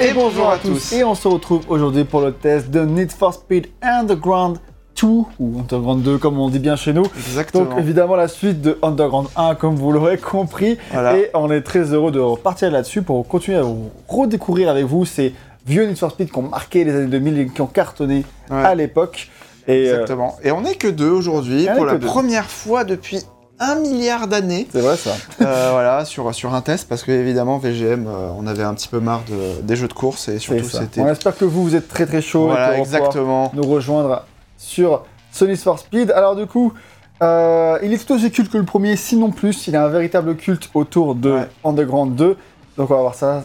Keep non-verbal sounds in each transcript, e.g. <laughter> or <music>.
Et bonjour à tous. Et on se retrouve aujourd'hui pour le test de Need for Speed Underground 2 ou Underground 2 comme on dit bien chez nous. Exactement. Donc évidemment la suite de Underground 1 comme vous l'aurez compris. Voilà. Et on est très heureux de repartir là-dessus pour continuer à redécouvrir avec vous ces vieux Need for Speed qui ont marqué les années 2000 et qui ont cartonné Ouais. à l'époque. Et euh, Exactement. Et on n'est que deux aujourd'hui pour la deux. première fois depuis un milliard d'années. c'est vrai ça. euh, voilà, sur, sur un test parce que évidemment VGM, euh, on avait un petit peu marre de- des jeux de course et surtout c'était. On espère que vous, vous êtes très très chaud Voilà, et exactement. nous rejoindre sur Sony for Speed. Alors du coup, euh, il est tout aussi culte que le premier, sinon plus. Il a un véritable culte autour de Ouais. Underground 2. Donc on va voir ça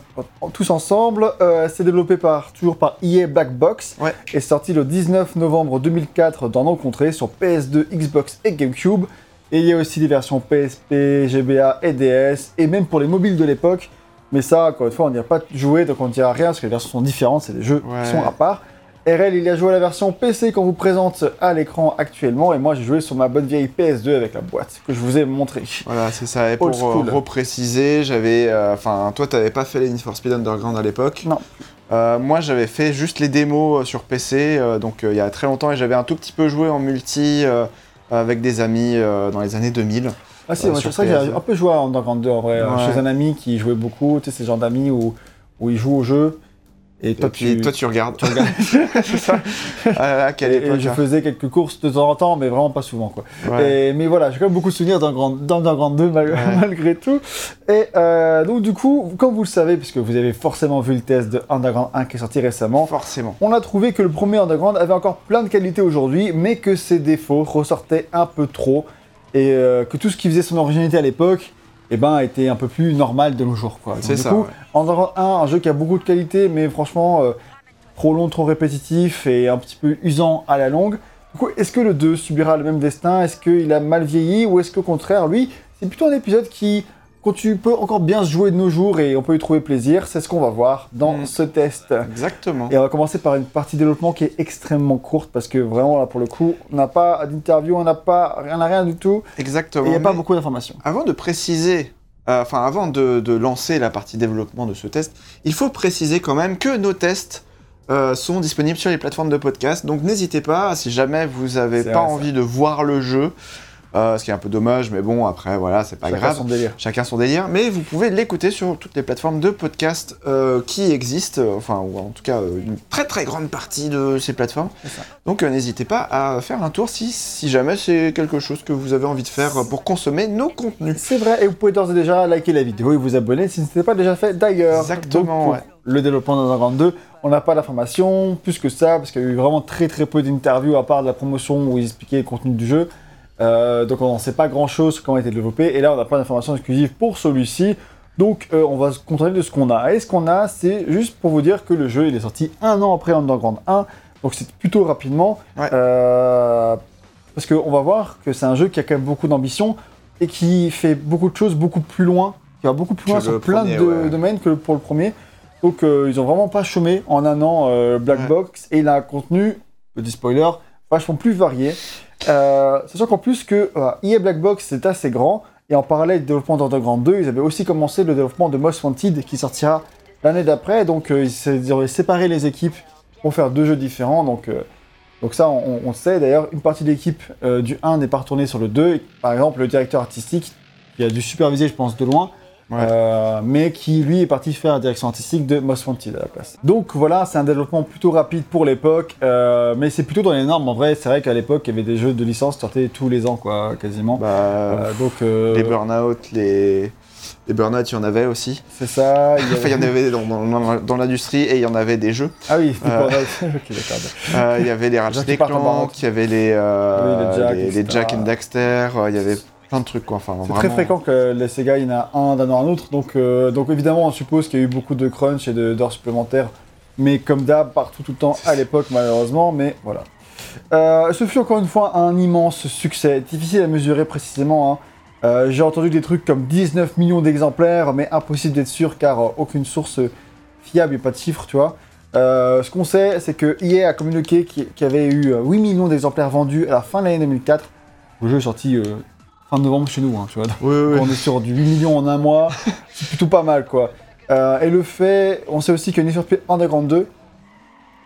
tous ensemble. Euh, c'est développé par toujours par EA Black Box Ouais. et sorti le 19 novembre 2004 dans nos contrées sur PS2, Xbox et GameCube. Et il y a aussi des versions PSP, GBA et DS, et même pour les mobiles de l'époque. Mais ça, encore une fois, on n'y a pas joué, donc on ne dira rien parce que les versions sont différentes, c'est des jeux Ouais. qui sont à part. RL, il a joué à la version PC qu'on vous présente à l'écran actuellement, et moi j'ai joué sur ma bonne vieille PS2 avec la boîte que je vous ai montrée. Voilà, c'est ça. Et pour euh, repréciser, j'avais. euh, Enfin, toi, t'avais pas fait les Need for Speed Underground à l'époque. Non. Euh, moi, j'avais fait juste les démos euh, sur PC, euh, donc euh, il y a très longtemps, et j'avais un tout petit peu joué en multi euh, avec des amis euh, dans les années 2000. Ah si, Euh, c'est ça que j'ai PS2. un peu joué à Underground 2 en vrai, euh, Ouais. chez un ami qui jouait beaucoup, tu sais, ces genres d'amis où, où ils jouent au jeu, et toi et puis, tu... toi, tu regardes. tu regardes. <laughs> c'est ça. Ah, à quelle époque et je hein. faisais quelques courses de temps en temps, mais vraiment pas souvent quoi. Ouais. Et- mais voilà, j'ai quand même beaucoup de souvenirs d'Underground d'Underground 2 mal- Ouais. <laughs> malgré tout. Et euh, donc du coup, comme vous le savez, puisque vous avez forcément vu le test de Underground 1 qui est sorti récemment, Forcément. on a trouvé que le premier Underground avait encore plein de qualités aujourd'hui, mais que ses défauts ressortaient un peu trop, et euh, que tout ce qui faisait son originalité à l'époque, eh ben, était un peu plus normal de nos jours. quoi. Donc, C'est du ça, coup, ouais. Underground 1, un jeu qui a beaucoup de qualités, mais franchement, euh, trop long, trop répétitif et un petit peu usant à la longue. Du coup, est-ce que le 2 subira le même destin? Est-ce qu'il a mal vieilli Ou est-ce qu'au contraire, lui, c'est plutôt un épisode qui continue, peut encore bien se jouer de nos jours et on peut y trouver plaisir C'est ce qu'on va voir dans Mm. ce test. Exactement. Et on va commencer par une partie développement qui est extrêmement courte parce que vraiment, là, pour le coup, on n'a pas d'interview, on n'a pas rien, rien du tout. Exactement. il n'y a pas beaucoup d'informations. Avant de préciser, euh, enfin avant de, de lancer la partie développement de ce test, il faut préciser quand même que nos tests euh, sont disponibles sur les plateformes de podcast. Donc n'hésitez pas, si jamais vous n'avez pas vrai, ça. envie de voir le jeu, euh, ce qui est un peu dommage, mais bon après voilà, c'est pas Chacun grave. son délire. Chacun son délire, mais vous pouvez l'écouter sur toutes les plateformes de podcast euh, qui existent, euh, enfin, ou en tout cas euh, une très très grande partie de ces plateformes. Donc n'hésitez pas à faire un tour si, si jamais c'est quelque chose que vous avez envie de faire pour consommer nos contenus. C'est vrai, et vous pouvez d'ores et déjà liker la vidéo et vous abonner si ce n'était pas déjà fait d'ailleurs. Exactement, Donc, pour ouais. Le développement d'Underground 2, on n'a pas d'informations plus que ça, parce qu'il y a eu vraiment très très peu d'interviews à part de la promotion où ils expliquaient le contenu du jeu. Euh, donc on n'en sait pas grand chose comment il a été développé, et là on n'a pas d'informations exclusives pour celui-ci. Donc euh, on va se contenter de ce qu'on a. Et ce qu'on a, c'est juste pour vous dire que le jeu il est sorti un an après Underground 1, donc c'est plutôt rapidement. Ouais. Euh, parce qu'on va voir que c'est un jeu qui a quand même beaucoup d'ambition et qui fait beaucoup de choses beaucoup plus loin, qui va beaucoup plus loin sur plein premier, de ouais. domaines que pour le premier. Donc ils ont vraiment pas chômé en un an Black Ouais. Box et il a un contenu, petit spoiler, vachement plus varié. Euh, sachant qu'en plus que EA Black Box c'est assez grand et en parallèle du développement d'Underground 2, ils avaient aussi commencé le développement de Most Wanted qui sortira l'année d'après. Donc euh, ils ils auraient séparé les équipes pour faire deux jeux différents. Donc, euh, donc ça on, on sait. D'ailleurs une partie de l'équipe euh, du 1 n'est pas retournée sur le 2. Par exemple le directeur artistique qui a dû superviser je pense de loin. Ouais. Euh, mais qui lui est parti faire la direction artistique de Most Wanted à la place. Donc voilà, c'est un développement plutôt rapide pour l'époque, euh, mais c'est plutôt dans les normes. En vrai, c'est vrai qu'à l'époque, il y avait des jeux de licence sortaient tous les ans, quoi, quasiment. Bah, Euh, donc les burn-out, les... les burn-out, il y en avait aussi. c'est ça. il y <laughs> Enfin, il y en avait dans, dans- dans- dans l'industrie et il y en avait des jeux. Ah oui, c'était Euh. pour <laughs> ok, d'accord. Euh, il y avait les Ratchet Clank, il y avait les, euh, Oui, les Jack, les, les. Jack and Daxter, il y avait plein de trucs quoi. Enfin, C'est vraiment... très fréquent que les Sega, il y en a un d'un an à un autre. Donc, euh, donc évidemment, on suppose qu'il y a eu beaucoup de crunch et de- d'heures supplémentaires. Mais comme d'hab, partout, tout le temps, à l'époque, malheureusement. Mais voilà. Euh, ce fut encore une fois un immense succès. Difficile à mesurer précisément. hein. Euh, J'ai entendu des trucs comme 19 millions d'exemplaires, mais impossible d'être sûr car euh, aucune source fiable et pas de chiffres, tu vois. Euh, ce qu'on sait, c'est que EA a communiqué qu'il y avait eu euh, 8 millions d'exemplaires vendus à la fin de l'année 2004. Le jeu est sorti euh, fin novembre chez nous, hein, tu vois. Oui, oui, On est sur du 8 millions en un mois, <laughs> c'est plutôt pas mal quoi. Euh, et le fait, on sait aussi que Need Underground 2,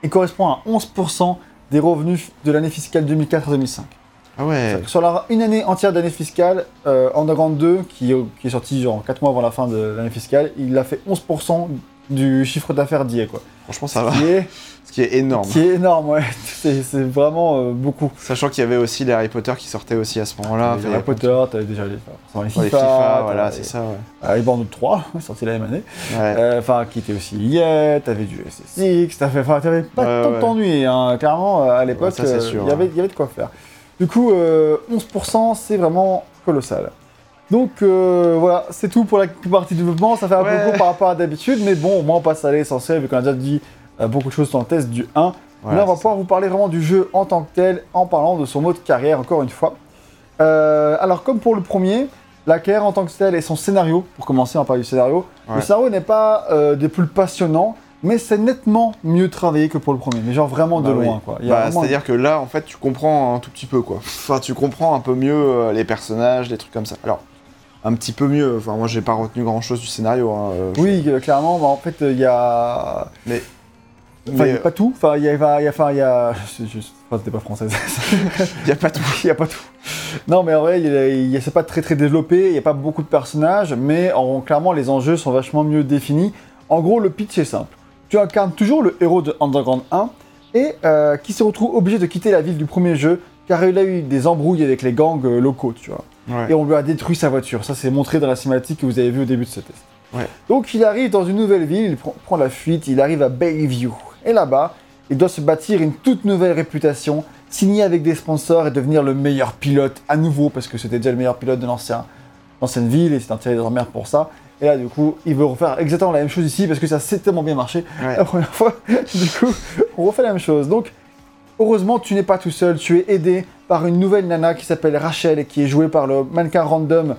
il correspond à 11% des revenus de l'année fiscale 2004 à 2005. Ah ouais. Sur la- une année entière d'année fiscale, euh, Underground 2, qui, qui est sorti genre 4 mois avant la fin de l'année fiscale, il a fait 11% du chiffre d'affaires d'hier, quoi. Franchement, ça va. Qui est, Ce qui est énorme. qui est énorme, ouais. <laughs> C'est vraiment euh, beaucoup. Sachant qu'il y avait aussi les Harry Potter qui sortaient aussi à ce moment-là. A Harry Potter, t'avais déjà les, enfin, les FIFA, les FIFA, voilà, c'est ça, ouais. Harry Potter 3, sorti la même année. Ouais. Euh, Enfin, qui était aussi lié, t'avais du SSX, t'avais pas Ouais, tant de t'ennuyer, hein. clairement, euh, à l'époque, il y avait- ouais. il y avait de quoi faire. Du coup, euh, 11%, c'est vraiment colossal. Donc euh, voilà, c'est tout pour la partie développement, ça fait un Ouais. peu court par rapport à d'habitude, mais bon, au moins on passe à l'essentiel, vu qu'on a déjà dit euh, beaucoup de choses dans le test du 1. Voilà, Là, on va pouvoir vous parler vraiment du jeu en tant que tel, en parlant de son mode carrière, encore une fois. Euh, alors, comme pour le premier, la carrière en tant que tel et son scénario, pour commencer, on va parler du scénario. Le scénario n'est pas des plus passionnants, mais c'est nettement mieux travaillé que pour le premier. Mais genre vraiment de Bah oui. loin, a Bah, vraiment- C'est-à-dire que là, en fait, tu comprends un tout petit peu, quoi. Enfin, tu comprends un peu mieux les personnages, les trucs comme ça. Alors, un petit peu mieux. Enfin, moi, j'ai pas retenu grand-chose du scénario. hein, euh, Oui, euh, clairement, bah, en fait, euh, il y a... Mais, Enfin, il mais y a pas tout. Enfin, il y a... y a- Enfin, il y a... N'était <laughs> pas française. <laughs> il y a pas tout. <laughs> Il n'y a pas tout. Non, mais en vrai, y y c'est pas très très développé, il n'y a pas beaucoup de personnages, mais en, clairement, les enjeux sont vachement mieux définis. En gros, le pitch est simple. Tu incarnes toujours le héros de Underground 1 et euh, qui se retrouve obligé de quitter la ville du premier jeu car il a eu des embrouilles avec les gangs locaux, tu vois. Ouais. Et on lui a détruit sa voiture. Ça, c'est montré dans la cinématique que vous avez vue au début de ce test. Ouais. Donc, il arrive dans une nouvelle ville, il prend, prend la fuite, il arrive à Bayview. Et là-bas, il doit se bâtir une toute nouvelle réputation, signer avec des sponsors et devenir le meilleur pilote à nouveau, parce que c'était déjà le meilleur pilote de l'ancien, l'ancienne ville, et c'est un tiré des emmerdes pour ça. Et là, du coup, il veut refaire exactement la même chose ici, parce que ça s'est tellement bien marché Ouais. la première fois. <laughs> du coup, on refait la même chose. Donc, heureusement, tu n'es pas tout seul, tu es aidé par une nouvelle nana qui s'appelle Rachel et qui est jouée par le mannequin random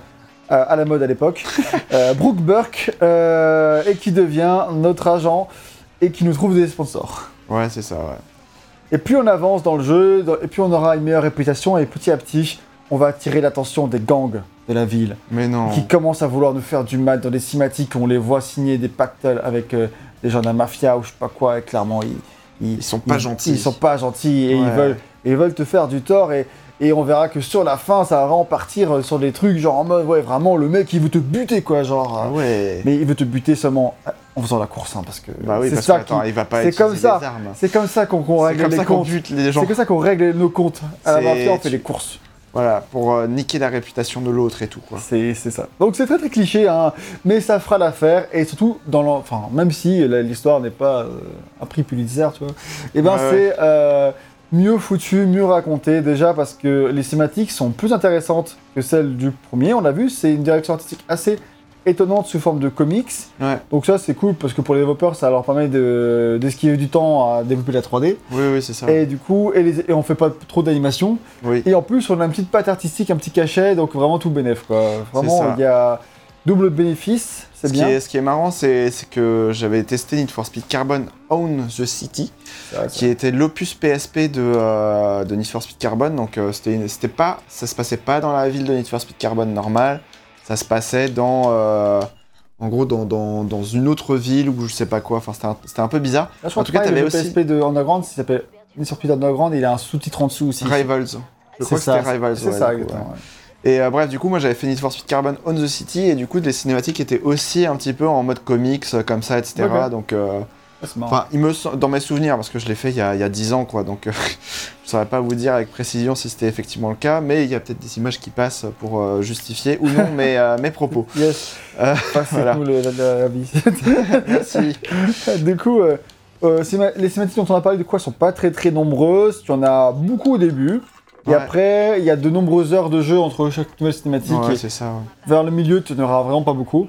euh, à la mode à l'époque, <laughs> euh, Brooke Burke, euh, et qui devient notre agent et qui nous trouve des sponsors. Ouais, c'est ça, ouais. Et plus on avance dans le jeu, et plus on aura une meilleure réputation, et petit à petit, on va attirer l'attention des gangs de la ville, Mais non. qui commencent à vouloir nous faire du mal dans des cinématiques, on les voit signer des pactes avec des gens de la mafia ou je sais pas quoi, et clairement, ils, Ils sont pas gentils. Ils sont pas gentils, et Ouais. ils, veulent, ils veulent te faire du tort, et, et on verra que sur la fin, ça va vraiment partir euh, sur des trucs, genre en mode, ouais, vraiment, le mec, il veut te buter, quoi, genre... Euh, ouais. Mais il veut te buter seulement euh, en faisant la course, hein, parce que Bah oui, c'est ça que, attends, il va pas c'est comme ça. c'est comme ça qu'on règle comme les comptes. gens. C'est comme ça qu'on règle nos comptes. À la mafia, on fait les courses. Voilà, pour euh, niquer la réputation de l'autre et tout, quoi. C'est c'est ça. Donc c'est très très cliché, hein, mais ça fera l'affaire. Et surtout, dans enfin, même si la- l'histoire n'est pas euh, un prix Pulitzer, tu vois, et ben Ouais, c'est euh, mieux foutu, mieux raconté. Déjà parce que les thématiques sont plus intéressantes que celles du premier. On l'a vu, c'est une direction artistique assez étonnante sous forme de comics. Ouais, Donc ça c'est cool parce que pour les développeurs ça leur permet de- d'esquiver du temps à développer la 3D. oui, oui, c'est ça. Et du coup, et, les- et on fait pas trop d'animation. Oui. Et en plus, on a une petite patte artistique, un petit cachet, donc vraiment tout bénef quoi. Vraiment, il y a double bénéfice, c'est Ce bien. qui, est, ce qui est marrant, c'est que j'avais testé Need for Speed Carbon Own the City, vrai, qui était l'opus PSP de, euh, de Need for Speed Carbon. Donc euh, c'était pas, ça se passait pas dans la ville de Need for Speed Carbon normale, ça se passait dans, euh, en gros, dans, dans, dans une autre ville ou je sais pas quoi. Enfin, c'était un, peu bizarre. Là, je crois en tout que cas, t'avais le aussi PSP de Underground, il s'appelle for Speed Underground, il a un sous-titre en dessous aussi. Rivals. Je crois que ça, c'était Rivals. C'est ouais, ça, exactement. ouais. Et euh, bref, du coup, moi j'avais fait Need for Speed Carbon on the City et du coup, les cinématiques étaient aussi un petit peu en mode comics, euh, comme ça, etc. Donc, euh. Enfin, il me dans mes souvenirs, parce que je l'ai fait il y, a, il y a 10 ans, quoi. Donc, euh, <laughs> je saurais pas vous dire avec précision si c'était effectivement le cas, mais il y a peut-être des images qui passent pour euh, justifier ou non mes, euh, mes propos. <laughs> Yes, voilà. le- la, la-. <laughs> Merci. du coup, les cinématiques dont on a parlé de quoi sont pas très très nombreuses. Tu en as beaucoup au début. Et Ouais. après, il y a de nombreuses heures de jeu entre chaque nouvelle cinématique. Ouais, et c'est ça. vers le milieu, tu n'en auras vraiment pas beaucoup.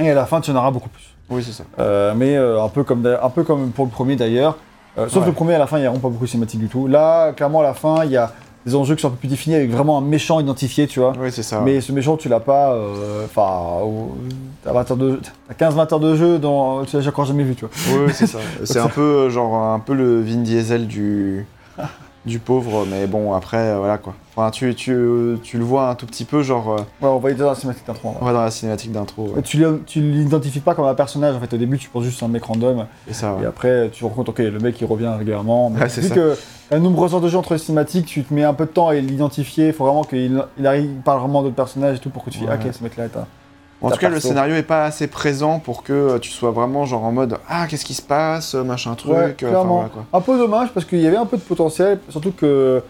Et à la fin, tu en auras beaucoup plus. Oui, c'est ça. Euh, mais euh, un, peu comme un peu comme pour le premier d'ailleurs. Euh, sauf Ouais. le premier, à la fin, il n'y a vraiment pas beaucoup de cinématiques du tout. Là, clairement, à la fin, il y a des enjeux qui sont un peu plus définis avec vraiment un méchant identifié, tu vois. Oui, c'est ça. Mais ce méchant, tu l'as pas. Enfin, au- t'as 20 heures de- t'as 15-20 heures de jeu, dans, tu l'as encore jamais vu, tu vois. Oui, c'est ça. <laughs> C'est un peu genre un peu le Vin Diesel du du pauvre, mais bon, après, euh, voilà quoi. Enfin, tu, tu, tu le vois un tout petit peu, genre, euh, Ouais, on va y dans la cinématique d'intro. on va dans la cinématique d'intro, ouais. Tu l'identifies pas comme un personnage en fait au début tu penses juste à un mec random et ça, ouais. et après tu te rends compte ok le mec il revient régulièrement mais Ouais, c'est vu ça. que la nombreuses heures de jeu entre les cinématiques tu te mets un peu de temps à l'identifier il faut vraiment qu'il il arrive il parle vraiment d'autres personnages et tout pour que tu dis Ouais. ok ce mec là est un En tout cas, le scénario est pas assez présent pour que euh, tu sois vraiment genre en mode ah qu'est-ce qui se passe, machin truc. Ouais, euh, enfin, clairement. voilà, quoi. un peu dommage parce qu'il y avait un peu de potentiel surtout que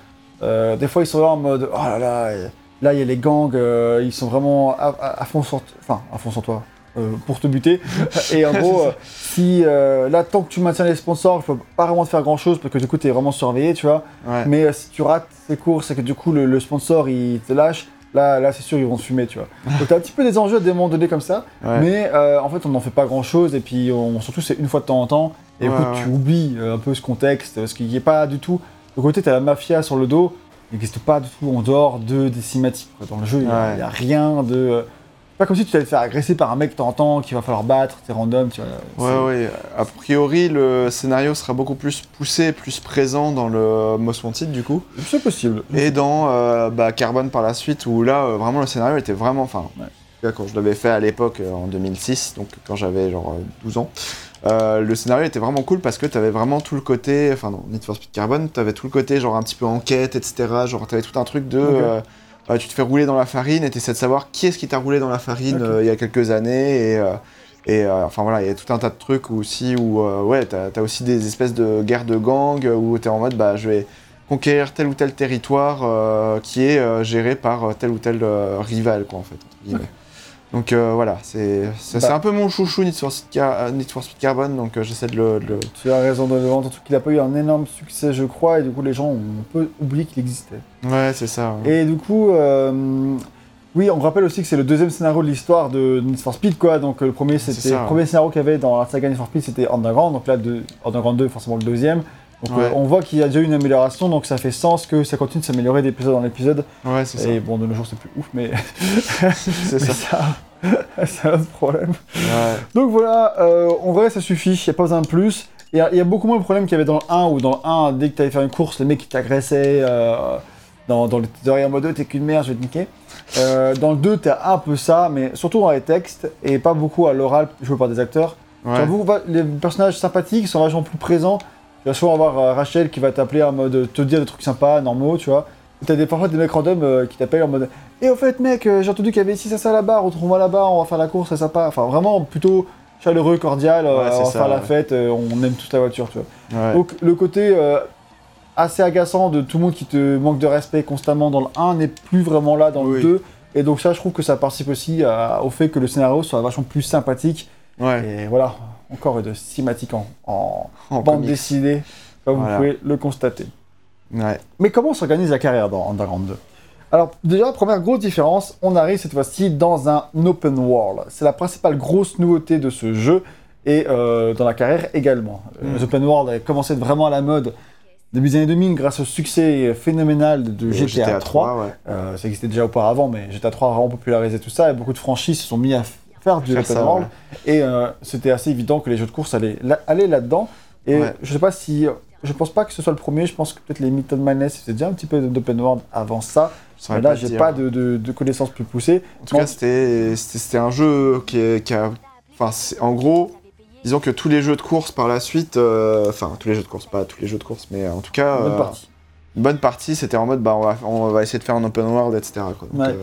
euh, des fois ils sont là en mode oh là là là il y a les gangs euh, ils sont vraiment à, à- à fond sur enfin à fond sur toi euh, pour te buter <laughs> et en gros euh, si euh, là tant que tu maintiens les sponsors je peux pas vraiment te faire grand chose parce que du coup tu es vraiment surveillé tu vois Ouais. mais euh, si tu rates ces courses et que du coup le, le sponsor il te lâche là là c'est sûr ils vont te fumer tu vois. <laughs> Donc t'as un petit peu des enjeux à des moments donnés comme ça Ouais. mais euh, en fait on n'en fait pas grand chose et puis on, surtout c'est une fois de temps en temps et Ouais, tu oublies euh, un peu ce contexte parce qu'il n'y a pas du tout. De côté t'as la mafia sur le dos il n'existe pas du tout en dehors de des cinématiques dans le jeu il n'y a rien de euh, pas comme si tu allais te faire agresser par un mec en temps qu'il va falloir battre c'est random tu vois Ouais, ouais. A priori, le scénario sera beaucoup plus poussé, plus présent dans le Most Wanted du coup, c'est possible et dans euh, bah, Carbone par la suite, où là, euh, vraiment, le scénario était vraiment. Enfin, Ouais. quand je l'avais fait à l'époque, euh, en 2006, donc quand j'avais genre euh, 12 ans, euh, le scénario était vraiment cool parce que tu avais vraiment tout le côté. Enfin, dans Need for Speed Carbone, tu avais tout le côté, genre un petit peu enquête, etc. Genre, tu avais tout un truc de. Euh, euh, tu te fais rouler dans la farine et tu essaies de savoir qui est-ce qui t'a roulé dans la farine euh, il y a quelques années et. euh, et euh, enfin voilà, il y a tout un tas de trucs aussi où, ouais, t'as as aussi des espèces de guerres de gangs où t'es en mode, bah, je vais conquérir tel ou tel territoire qui est géré par tel ou tel rival, quoi, en fait, entre guillemets. Donc euh, voilà, c'est Bah. un peu mon chouchou Need for Speed, Car- euh, Need for Speed Carbone, donc euh, j'essaie de le, de le- Tu as raison de le vendre, surtout qu'il a pas eu un énorme succès, je crois, et du coup, les gens ont un peu oublié qu'il existait. Ouais, c'est ça. ouais. Et du coup, euh, oui, on rappelle aussi que c'est le deuxième scénario de l'histoire de Need for Speed, quoi. Donc, le premier, c'était le ouais. premier scénario qu'il y avait dans la saga Need for Speed, c'était Underground. Donc là, de, Underground 2, forcément le deuxième. Donc, Ouais. euh, on voit qu'il y a déjà eu une amélioration, donc ça fait sens que ça continue de s'améliorer d'épisode en épisode. Ouais, c'est ça. Et bon, de nos jours, c'est plus ouf, mais, <laughs> C'est <laughs> ça. ça, <laughs> c'est un autre problème. Ouais. Donc voilà, euh, en vrai ça suffit, il n'y a pas besoin de plus. Il y, a- il y a beaucoup moins de problèmes qu'il y avait dans le 1 où dans le 1, dès que tu allais faire une course, les mecs qui t'agressaient euh, dans, dans le en mode t'es qu'une merde, je vais te niquer. Euh, dans le 2, t'as un peu ça, mais surtout dans les textes et pas beaucoup à l'oral joué par des acteurs. Ouais. Les personnages sympathiques sont vachement plus présents. Tu vas souvent avoir euh, Rachel qui va t'appeler en mode te dire des trucs sympas, normaux, tu vois. T'as des, parfois des mecs random euh, qui t'appellent en mode Et au fait, mec, euh, j'ai entendu qu'il y avait ici, ça, ça là-bas, retrouve-moi là-bas, on va faire la course, c'est sympa. Enfin, vraiment plutôt chaleureux, cordial, Ouais, on va ça, faire la ouais. fête, euh, on aime toute la voiture, tu vois. Ouais. Donc, le côté assez agaçant de tout le monde qui te manque de respect constamment dans le 1 n'est plus vraiment là dans le Oui. 2. Et donc, ça, je trouve que ça participe aussi au fait que le scénario soit vachement plus sympathique. Ouais. Et voilà, encore de cinématique en, en En bande comics. dessinée, comme Voilà. vous pouvez le constater. Ouais. Mais comment s'organise la carrière dans Underground 2 Alors, déjà, première grosse différence, on arrive cette fois-ci dans un open world. C'est la principale grosse nouveauté de ce jeu, et euh, dans la carrière également. Euh, Mm. Les open world avaient commencé vraiment à la mode début des années 2000 grâce au succès phénoménal de Et GTA, 3. ouais. Euh, ça existait déjà auparavant, mais GTA 3 a vraiment popularisé tout ça, et beaucoup de franchises se sont mis à faire du open world. Et euh, c'était assez évident que les jeux de course allaient, là- allaient là-dedans. Et Ouais. je sais pas si. Je pense pas que ce soit le premier, je pense que peut-être les Mythos Madness c'était déjà un petit peu d'open world avant ça. Mais là, j'ai pas de, de- de connaissances plus poussées. En tout cas, c'était un jeu qui, est- qui a. Enfin, en gros, disons que tous les jeux de course par la suite. euh, Enfin, tous les jeux de course, pas tous les jeux de course, mais en tout cas. Bonne euh, partie. Une bonne partie, c'était en mode, bah, on va, on va essayer de faire un open world, etc. quoi. Donc, Ouais.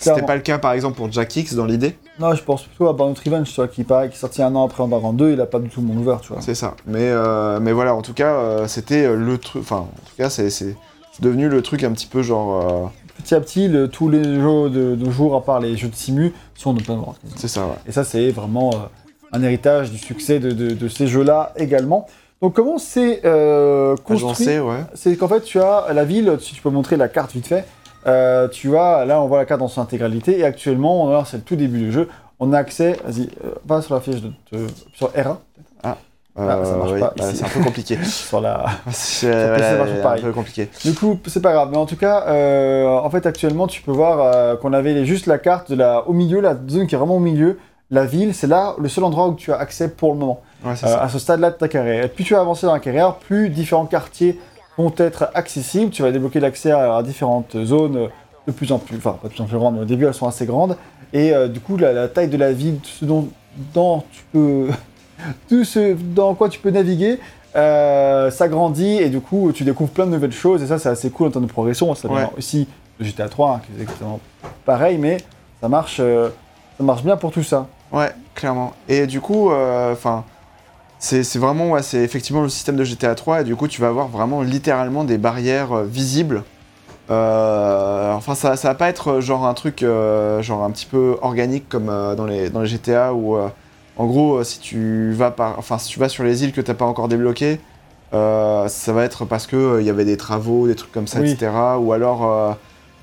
C'était pas le cas, par exemple, pour Jack X dans l'idée. Non, je pense plutôt à Burnout Revenge, tu vois, qui, qui est sorti un an après Underground 2, il a pas du tout mon ouvert, tu vois. C'est ça. Mais, euh, mais voilà, en tout cas, euh, c'était euh, le truc. Enfin, en tout cas, c'est devenu le truc un petit peu genre. euh, Petit à petit, le- tous les jeux de, de jour, à part les jeux de simu, sont en open world. c'est ça, ouais. Et ça, c'est vraiment un héritage du succès de, de- de ces jeux-là également. Donc, comment c'est euh, construit? ouais. C'est qu'en fait, tu as la ville, si tu peux montrer la carte vite fait, euh, tu as, là, on voit la carte dans son intégralité, et actuellement, c'est le tout début du jeu, on a accès, vas-y, euh, va sur la fiche de, de- sur R1, Ah, ça marche oui, pas bah, ici. c'est un peu compliqué. <laughs> sur la... <laughs> c'est voilà, marche un peu compliqué. Du coup, c'est pas grave, mais en tout cas, euh, en fait, actuellement, tu peux voir euh, qu'on avait juste la carte de la, au milieu, la zone qui est vraiment au milieu, la ville, c'est là le seul endroit où tu as accès pour le moment. Ouais, c'est Euh, ça. à ce stade-là de ta carrière. Et plus tu vas avancer dans la carrière, plus différents quartiers vont être accessibles. Tu vas débloquer l'accès à, à différentes zones de plus en plus, enfin pas de plus en plus grandes, mais au début elles sont assez grandes. Et euh, du coup, la, la taille de la ville, ce dont, dont tu peux, <laughs> tout ce dans quoi tu peux naviguer, euh, s'agrandit et du coup, tu découvres plein de nouvelles choses. Et ça, c'est assez cool en termes de progression. Ça Ouais. aussi de GTA 3, hein, qui est exactement pareil, mais ça marche, euh, ça marche bien pour tout ça. Ouais, clairement. Et du coup, euh, enfin, c'est vraiment, ouais, c'est effectivement le système de GTA 3, et du coup, tu vas avoir vraiment littéralement des barrières euh, visibles. Euh, enfin, ça, ça va pas être euh, genre un truc, euh, genre un petit peu organique comme euh, dans, les, dans les GTA où, euh, en gros, si tu vas par, enfin, si tu vas sur les îles que t'as pas encore débloquées, euh, ça va être parce que il y avait des travaux, des trucs comme ça, Oui. etc. Ou alors,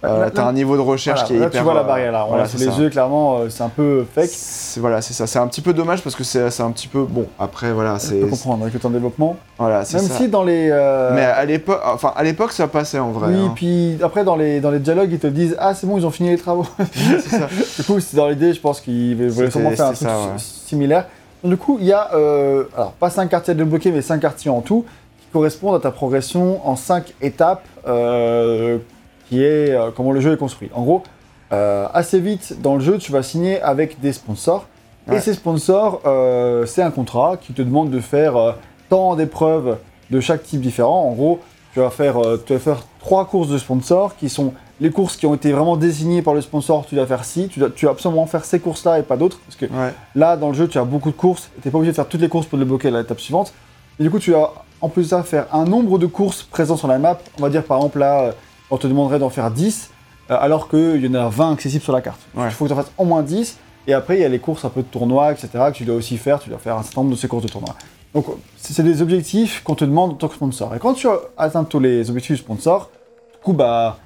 euh, euh, là- un niveau de recherche Voilà, qui est là, hyper. tu vois la euh, barrière là. On voilà, l'a sous c'est les ça. yeux, clairement, euh, c'est un peu fake. C'est- Voilà, c'est ça. C'est un petit peu dommage parce que c'est c'est un petit peu bon. Après, voilà, Je peux comprendre avec le temps de développement. voilà, c'est Même ça. si dans les. euh, Mais à l'époque, enfin à l'époque, ça passait en vrai. oui, hein. puis après dans les, dans les dialogues, ils te disent Ah, c'est bon, ils ont fini les travaux. <laughs> ça. <laughs> du coup, c'est dans l'idée, je pense qu'ils voulaient sûrement faire un truc ça, ouais. si- similaire. Donc, du coup, il y a, euh, alors pas 5 quartiers à débloquer, mais 5 quartiers en tout, qui correspondent à ta progression en 5 étapes, euh, qui est euh, comment le jeu est construit. En gros, euh, assez vite dans le jeu, tu vas signer avec des sponsors. Et ces sponsors, euh, c'est un contrat qui te demande de faire tant d'épreuves de chaque type différent. En gros, tu vas faire, tu vas faire trois courses de sponsors qui sont les courses qui ont été vraiment désignées par le sponsor. Tu dois faire ci, tu dois, tu dois absolument faire ces courses-là et pas d'autres. Parce que Ouais. là, dans le jeu, tu as beaucoup de courses. Tu n'es pas obligé de faire toutes les courses pour débloquer à l'étape suivante. Et du coup, tu vas en plus de ça faire un nombre de courses présents sur la map. On va dire par exemple là, on te demanderait d'en faire 10, euh, alors qu'il y en a 20 accessibles sur la carte. Ouais. Il faut que tu en fasses au moins 10. Et après, il y a les courses un peu de tournoi, etc., que tu dois aussi faire. Tu dois faire un certain nombre de ces courses de tournoi. Donc, c'est des objectifs qu'on te demande en tant que sponsor. Et quand tu as atteint tous les objectifs du sponsor, du coup, bah,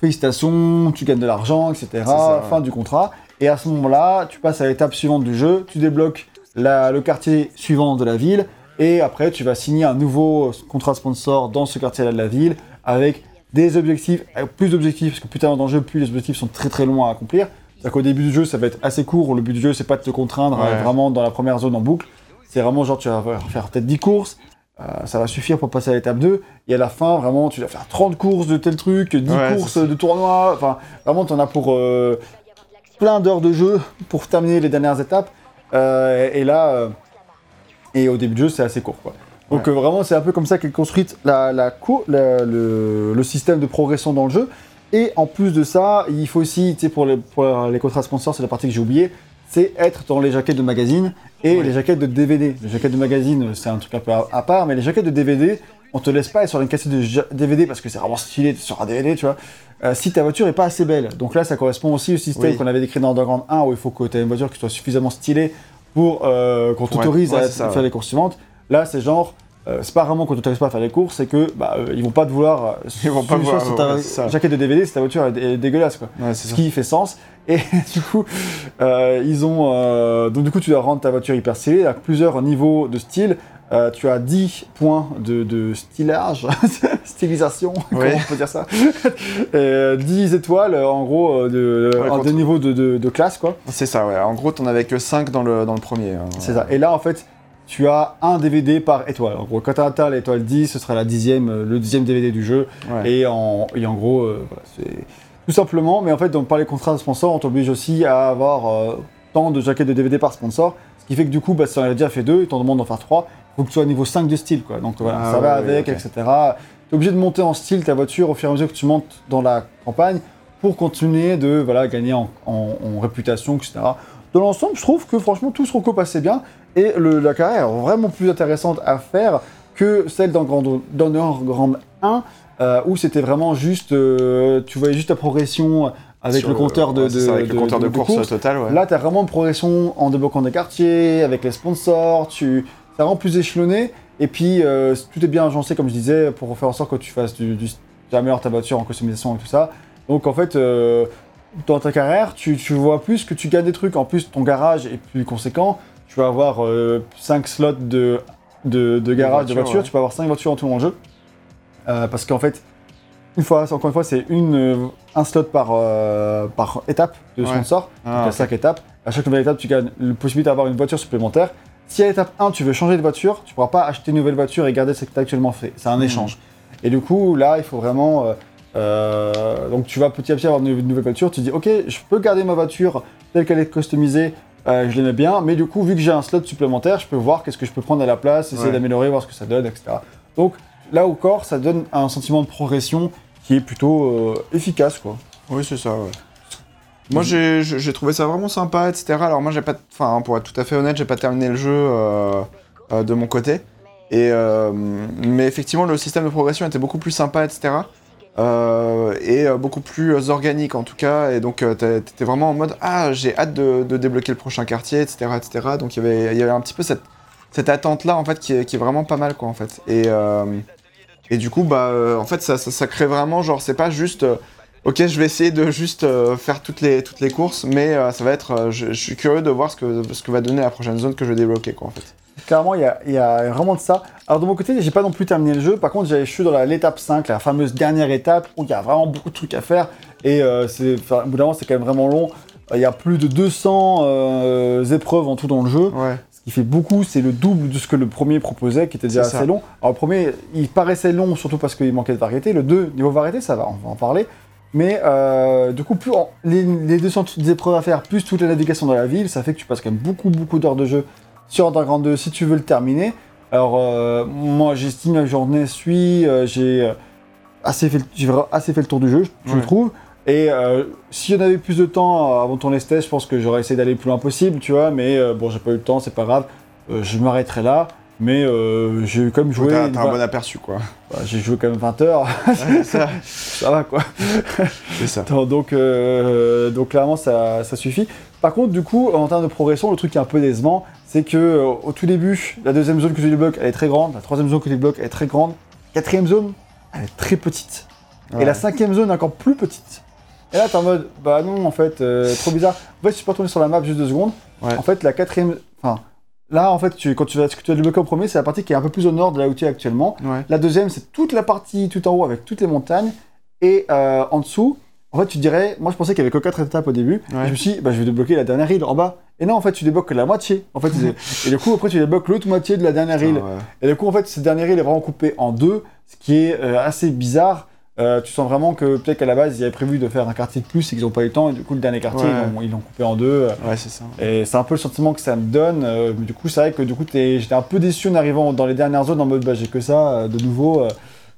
félicitations, tu gagnes de l'argent, etc. Ouais. Fin du contrat. Et à ce moment-là, tu passes à l'étape suivante du jeu, tu débloques la- le quartier suivant de la ville, et après, tu vas signer un nouveau contrat sponsor dans ce quartier-là de la ville, avec des objectifs, avec plus d'objectifs, parce que plus le jeu, plus les objectifs sont très très longs à accomplir. C'est-à-dire qu'au début du jeu, ça va être assez court. Le but du jeu, c'est pas de te contraindre Ouais. euh, vraiment dans la première zone en boucle. C'est vraiment genre, tu vas faire peut-être 10 courses, euh, ça va suffire pour passer à l'étape 2. Et à la fin, vraiment, tu vas faire 30 courses de tel truc, 10 Ouais, courses de tournoi. Enfin, vraiment, tu en as pour euh, plein d'heures de jeu pour terminer les dernières étapes. Euh, et là, euh, et au début du jeu, c'est assez court. Quoi. Donc Ouais. euh, vraiment, c'est un peu comme ça qu'est construite la, la la- le, le système de progression dans le jeu. Et en plus de ça, il faut aussi, tu sais, pour les, pour les contrats sponsors, c'est la partie que j'ai oubliée, c'est être dans les jaquettes de magazine et Ouais. les jaquettes de DVD. Les jaquettes de magazine, c'est un truc un peu à, à part, mais les jaquettes de DVD, on te laisse pas être sur une cassette de DVD parce que c'est vraiment stylé sur un DVD, tu vois. euh, si ta voiture est pas assez belle. Donc là, ça correspond aussi au système Oui. qu'on avait décrit dans Underground 1 où il faut que tu aies une voiture qui soit suffisamment stylée pour euh, qu'on t'autorise ouais, à faire les courses suivantes. Là, c'est genre, euh, c'est pas vraiment qu'on t'autorise pas à faire les courses, c'est que bah, euh, ils vont pas te vouloir. euh, <laughs> Ils vont pas vouloir, sur ta ouais, jaquette de DVD si ta voiture est, est dégueulasse, quoi. Ouais, c'est Ce ça. qui fait sens. Et <laughs> du coup, euh, ils ont. euh, donc, du coup, tu dois rendre ta voiture hyper stylée. Il y a plusieurs niveaux de style. Euh, tu as 10 points de, de stylage, <laughs> stylisation, comment Ouais. on peut dire ça? Euh, 10 étoiles, euh, en gros, de, Ouais, des niveaux de, de- de classe, quoi. C'est ça, ouais. En gros, t'en avais que 5 dans le, dans le premier. hein. C'est ça. Et là, en fait, tu as un DVD par étoile. En gros, quand tu atteint l'étoile 10, ce sera la dixième, euh, le dixième DVD du jeu. Ouais. Et, en, et en gros, euh, voilà, c'est tout simplement. Mais en fait, donc, par les contrats de sponsor, on t'oblige aussi à avoir euh, tant de jaquettes de DVD par sponsor. Ce qui fait que du coup, bah, si on a déjà fait deux, ils t'en demandent d'en faire trois. Il faut que tu sois à niveau 5 de style. Quoi. Donc voilà, Ah ça va ouais, avec, etc. Tu es obligé de monter en style ta voiture au fur et à mesure que tu montes dans la campagne pour continuer de voilà, gagner en, en- en réputation, etc. Dans l'ensemble, je trouve que franchement, tout se recoupe assez bien. Et le- la carrière est vraiment plus intéressante à faire que celle dans Grand, dans Grand 1, euh, où c'était vraiment juste, euh, tu voyais juste ta progression avec Sur le compteur de, ouais, c'est de- ça, avec de- le compteur de, de course, course. total, ouais. Là, tu as vraiment une progression en débloquant des quartiers, avec les sponsors, tu es vraiment plus échelonné. Et puis, euh, tout est bien agencé, comme je disais, pour faire en sorte que tu fasses du, du tu améliores ta voiture en customisation et tout ça. Donc, en fait, euh, dans ta carrière, tu, tu vois plus que tu gagnes des trucs. En plus, ton garage est plus conséquent. Tu vas avoir 5 slots de, de, de garage de voitures, ouais. Tu peux avoir 5 voitures en tout le jeu. Euh, parce qu'en fait, une fois, encore une fois, c'est une, euh, un slot par, euh, par étape de Ouais. sponsor. Ah, Donc, il y a ok. 5 étapes. À chaque nouvelle étape, tu gagnes la possibilité d'avoir une voiture supplémentaire. Si à l'étape 1, tu veux changer de voiture, tu pourras pas acheter une nouvelle voiture et garder celle que tu as actuellement fait. C'est un Mhm. échange. Et du coup, là, il faut vraiment. euh, euh, donc, tu vas petit à petit avoir une, nouvelle voiture. Tu dis, ok, je peux garder ma voiture telle qu'elle est customisée. euh, je l'aimais bien, mais du coup, vu que j'ai un slot supplémentaire, je peux voir qu'est-ce que je peux prendre à la place, essayer Ouais. d'améliorer, voir ce que ça donne, etc. Donc, là encore, ça donne un sentiment de progression qui est plutôt euh, efficace, quoi. Oui, c'est ça, ouais. Moi, j'ai trouvé ça vraiment sympa, etc. Alors, moi, j'ai pas. Enfin, pour être tout à fait honnête, j'ai pas terminé le jeu de mon côté. Et, mais effectivement, le système de progression était beaucoup plus sympa, etc. Euh, et euh, beaucoup plus euh, organique, en tout cas. Et donc, t'étais vraiment en mode Ah, j'ai hâte de, de débloquer le prochain quartier, etc. etc. Donc, il y avait, il y avait un petit peu cette, cette attente-là, en fait, qui est, qui est vraiment pas mal, quoi, en fait. Et, et du coup, bah, en fait, ça, ça, ça crée vraiment, genre, c'est pas juste. Ok, je vais essayer de juste euh, faire toutes les, toutes les courses, mais euh, ça va être. euh, je, je suis curieux de voir ce que, ce que va donner la prochaine zone que je vais débloquer, quoi, en fait. Clairement, il y a, il y a vraiment de ça. Alors, de mon côté, j'ai pas non plus terminé le jeu. Par contre, je suis dans l'étape 5, la fameuse dernière étape, où il y a vraiment beaucoup de trucs à faire. Et euh, c'est, enfin, au bout d'un moment, c'est quand même vraiment long. Il y a plus de 200 euh, épreuves en tout dans le jeu. Ouais. Ce qui fait beaucoup, c'est le double de ce que le premier proposait, qui était déjà ça. assez long. Alors, le premier, il paraissait long, surtout parce qu'il manquait de variété. Le 2, niveau variété, ça va, on va en parler. Mais euh, du coup, plus en- les, les 200 épreuves à faire, plus toute la navigation dans la ville, ça fait que tu passes quand même beaucoup, beaucoup d'heures de jeu sur Underground 2 si tu veux le terminer. Alors, euh, moi, j'estime la journée suit, euh, j'ai euh, assez, fait le- assez fait le tour du jeu, je Ouais. trouve. Et euh, si on avait plus de temps avant ce test, je pense que j'aurais essayé d'aller le plus loin possible, tu vois. Mais bon, j'ai pas eu le temps, c'est pas grave. Je m'arrêterai là. Mais j'ai quand même joué. T'as un bon aperçu, quoi. <laughs> bah, j'ai joué quand même 20 heures, ça. <laughs> ça va quoi. C'est ça. Donc, donc clairement, ça, ça suffit. Par contre, du coup, en termes de progression, le truc qui est un peu décevant, c'est que euh, au tout début, la deuxième zone que tu débloques, elle est très grande. La troisième zone que tu débloques, elle est très grande. Quatrième zone, elle est très petite. Ouais. Et la cinquième zone, encore plus petite. Et là, t'es en mode, bah non, en fait, euh, trop bizarre. En fait, si tu peux retourner sur la map juste deux secondes, Ouais. en fait, la quatrième. Enfin, là, en fait, tu, quand tu vas, ce que tu vas débloquer en premier, c'est la partie qui est un peu plus au nord de là où tu es actuellement. Ouais. La deuxième, c'est toute la partie tout en haut avec toutes les montagnes. Et euh, en dessous, en fait, tu dirais, moi je pensais qu'il y avait que 4 étapes au début. Ouais. Et je me suis dit, bah, je vais débloquer la dernière île en bas. Et non, en fait, tu débloques que la moitié. En fait, <laughs> et du coup, après, tu débloques l'autre moitié de la dernière île. Ah, ouais. Et du coup, en fait, cette dernière île est vraiment coupée en deux, ce qui est euh, assez bizarre. Euh, tu sens vraiment que peut-être qu'à la base, ils avaient prévu de faire un quartier de plus et qu'ils n'ont pas eu le temps. Et du coup, le dernier quartier, Ouais. ils l'ont- coupé en deux. Ouais, c'est ça. et c'est un peu le sentiment que ça me donne. euh, mais du coup, c'est vrai que du coup, j'étais un peu déçu en arrivant dans les dernières zones en mode bah, j'ai que ça, de nouveau,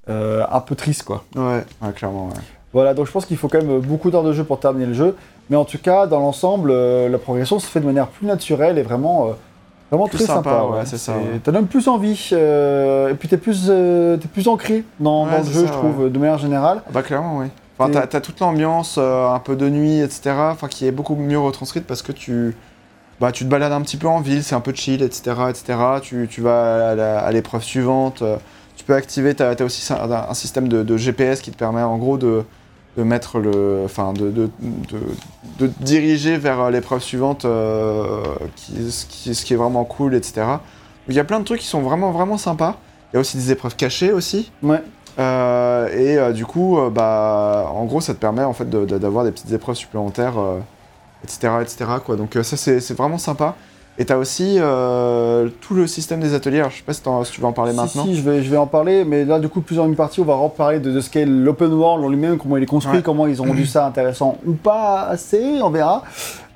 un peu triste quoi. Ouais, ouais clairement, ouais. Voilà, donc je pense qu'il faut quand même beaucoup d'heures de jeu pour terminer le jeu. Mais en tout cas, dans l'ensemble, euh, la progression se fait de manière plus naturelle et vraiment, euh, vraiment Plus très sympa, sympa. ouais, c'est ça, ouais. T'as même plus envie. euh, et puis t'es plus, t'es plus ancré dans, le jeu, ça, je trouve, de manière générale. Bah clairement, oui. Enfin, t'as, toute l'ambiance, un peu de nuit, etc. Enfin, qui est beaucoup mieux retranscrite parce que tu, bah, tu te balades un petit peu en ville, c'est un peu chill, etc., etc. Tu, tu vas à, l'épreuve suivante. tu peux activer, t'as, aussi un, un système de, de GPS qui te permet en gros de, de mettre le, enfin, de, de, de, diriger vers euh, l'épreuve suivante, euh, qui, ce, qui, ce qui est vraiment cool, etc. Il y a plein de trucs qui sont vraiment, vraiment sympas. Il y a aussi des épreuves cachées aussi. Ouais. Euh, et euh, du coup, bah, en gros, ça te permet en fait d'avoir des petites épreuves supplémentaires, etc., etc. Quoi. Donc ça, c'est c'est vraiment sympa. Et t'as aussi euh, tout le système des ateliers. Alors, je sais pas si, tu veux en parler Si, maintenant. Si, je vais, je vais en parler, mais là, du coup, plus en une partie, on va reparler de, de ce qu'est l'open world en lui-même, comment il est construit, Ouais. comment ils ont rendu ça intéressant ou pas assez, on verra.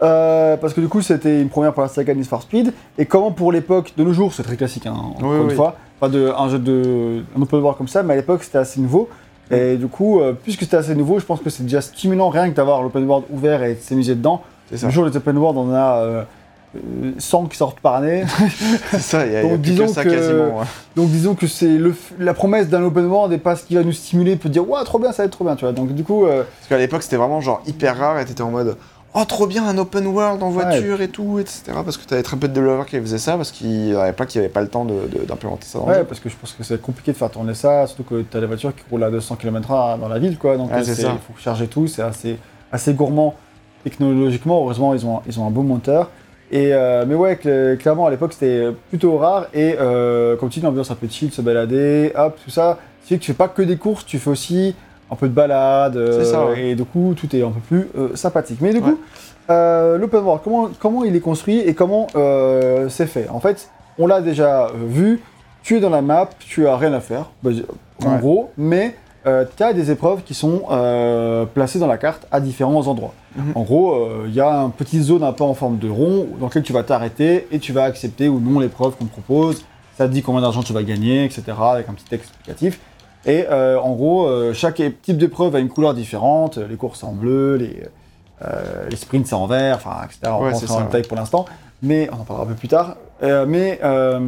Euh, parce que du coup, c'était une première pour la saga Need for Speed, et comment pour l'époque, de nos jours, c'est très classique, hein, encore Oui, une oui. fois, pas de, un jeu de un open world comme ça, mais à l'époque, c'était assez nouveau. Et du coup, euh, puisque c'était assez nouveau, je pense que c'est déjà stimulant rien que d'avoir l'open world ouvert et de s'amuser dedans. C'est ça. Le jour, les open world, on a 100 qui sortent par année. <laughs> C'est ça, il y a, y Donc, plus disons que ça que- quasiment. ouais. Donc disons que c'est le la promesse d'un open world et pas ce qui va nous stimuler peut dire ouais trop bien ça va être trop bien tu vois donc du coup euh, Parce qu'à l'époque, c'était vraiment genre hyper rare et t'étais en mode Oh, trop bien, un open world en voiture et tout, etc. Parce que t'avais très peu de développeurs qui faisaient ça parce qu'il y avait pas qui pas le temps d'implémenter ça dans le ouais jeu. parce que je pense que c'est compliqué de faire tourner ça surtout que t'as des voitures qui roulent à 200 km/h dans la ville quoi donc Ouais, euh, il faut charger tout c'est assez assez gourmand technologiquement heureusement ils ont ils ont un beau moteur et euh, mais ouais cl- clairement à l'époque c'était plutôt rare et euh, comme tu dis l'ambiance un peu chill se balader hop tout ça tu sais que tu fais pas que des courses tu fais aussi un peu de balade euh, ça, ouais. et du coup tout est un peu plus euh, sympathique mais du coup Euh, l'open world, comment, comment il est construit et comment c'est fait? En fait, on l'a déjà vu, tu es dans la map, tu as rien à faire. Bah, en Ouais. gros, mais tu as des épreuves qui sont euh, placées dans la carte à différents endroits. Mhm. En gros, euh, il y a une petite zone un peu en forme de rond dans laquelle tu vas t'arrêter et tu vas accepter ou non l'épreuve qu'on te propose. Ça te dit combien d'argent tu vas gagner, etc. avec un petit texte explicatif. Et euh, en gros, euh, chaque type d'épreuve a une couleur différente. Les courses en bleu, les, euh, les sprints en vert, enfin, etc. On Ouais, rentrer en détail pour l'instant, mais on en parlera un peu plus tard. Euh, mais euh,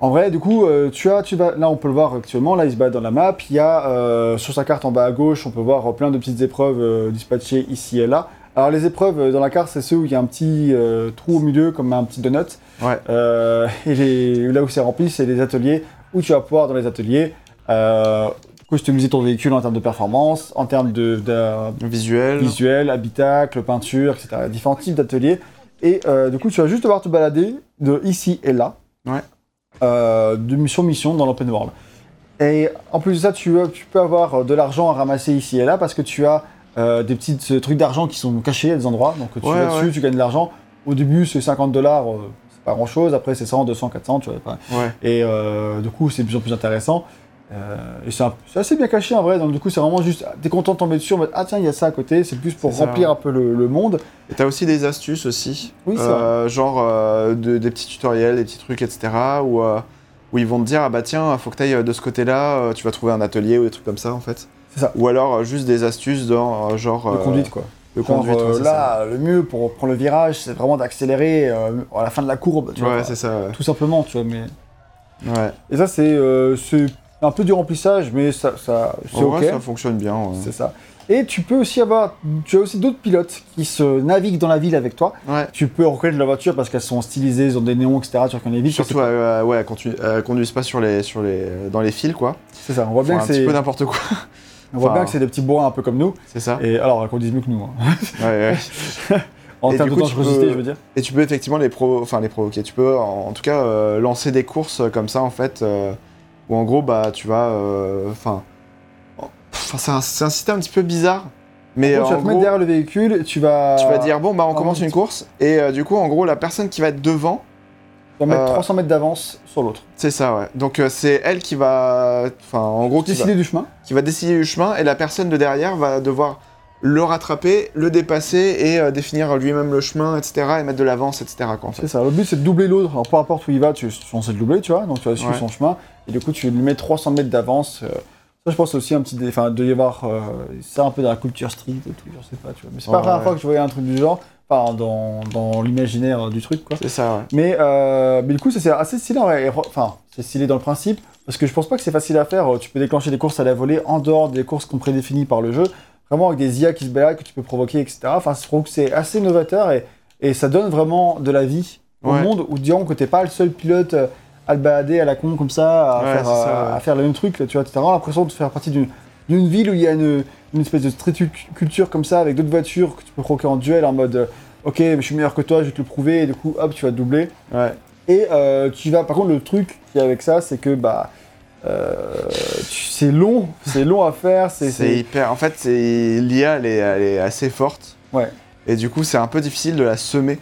en vrai, du coup, euh, tu as, tu vas, là on peut le voir actuellement, là il se bat dans la map. Il y a euh, sur sa carte en bas à gauche, on peut voir euh, plein de petites épreuves euh, dispatchées ici et là. Alors les épreuves dans la carte, c'est ceux où il y a un petit trou au milieu, comme un petit donut. Ouais. Euh, <laughs> et les- là où c'est rempli, c'est les ateliers où tu vas pouvoir dans les ateliers euh, customiser ton véhicule en termes de performance, en termes de, de- Visuel. visuel, habitacle, peinture, etc. Différents types d'ateliers. Et euh, du coup, tu vas juste devoir te balader de ici et là, Ouais. Euh, de mission dans l'open world. Et en plus de ça, tu, tu peux avoir de l'argent à ramasser ici et là parce que tu as euh, des petits euh, trucs d'argent qui sont cachés à des endroits. Donc tu Ouais, vas dessus, ouais. tu gagnes de l'argent. Au début, c'est 50 dollars, c'est pas grand chose. Après, c'est 100, 200, 400, tu vois. Ouais. Et euh, du coup, c'est de plus en plus intéressant. Euh, et c'est assez bien caché en vrai, donc du coup, c'est vraiment juste, t'es content de tomber dessus, en mode, ah tiens, il y a ça à côté, c'est plus pour remplir un peu le, le monde. Et t'as aussi des astuces aussi. Oui, Euh, genre euh, de- des petits tutoriels, des petits trucs, etc. Où, euh, où ils vont te dire, ah bah tiens, faut que t'ailles de ce côté-là, euh, tu vas trouver un atelier ou des trucs comme ça en fait. C'est ça. Ou alors juste des astuces dans euh, genre. De euh, conduite quoi. De Genre, conduite, ouais, ça. là, le mieux pour prendre le virage, c'est vraiment d'accélérer euh, à la fin de la courbe, tu vois. Ouais, c'est ça. ouais. tout simplement, tu vois. Mais... Ouais. Et ça, c'est euh, c'est un peu du remplissage, mais ça, ça c'est ok. vrai, ça fonctionne bien. ouais. C'est ça. Et tu peux aussi avoir, tu as aussi d'autres pilotes qui se naviguent dans la ville avec toi. Ouais. Tu peux reconnaître la voiture parce qu'elles sont stylisées, ils ont des néons, etc. Tu reconnais vite. Surtout, euh, ouais, quand tu euh, conduisent pas sur les, sur les, dans les fils, quoi. C'est ça. On voit bien que un petit c'est, peu n'importe quoi. <laughs> on voit enfin, bien que c'est des petits bourrins un peu comme nous. C'est ça. Et alors, elles conduisent mieux que nous. hein. Ouais, ouais. <laughs> En termes de coup, dangerosité, peux- je veux dire. Et tu peux effectivement les, provo enfin, les provoquer. Tu peux en, en tout cas euh, lancer des courses comme ça en fait, euh, où en gros bah tu vas, euh, enfin, c'est un, un système un petit peu bizarre, mais En gros, tu vas te mettre derrière le véhicule tu vas. tu vas dire bon bah on Ah, commence une course et euh, du coup en gros la personne qui va être devant, vas mettre euh, 300 mètres d'avance sur l'autre. c'est ça ouais. Donc euh, c'est elle qui va, enfin en gros qui va, Décider du chemin. qui va décider du chemin et la personne de derrière va devoir le rattraper, le dépasser et euh, définir lui-même le chemin, etc. et mettre de l'avance, etc. C'est ça. Le but, c'est de doubler l'autre. Alors, peu importe où il va, tu es censé le doubler, tu vois. Donc, tu vas suivre Ouais. son chemin. Et du coup, tu lui mets 300 mètres d'avance. euh, Ça, je pense aussi un petit. Enfin, de y avoir. euh, ça un peu dans la culture street et tout, je sais pas, tu vois. Mais c'est pas la première fois que je voyais un truc du genre. Enfin, dans, dans l'imaginaire du truc, quoi. C'est ça ouais. Mais, euh, mais du coup, c'est assez stylé. Enfin, c'est stylé dans le principe. Parce que je pense pas que c'est facile à faire. Tu peux déclencher des courses à la volée en dehors des courses qu'on prédéfinit par le jeu. Vraiment avec des IA qui se baladent, que tu peux provoquer, etc. Enfin, je trouve que c'est assez novateur et, et ça donne vraiment de la vie au Ouais. monde où disons que t'es pas le seul pilote à le balader à la con comme ça, à, Ouais, faire, ça, euh, ouais. à faire le même truc. Tu vois, t'as vraiment l'impression de faire partie d'une ville où il y a une, une espèce de street cu- culture comme ça avec d'autres voitures que tu peux croquer en duel en mode euh, ok, je suis meilleur que toi, je vais te le prouver et du coup hop, tu vas te doubler. Ouais. Et euh, tu vas, par contre, le truc qui est avec ça, c'est que bah, euh, c'est long, c'est long à faire, c'est, hyper. En fait, c'est l'IA, elle est, elle est assez forte. Ouais. Et du coup, c'est un peu difficile de la semer.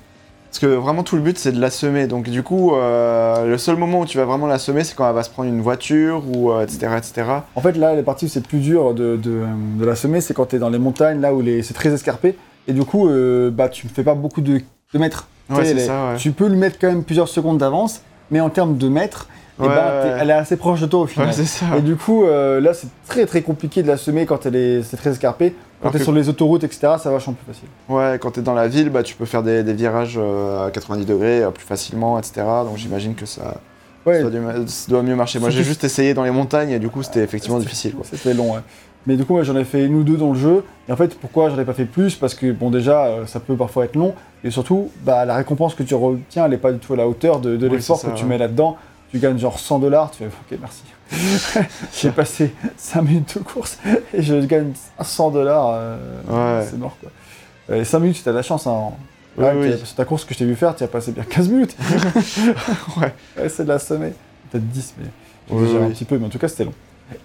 Parce que vraiment, tout le but, c'est de la semer. Donc, du coup, euh, le seul moment où tu vas vraiment la semer, c'est quand elle va se prendre une voiture ou euh, etc., etc. En fait, là, les parties où c'est plus dur de, de, de la semer, c'est quand tu es dans les montagnes, là où les, c'est très escarpé. Et du coup, euh, bah, tu ne fais pas beaucoup de, de mètres. Ouais, les- ça, ouais. Tu peux lui mettre quand même plusieurs secondes d'avance, mais en termes de mètres, eh Ouais, ouais. elle est assez proche de toi au final. Ça. et du coup, là, c'est très très compliqué de la semer quand elle est, c'est très escarpé. Quand tu es que- sur les autoroutes, etc., c'est vachement plus facile. Ouais, quand t'es dans la ville, bah, tu peux faire des, des virages euh, à 90 degrés euh, plus facilement, etc. Donc, j'imagine que ça, Ouais, ça, doit, dû- ça doit mieux marcher. Moi, j'ai juste essayé dans les montagnes et du coup, c'était effectivement difficile. C'était long, ouais. Mais du coup, moi, j'en ai fait une ou deux dans le jeu. Et en fait, pourquoi j'en ai pas fait plus? Parce que, bon, déjà, euh, ça peut parfois être long. Et surtout, bah, la récompense que tu retiens, elle est pas du tout à la hauteur de, de Oui, l'effort que tu mets là-dedans. Tu gagnes genre 100 dollars. Tu fais, ok, merci. <laughs> J'ai passé 5 minutes de course et je gagne 100 dollars. Ouais. C'est mort, quoi. Et 5 minutes, t'as de la chance. Hein. Oui, Là, oui. t'as- Sur ta course que je t'ai vu faire, tu as passé bien 15 minutes. <laughs> Ouais. Ouais, c'est de la sommet. Peut-être 10, mais Oui, un petit peu, mais en tout cas, c'était long.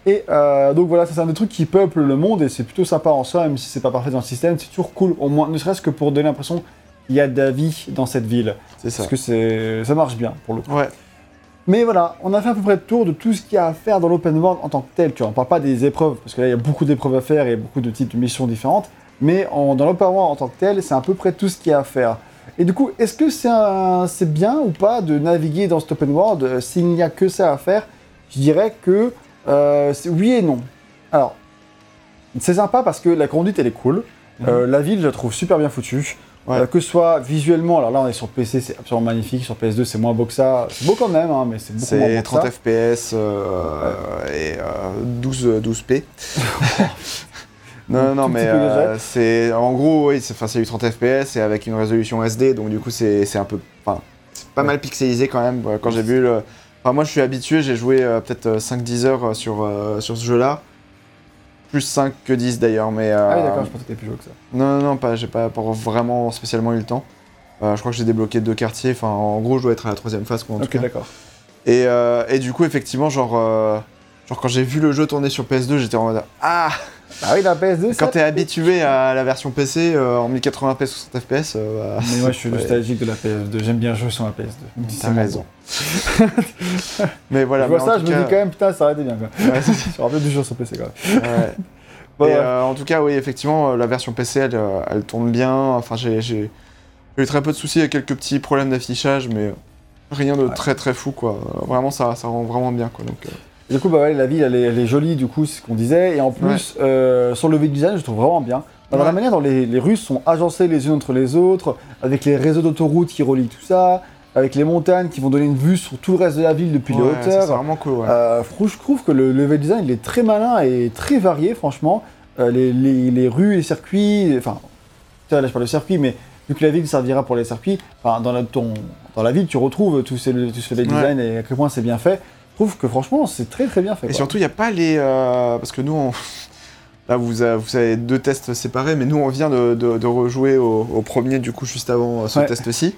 Et euh, donc voilà, c'est un des trucs qui peuple le monde et c'est plutôt sympa en soi, même si c'est pas parfait dans le système, c'est toujours cool, au moins, ne serait-ce que pour donner l'impression qu'il y a de la vie dans cette ville. C'est ça. Parce que ça marche bien pour le coup. Ouais. Mais voilà, on a fait à peu près le tour de tout ce qu'il y a à faire dans l'open world en tant que tel. Tu vois, on parle pas des épreuves, parce que là, il y a beaucoup d'épreuves à faire et beaucoup de types de missions différentes. Mais dans l'open world en tant que tel, c'est à peu près tout ce qu'il y a à faire. Et du coup, est-ce que c'est bien ou pas de naviguer dans cet open world euh, s'il n'y a que ça à faire? Je dirais que euh, oui et non. Alors, c'est sympa parce que la conduite, elle est cool. Euh, la ville, je la trouve super bien foutue. Ouais. Euh, que ce soit visuellement, alors là on est sur PC, c'est absolument magnifique. Sur PS2, c'est moins beau que ça. C'est beau quand même, hein, mais c'est beaucoup moins beau C'est que 30 ça. FPS euh, et euh, 12, 12p. <laughs> non, non, mais c'est en gros, oui, c'est du 30 FPS et avec une résolution SD, donc du coup c'est un peu, c'est pas Ouais. mal pixelisé quand même. Quand j'ai vu le, enfin moi je suis habitué, j'ai joué peut-être euh, 5-10 heures sur sur ce jeu-là, plus 5 que 10 d'ailleurs, mais Ah oui, euh, d'accord, je pensais que t'étais plus joué que ça. non, non, non, pas, j'ai pas vraiment spécialement eu le temps. Euh, je crois que j'ai débloqué deux quartiers. Enfin, en gros, je dois être à la troisième phase, quoi, en tout Ok, d'accord. Et, euh, et du coup, effectivement, genre, euh, genre quand j'ai vu le jeu tourner sur PS2, j'étais en mode Ah Ah oui, la PS2, Quand t'es habitué à la version PC euh, en 1080p 60 FPS, euh, bah, Mais moi, je suis ouais, nostalgique de la PS2. J'aime bien jouer sur la PS2. même si T'as raison. <laughs> Mais voilà. je vois mais ça, je me cas- dis quand même, putain, ça aurait été bien, quoi. Ouais, c'est- <laughs> je me rappelle du jeu sur PC, quand même. ouais. <laughs> Bon, Et, ouais. euh, en tout cas, oui, effectivement, euh, la version PC, elle, elle tourne bien. Enfin, j'ai eu très peu de soucis, il y a quelques petits problèmes d'affichage, mais rien de Ouais. très très fou, quoi. Vraiment, ça, ça rend vraiment bien, quoi. Donc, Du coup, bah ouais, la ville, elle est, elle est jolie, du coup, c'est ce qu'on disait. Et en plus, euh, sur le level design, je trouve vraiment bien. Dans la Ouais. manière dont les, les rues sont agencées les unes entre les autres, avec les réseaux d'autoroutes qui relient tout ça, avec les montagnes qui vont donner une vue sur tout le reste de la ville depuis ouais, les ça, C'est hauteurs. vraiment cool, ouais. Euh, je trouve que le level design, il est très malin et très varié, franchement. Euh, les, les- les rues, les circuits, enfin, là je parle de circuits, mais vu que la ville servira pour les circuits, enfin, dans, la, ton, dans la ville, tu retrouves tout ce, tout ce level Ouais. design et à quel point c'est bien fait. Trouve que franchement, c'est très très bien fait. Et quoi. surtout, il n'y a pas les. euh, Parce que nous, on- <laughs> là, vous avez, vous avez deux tests séparés, mais nous, on vient de, de- de rejouer au, au premier, du coup, juste avant euh, ce Ouais. test-ci.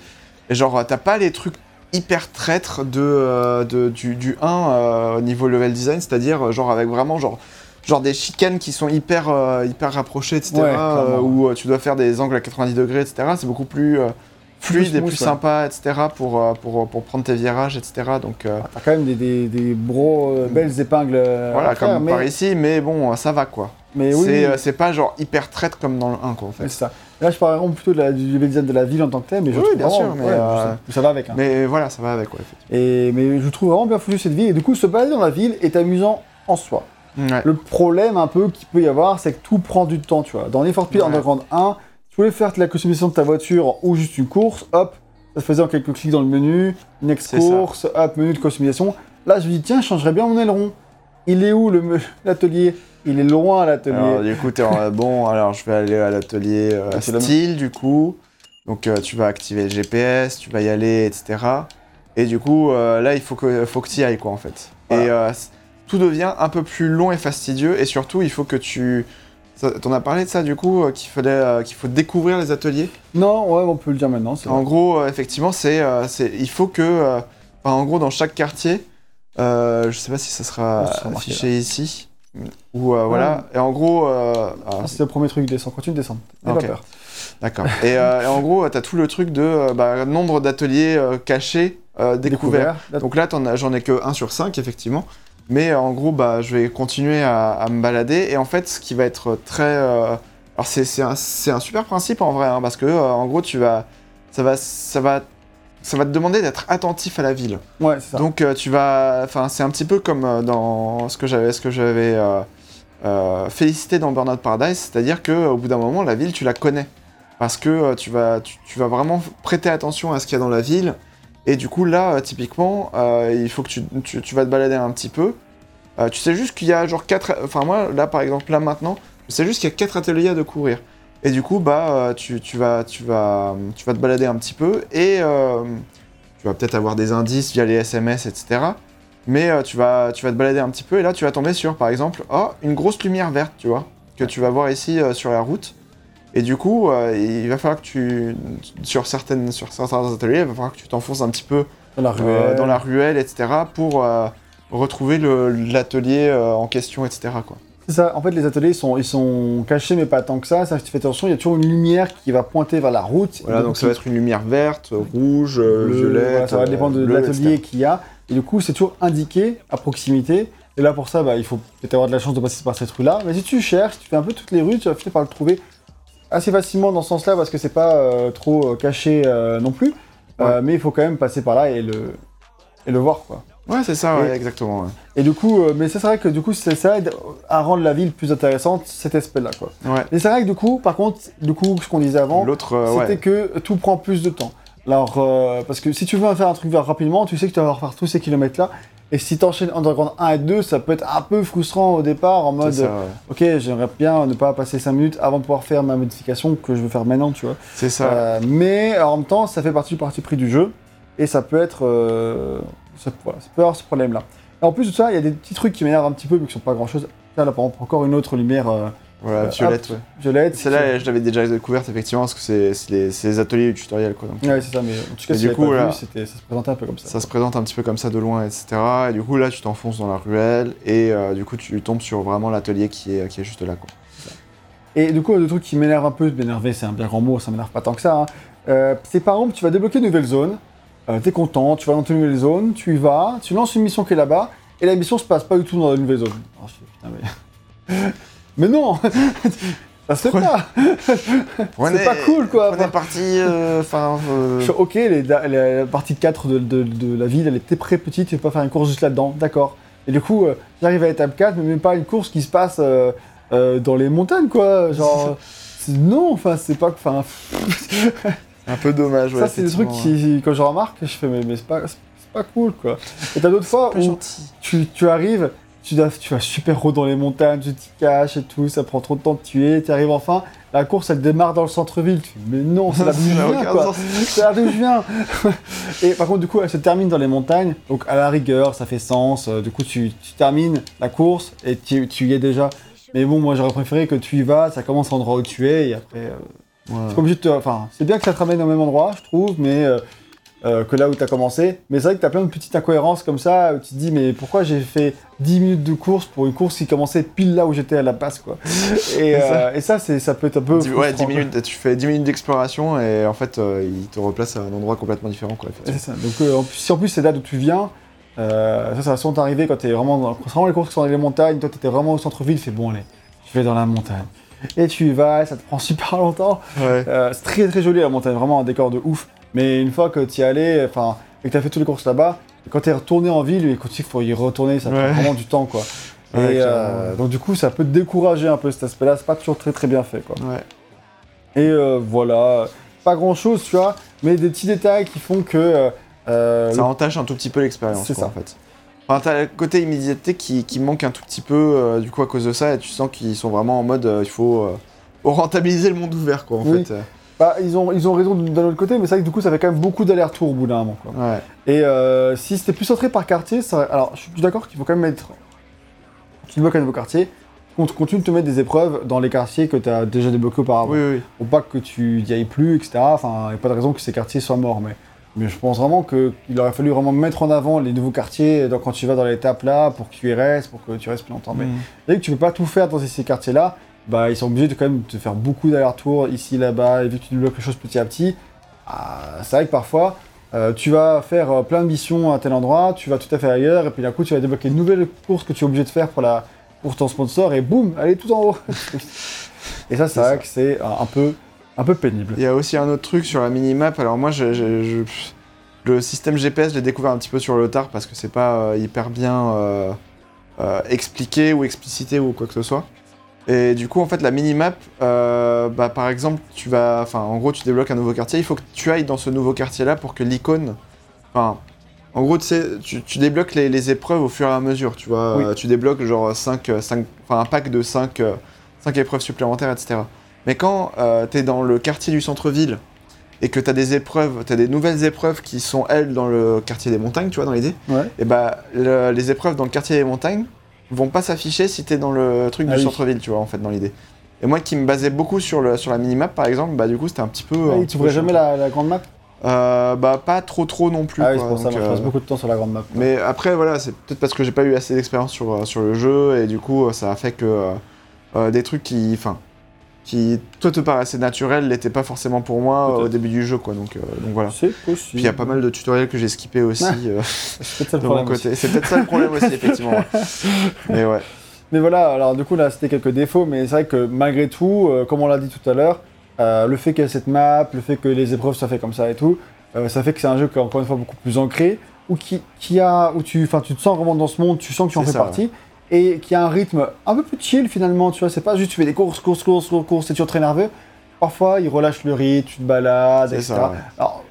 Et genre, t'as pas les trucs hyper traîtres de, euh, de- du, du 1 euh, au niveau level design, c'est-à-dire, genre, avec vraiment, genre. Genre des chicanes qui sont hyper, euh, hyper rapprochées, etc. Ouais, euh, où euh, tu dois faire des angles à 90 degrés, etc. C'est beaucoup plus euh, fluide et smooth, plus ouais. sympa, etc. Pour, euh, pour, pour prendre tes virages, etc. Donc, euh, T'as quand même des, des, des gros, euh, belles épingles. euh, voilà, à faire, comme mais, par ici, mais bon, ça va quoi. mais oui, c'est oui, euh, c'est pas genre hyper traite comme dans le 1 quoi en fait. c'est ça. Là, je parle vraiment plutôt de la, du design de la ville en tant que tel, mais je Oui, trouve bien vraiment- sûr, mais, ouais, euh, ça, va avec. hein. Mais voilà, ça va avec quoi effectivement. Et, mais je trouve vraiment bien foutu cette ville. Et du coup, se balader dans la ville est amusant en soi. Ouais. Le problème un peu qu'il peut y avoir, c'est que tout prend du temps, tu vois. Dans Need for Speed Ouais. Underground 1, tu voulais faire la customisation de ta voiture ou juste une course, hop, ça se faisait en quelques clics dans le menu, next course, hop, menu de customisation. Là, je me dis, tiens, je changerais bien mon aileron. Il est où <laughs> l'atelier? Il est loin Alors l'atelier. du coup t'es en <laughs> bon, alors je vais aller à l'atelier euh, Ah, style du coup. Donc euh, tu vas activer le GPS, tu vas y aller, etc. Et du coup euh, là il faut que faut que tu y ailles quoi en fait. Voilà. Et euh, tout devient un peu plus long et fastidieux et surtout il faut que tu T'en as parlé de ça du coup, euh, qu'il fallait, euh, qu'il faut découvrir les ateliers? Non, ouais, on peut le dire maintenant. En vrai. gros, euh, effectivement, c'est, euh, c'est, il faut que, enfin, en gros, dans chaque quartier, je sais pas si ça sera ça sera marqué, affiché ici, ou voilà. Et en gros, ah, Ah, c'est le premier truc, descend. Continue de descendre. N'aie pas peur. d'accord. Et, et en gros, t'as tout le truc de bah, nombre d'ateliers cachés, découverts. Donc là, j'en ai que 1 sur 5, effectivement. Mais euh, en gros, bah, je vais continuer à, à me balader. Et en fait, ce qui va être très. euh, Alors, c'est, un, c'est un super principe en vrai, hein, parce que, euh, en gros, tu vas. Ça va, ça, va, ça va te demander d'être attentif à la ville. Ouais, c'est ça. Donc, euh, tu vas. Enfin, c'est un petit peu comme dans ce que j'avais, ce que j'avais félicité dans Burnout Paradise, c'est-à-dire qu'au bout d'un moment, la ville, tu la connais. Parce que tu, vas, tu, tu vas vraiment prêter attention à ce qu'il y a dans la ville. Et du coup, là, euh, typiquement, euh, il faut que tu, vas te balader un petit peu. Euh, tu sais juste qu'il y a genre 4... Enfin, moi, là, par exemple, là, maintenant, je sais juste qu'il y a 4 ateliers à découvrir. Et du coup, bah, tu, tu, vas, tu, vas, tu vas te balader un petit peu et tu vas peut-être avoir des indices via les SMS, etc. Mais tu, vas, te balader un petit peu et là, tu vas tomber sur, par exemple, oh, une grosse lumière verte, tu vois, que tu vas voir ici sur la route. Et du coup, euh, il va falloir que tu, sur, certaines, sur certains ateliers, il va falloir que tu t'enfonces un petit peu Dans la euh, ruelle. dans la ruelle, etc., pour euh, retrouver l'atelier en question, etc. Quoi. C'est ça, en fait les ateliers ils sont, ils sont cachés mais pas tant que ça, ça si tu fais attention, il y a toujours une lumière qui va pointer vers la route. Voilà, donc ça va être une lumière verte, rouge, bleu, violette. voilà, ça va dépendre de l'atelier qu'il y a. Et du coup, c'est toujours indiqué à proximité. Et là, pour ça, bah, il faut peut-être avoir de la chance de passer par cette rue-là. Mais si tu cherches, tu fais un peu toutes les rues, tu vas finir par le trouver assez facilement dans ce sens-là parce que c'est pas euh, trop euh, caché euh, non plus. Mais il faut quand même passer par là et le, et le voir, quoi. Ouais, c'est ça, ouais, exactement. ouais. Et du coup, mais c'est vrai que du coup, ça, ça aide à rendre la ville plus intéressante, cet aspect-là, quoi. Ouais. Et c'est vrai que du coup, par contre, du coup, ce qu'on disait avant, c'était que tout prend plus de temps. Alors, parce que si tu veux faire un truc rapidement, tu sais que tu vas faire tous ces kilomètres-là. Et si tu enchaînes Underground 1 et 2, ça peut être un peu frustrant au départ, en mode, ça, ouais. ok, j'aimerais bien ne pas passer 5 minutes avant de pouvoir faire ma modification que je veux faire maintenant, tu vois. C'est ça. Euh, mais en même temps, ça fait partie du parti pris du jeu. Et ça peut être. euh, ça, voilà, ça peut avoir ce problème-là. Et en plus de ça, il y a des petits trucs qui m'énervent un petit peu, mais qui sont pas grand-chose. Là, là, par exemple, encore une autre lumière euh, Voilà, violette, hop, ouais. violette. Celle-là, je l'avais déjà découverte effectivement parce que c'est c'est les, c'est les ateliers du tutoriel quoi. Donc, Ouais, c'est ça, mais en tout cas, si du coup, là, vu, c'était- ça se présentait un peu comme ça. ça se présente un petit peu comme ça de loin, etc. Et du coup là, tu t'enfonces dans la ruelle et euh, du coup tu tombes sur vraiment l'atelier qui est, qui est juste là quoi. Et du coup, le truc qui m'énerve un peu, m'énerver, c'est un bien grand mot, ça m'énerve pas tant que ça. hein. Euh, c'est par exemple, tu vas débloquer une nouvelle zone, euh, t'es content, tu vas dans une nouvelle zone, tu y vas, tu lances une mission qui est là-bas, et la mission se passe pas du tout dans la nouvelle zone. Je fais, putain, mais. <laughs> mais non <laughs> Ça se fait pas <laughs> C'est pas cool, quoi. On est parti, euh, enfin. euh, Je fais, ok, les- la, la partie 4 de, de- de la ville, elle était très petite, tu peux pas faire une course juste là-dedans, d'accord. Et du coup, euh, j'arrive à l'étape 4, mais même pas une course qui se passe euh, euh, dans les montagnes, quoi. Genre, <laughs> c'est- non, enfin, c'est pas. Enfin, un peu dommage. Ouais, ça, c'est des trucs effectivement, qui, quand je remarque, je fais, mais, mais c'est pas, c'est pas cool, quoi. Et t'as d'autres fois ouais. Pas où gentil. tu, tu arrives, tu, dois- tu vas super haut dans les montagnes, tu t'y caches et tout, ça prend trop de temps de tuer, tu arrives enfin, la course elle démarre dans le centre-ville, tu fais, mais non, c'est là d'où je viens, quoi. C'est là d'où je viens. <laughs> et par contre, du coup, elle se termine dans les montagnes, donc à la rigueur, ça fait sens, euh, du coup, tu, tu termines la course et tu, tu y es déjà. Mais bon, moi j'aurais préféré que tu y vas, ça commence à l'endroit où tu es, et après. euh, Ouais. c'est pas obligé de te- Enfin, c'est bien que ça te ramène au même endroit, je trouve, mais euh, euh, que là où tu as commencé. Mais c'est vrai que tu as plein de petites incohérences comme ça, où tu te dis, mais pourquoi j'ai fait 10 minutes de course pour une course qui commençait pile là où j'étais à la base, quoi. <laughs> Et, ça. euh, et ça, c'est, ça peut être un peu. Ouais, 10 frustrant, quoi. minutes, tu fais 10 minutes d'exploration et en fait euh, il te replace à un endroit complètement différent quoi. C'est ça. Donc, en plus, si en plus c'est là d'où tu viens, ça, ça va souvent t'arriver quand t'es vraiment dans. C'est vraiment les courses qui sont dans les montagnes, toi t'étais vraiment au centre-ville, tu fais bon, allez, je vais dans la montagne. Et tu y vas, ça te prend <laughs> super longtemps. Ouais. Euh, c'est très très joli la montagne, vraiment un décor de ouf. Mais une fois que tu y allais, enfin, et que tu as fait toutes les courses là-bas, quand tu es retourné en ville, quand il faut y retourner, ça Ouais. prend vraiment du temps quoi. Et euh, donc du coup, ça peut te décourager un peu cet aspect-là, c'est pas toujours très très bien fait quoi. Ouais. Et euh, voilà, pas grand-chose, tu vois, mais des petits détails qui font que. euh, Ça entache un tout petit peu l'expérience C'est ça. en fait. Enfin, t'as le côté immédiateté qui, qui manque un tout petit peu du coup à cause de ça et tu sens qu'ils sont vraiment en mode il faut, faut rentabiliser le monde ouvert quoi en Oui. fait. Bah, ils, ont, ils ont raison d'un autre côté, mais c'est vrai que du coup, ça fait quand même beaucoup d'allers-retours au bout d'un moment quoi. Ouais. Et euh, si c'était plus centré par quartier, ça... alors je suis d'accord qu'il faut quand même mettre. Tu débloques un nouveau quartier, on continue de te mettre des épreuves dans les quartiers que tu as déjà débloqués auparavant. Oui, oui. Pour pas que tu n'y ailles plus, etc. Enfin, il n'y a pas de raison que ces quartiers soient morts. Mais, mais je pense vraiment qu'il aurait fallu vraiment mettre en avant les nouveaux quartiers donc, quand tu vas dans l'étape là pour que tu y restes, pour que tu restes plus longtemps. Mais Mm. dès que tu peux pas tout faire dans ces quartiers-là, bah, ils sont obligés de quand même te faire beaucoup d'allers-retours ici, là-bas, et vu que tu débloques les choses petit à petit, ah, c'est vrai que parfois, euh, tu vas faire euh, plein de missions à tel endroit, tu vas tout à fait ailleurs, et puis d'un coup, tu vas débloquer une nouvelle course que tu es obligé de faire pour, la, pour ton sponsor, et boum, elle est tout en haut. <laughs> et ça, c'est vrai ça. que c'est un, un peu, un peu pénible. Il y a aussi un autre truc sur la minimap. Alors moi, je, je- je- le système GPS, je l'ai découvert un petit peu sur le tard parce que c'est pas euh, hyper bien euh, euh, expliqué ou explicité ou quoi que ce soit. Et du coup, en fait, la minimap, euh, bah, par exemple, tu vas, enfin, en gros, tu débloques un nouveau quartier. Il faut que tu ailles dans ce nouveau quartier-là pour que l'icône, enfin, en gros, tu sais, tu, tu débloques les, les épreuves au fur et à mesure. Tu vois, Oui. Euh, tu débloques genre 5, 5, enfin, un pack de 5, épreuves supplémentaires, etc. Mais quand tu es dans le quartier du centre-ville et que tu as des épreuves, tu as des nouvelles épreuves qui sont elles dans le quartier des montagnes, tu vois, dans l'idée, Ouais. et bah le- les épreuves dans le quartier des montagnes vont pas s'afficher si tu es dans le truc Ah du oui. centre-ville, tu vois, en fait, dans l'idée. Et moi qui me basais beaucoup sur, le, sur la minimap, par exemple, bah du coup c'était un petit peu. Ah tu ouvrais jamais la, la grande map? Euh, Bah pas trop trop non plus. Ah oui, c'est pour ça, moi je passe euh, beaucoup de temps sur la grande map. quoi. mais après, voilà, c'est peut-être parce que j'ai pas eu assez d'expérience sur, euh, sur le jeu et du coup, ça a fait que euh, euh, des trucs qui. Enfin. Qui, toi, te paraissait naturel, l'était pas forcément pour moi euh, au début du jeu, quoi. Donc, euh, donc voilà. C'est possible. Puis il y a pas mal de tutoriels que j'ai skippé aussi euh, C'est peut-être ça le problème aussi. côté. C'est peut-être ça le problème aussi, effectivement. ouais. <laughs> Mais ouais. Mais voilà, alors du coup là c'était quelques défauts, mais c'est vrai que malgré tout, euh, comme on l'a dit tout à l'heure, le fait qu'il y ait cette map, le fait que les épreuves soient faites comme ça et tout, ça fait que c'est un jeu qui est encore une fois beaucoup plus ancré, ou qui, qui a, où tu, enfin tu te sens vraiment dans ce monde, tu sens que tu en fais ça, partie, et qui a un rythme un peu plus chill finalement, tu vois, c'est pas juste tu fais des courses, courses, courses, courses, courses, et tu es très nerveux. Parfois il relâche le rythme, tu te balades, etc. ça, ouais. Alors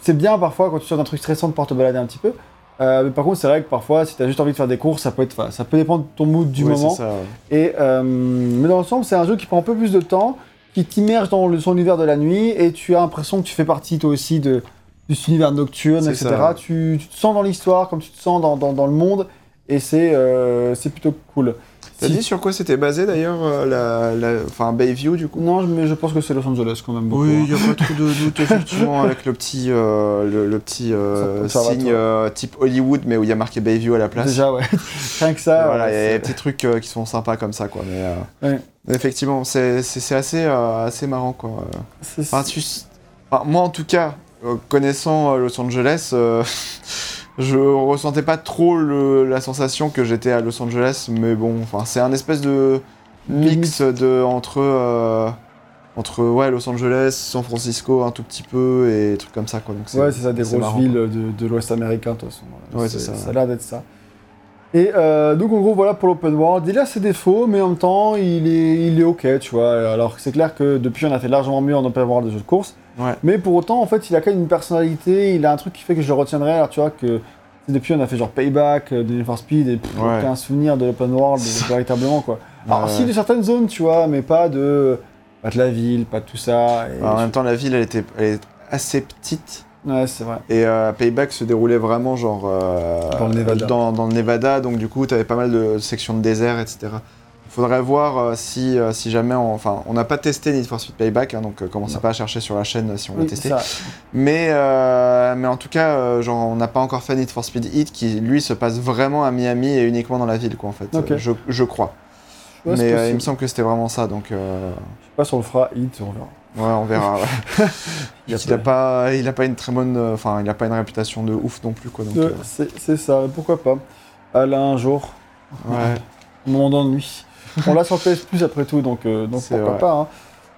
c'est bien parfois quand tu sors d'un truc stressant de pouvoir te balader un petit peu. Euh, mais par contre, c'est vrai que parfois, si tu as juste envie de faire des courses, ça peut, être, ça peut dépendre de ton mood du Ouais, moment. ça, ouais. Et, euh, mais dans l'ensemble, c'est un jeu qui prend un peu plus de temps, qui t'immerge dans le, son univers de la nuit, et tu as l'impression que tu fais partie toi aussi de, de cet univers nocturne, etc. ça. Tu, tu te sens dans l'histoire, comme tu te sens dans, dans, dans le monde, et c'est euh, c'est plutôt cool. T'as Si- dit sur quoi c'était basé d'ailleurs, euh, la, la- enfin Bayview du coup? Non, mais je pense que c'est Los Angeles quand même. beaucoup, Oui, hein. il n'y a pas trop de <laughs> doute effectivement avec le petit, euh, le, le petit euh, signe euh, type Hollywood, mais où il y a marqué Bayview à la place. Déjà, ouais. <laughs> Rien que ça. voilà, il y a des petits trucs qui sont sympas comme ça, quoi. Mais Ouais. effectivement, c'est assez, assez marrant, quoi. c'est- Enfin, tu- enfin, moi, en tout cas, connaissant Los Angeles, <laughs> je ressentais pas trop le- la sensation que j'étais à Los Angeles, mais bon, enfin, c'est un espèce de mix de entre euh, entre ouais Los Angeles, San Francisco un tout petit peu et trucs comme ça, quoi. Donc Ouais, c'est ça, des grosses marrant, villes de, de l'Ouest américain, de toute façon. Ouais, c'est ça, Ça a l'air d'être ça. Et euh, donc, en gros, voilà pour l'open world. Il a ses défauts, mais en même temps, il est, il est ok, tu vois. Alors, c'est clair que depuis, on a fait largement mieux en open world de jeux de course. Ouais. Mais pour autant, en fait, il a quand même une personnalité. Il a un truc qui fait que je le retiendrai. Alors, tu vois, que depuis, on a fait genre Payback, euh, Need for Speed, et pff, Ouais. aucun souvenir de l'open world, véritablement, quoi. Alors, Ouais. si, de certaines zones, tu vois, mais pas de. Pas de la ville, pas de tout ça. et- En même temps, la ville, elle était, elle assez petite. Ouais, c'est vrai. Et euh, Payback se déroulait vraiment genre euh, Dans le Nevada. dans, dans le Nevada, donc du coup tu avais pas mal de sections de désert, etc. Faudrait voir euh, si, euh, si jamais, on- enfin, on n'a pas testé Need for Speed Payback, hein, donc euh, commencez Non. pas à chercher sur la chaîne si on l'a Oui, testé. ça. Mais, mais en tout cas, genre, on n'a pas encore fait Need for Speed Heat, qui lui se passe vraiment à Miami et uniquement dans la ville, quoi, en fait. Je, je crois. Ouais, mais euh, il me semble que c'était vraiment ça, donc euh, Je sais pas si on le fera hit, on verra. ouais, on verra. ouais. <laughs> Il il a pas, il a pas une très bonne, euh, enfin, il a pas une réputation de ouf non plus, quoi. Donc, c'est ça, pourquoi pas. Alain, un jour, ouais. moment d'ennui. <laughs> On l'a sur PS Plus après tout, donc, euh, donc C'est pourquoi vrai. pas. hein.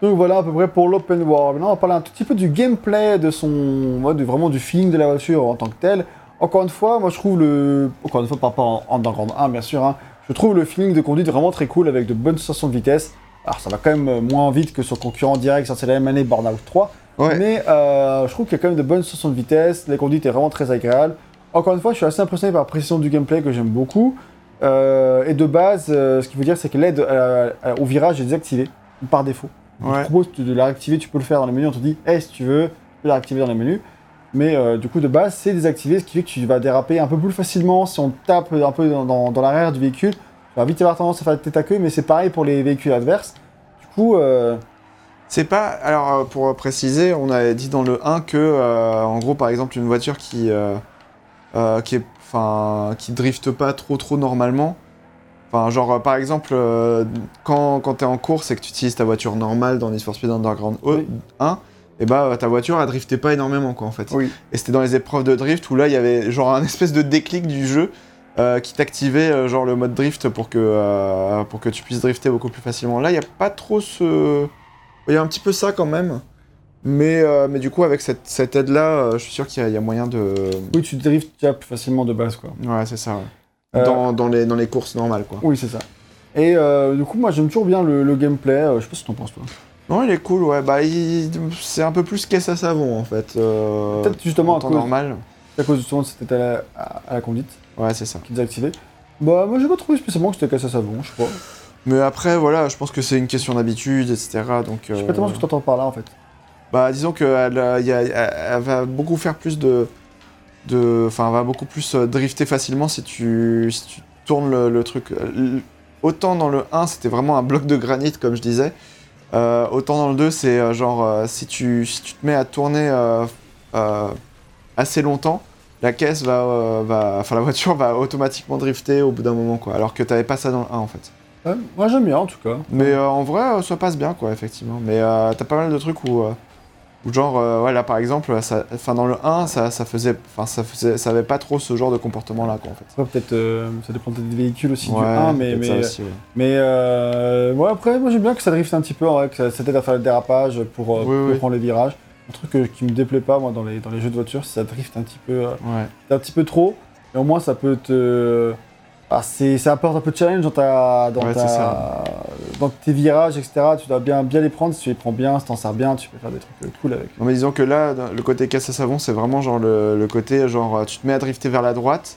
Donc voilà à peu près pour l'open world. Maintenant, on va parler un tout petit peu du gameplay, de son, ouais, de, vraiment du feeling de la voiture en tant que tel. Encore une fois, moi je trouve le, encore une fois par rapport en, Underground 1 bien sûr, hein, je trouve le feeling de conduite vraiment très cool avec de bonnes sensations de vitesse. Alors ça va quand même euh, moins vite que son concurrent direct sorti la même année Burnout 3, Ouais. mais euh, je trouve qu'il y a quand même de bonnes sensations de vitesse, la conduite est vraiment très agréable. Encore une fois, je suis assez impressionné par la précision du gameplay que j'aime beaucoup. Euh, et de base, euh, ce qu'il faut dire, c'est que l'aide à- au virage est désactivée par défaut. On Ouais. propose de la réactiver, tu peux le faire dans les menus, on te dit, hey, si tu veux, tu peux la réactiver dans les menus. Mais euh, du coup, de base, c'est désactivé, ce qui fait que tu vas déraper un peu plus facilement si on tape un peu dans, dans- dans l'arrière du véhicule. Tu vas vite avoir tendance à faire tête à queue, mais c'est pareil pour les véhicules adverses. Du coup, euh, C'est pas. Alors, euh, pour préciser, on avait dit dans le 1 que, euh, en gros, par exemple, une voiture qui. euh, euh, qui est. Enfin. qui drifte pas trop, trop normalement. Enfin, genre, euh, par exemple, euh, quand, quand t'es en course et que tu utilises ta voiture normale dans Need for Speed Underground Oui. 1, et bah, euh, ta voiture, elle driftait pas énormément, quoi, en fait. oui. Et c'était dans les épreuves de drift où là, il y avait genre un espèce de déclic du jeu euh, qui t'activait genre le mode drift pour que, pour que tu puisses drifter beaucoup plus facilement. Là, il n'y a pas trop ce... Il y a un petit peu ça quand même. Mais, euh, mais du coup, avec cette, cette aide-là, euh, je suis sûr qu'il y, a- il y a moyen de... Oui, tu driftes déjà plus facilement de base, quoi. Ouais, c'est ça. ouais. Euh, Dans, dans, les, dans les courses normales, quoi. Oui, c'est ça. Et euh, du coup, moi, j'aime toujours bien le, le gameplay. euh, je sais pas ce que t'en penses, toi. Non, il est cool, ouais. Bah, il- c'est un peu plus caisse à savon, en fait. euh, Peut-être justement en à temps cause, normal. à cause justement de à la, à- à la conduite Ouais, c'est ça. qui est désactivée. Bah, moi, j'ai pas trouvé spécialement que c'était casse à savon, je pas. Mais après, voilà, je pense que c'est une question d'habitude, etc. Donc, Je sais euh, pas tellement ce que t'entends par là, en fait. Bah, disons qu'elle elle, elle, elle va beaucoup faire plus de. de enfin, elle va beaucoup plus euh, drifter facilement si tu, si tu tournes le, le truc. L- Autant dans le 1, c'était vraiment un bloc de granit, comme je disais. euh, autant dans le 2, c'est euh, genre euh, si, tu, si tu te mets à tourner euh, euh, assez longtemps, la caisse va, euh, va. Enfin, la voiture va automatiquement drifter au bout d'un moment, quoi. Alors que t'avais pas ça dans le 1, en fait. Moi j'aime bien en tout cas. Mais euh, en vrai, euh, ça passe bien, quoi, effectivement. Mais euh, t'as pas mal de trucs où, euh, où genre, euh, ouais, là par exemple, ça, enfin dans le 1, ça, ça faisait, enfin ça faisait, ça avait pas trop ce genre de comportement-là, quoi, en fait. Peut-être, euh, ça dépend peut-être des véhicules aussi du Ouais, 1, mais, mais, aussi, ouais. mais euh, ouais, après, moi j'aime bien que ça drift un petit peu, en vrai, que ça, ça t'aide à faire le dérapage pour, euh, Oui, pour oui. prendre les virages. Un truc euh, qui me déplaît pas, moi, dans les, dans les jeux de voiture, c'est ça drift un petit peu, euh, un petit peu trop, et au moins ça peut te. Ah, ça apporte un peu de challenge dans, ta, dans, Ouais, ta- c'est ça. dans tes virages, etc. Tu dois bien, bien les prendre. Si tu les prends bien, si t'en sers bien, tu peux faire des trucs euh, cool avec. Non, mais disons que là, le côté casse à savon, c'est vraiment genre le, le côté genre euh, tu te mets à drifter vers la droite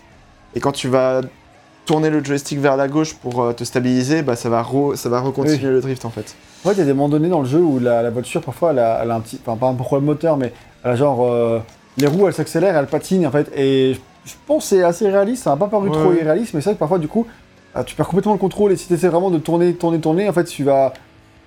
et quand tu vas tourner le joystick vers la gauche pour euh, te stabiliser, bah ça va re- ça va recontinuer le drift en fait. En fait, il y a des moments donnés dans le jeu où la, la voiture, parfois, elle a, elle a un petit. Enfin, pas un problème moteur, mais elle a genre. euh, les roues, elles s'accélèrent, elles patinent, en fait. Et je, pense que c'est assez réaliste. Ça m'a pas paru Ouais, trop irréaliste, mais c'est vrai que parfois, du coup, euh, tu perds complètement le contrôle. Et si tu essaies vraiment de tourner, tourner, tourner, en fait, tu vas.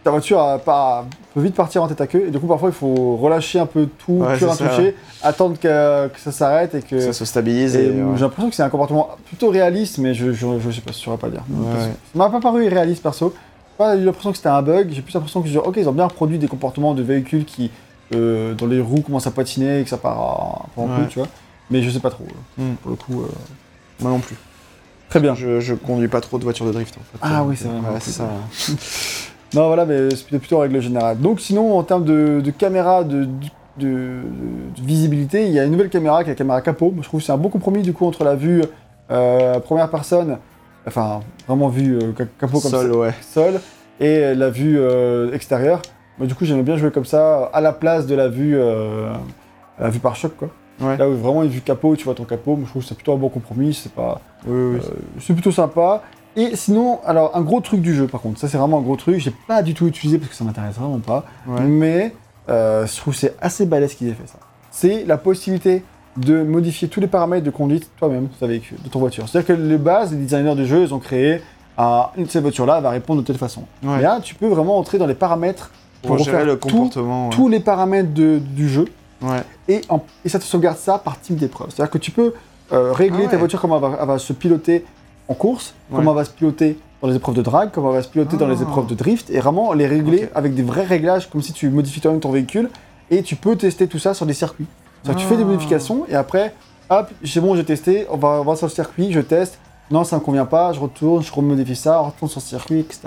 Ta voiture a pas, peut vite partir en tête à queue. Et du coup, parfois, il faut relâcher un peu tout, Ouais, c'est ça. intouché, attendre que, que ça s'arrête et que. Ça se stabilise et, et, ouais. J'ai l'impression que c'est un comportement plutôt réaliste, mais je, je, je sais pas, je saurais pas dire. Ça m'a pas paru irréaliste perso. J'ai pas eu l'impression que c'était un bug, j'ai plus l'impression que genre, ok, ils ont bien reproduit des comportements de véhicules qui, euh, dont les roues commencent à patiner et que ça part un peu en Ouais. tu vois. Mais je sais pas trop, euh, Hmm. pour le coup. euh. Moi non plus. Très bien. Je, je conduis pas trop de voitures de drift en fait. Ah Euh, oui, c'est vrai, ouais, c'est plus. ça. <laughs> Non, voilà, mais c'est plutôt en règle générale. Donc, sinon, en termes de, de caméra, de, de, de- de visibilité, il y a une nouvelle caméra qui est la caméra capot. Je trouve que c'est un bon compromis du coup entre la vue euh, première personne, enfin, vraiment vue euh, ca- capot comme ça. Sol, ouais. sol et la vue euh, extérieure. Du coup, j'aimais bien jouer comme ça, à la place de la vue, euh, la vue par choc, quoi. Ouais. Là où vraiment une vue capot, tu vois ton capot, moi, je trouve que c'est plutôt un bon compromis, c'est pas, Oui, oui. euh, c'est plutôt sympa. Et sinon, alors un gros truc du jeu, par contre, ça c'est vraiment un gros truc, j'ai pas du tout utilisé parce que ça m'intéresse vraiment pas, Ouais. mais euh, je trouve que c'est assez balèze qu'ils aient fait ça. C'est la possibilité de modifier tous les paramètres de conduite toi-même de ta véhicule, de ton voiture. C'est-à-dire que les bases, les designers de jeu, ils ont créé ah, une de ces voitures-là va répondre de telle façon. Ouais. Mais là, tu peux vraiment entrer dans les paramètres Pour pour gérer le tout- comportement. ouais. tous les paramètres de- du jeu Ouais. et, en- et ça te sauvegarde ça par type d'épreuve. C'est-à-dire que tu peux euh, régler Ah ouais. ta voiture comment elle va, elle va se piloter en course, Ouais. comment elle va se piloter dans les épreuves de drag, comment elle va se piloter dans les Ah. épreuves de drift, et vraiment les régler avec des vrais réglages, comme si tu modifies toi-même ton véhicule, et tu peux tester tout ça sur des circuits. C'est-à-dire que tu fais des Ah. modifications, et après, hop, c'est bon, j'ai testé, on va, on va sur le circuit, je teste, non, ça me convient pas, je retourne, je remodifie ça, on retourne sur le circuit, etc.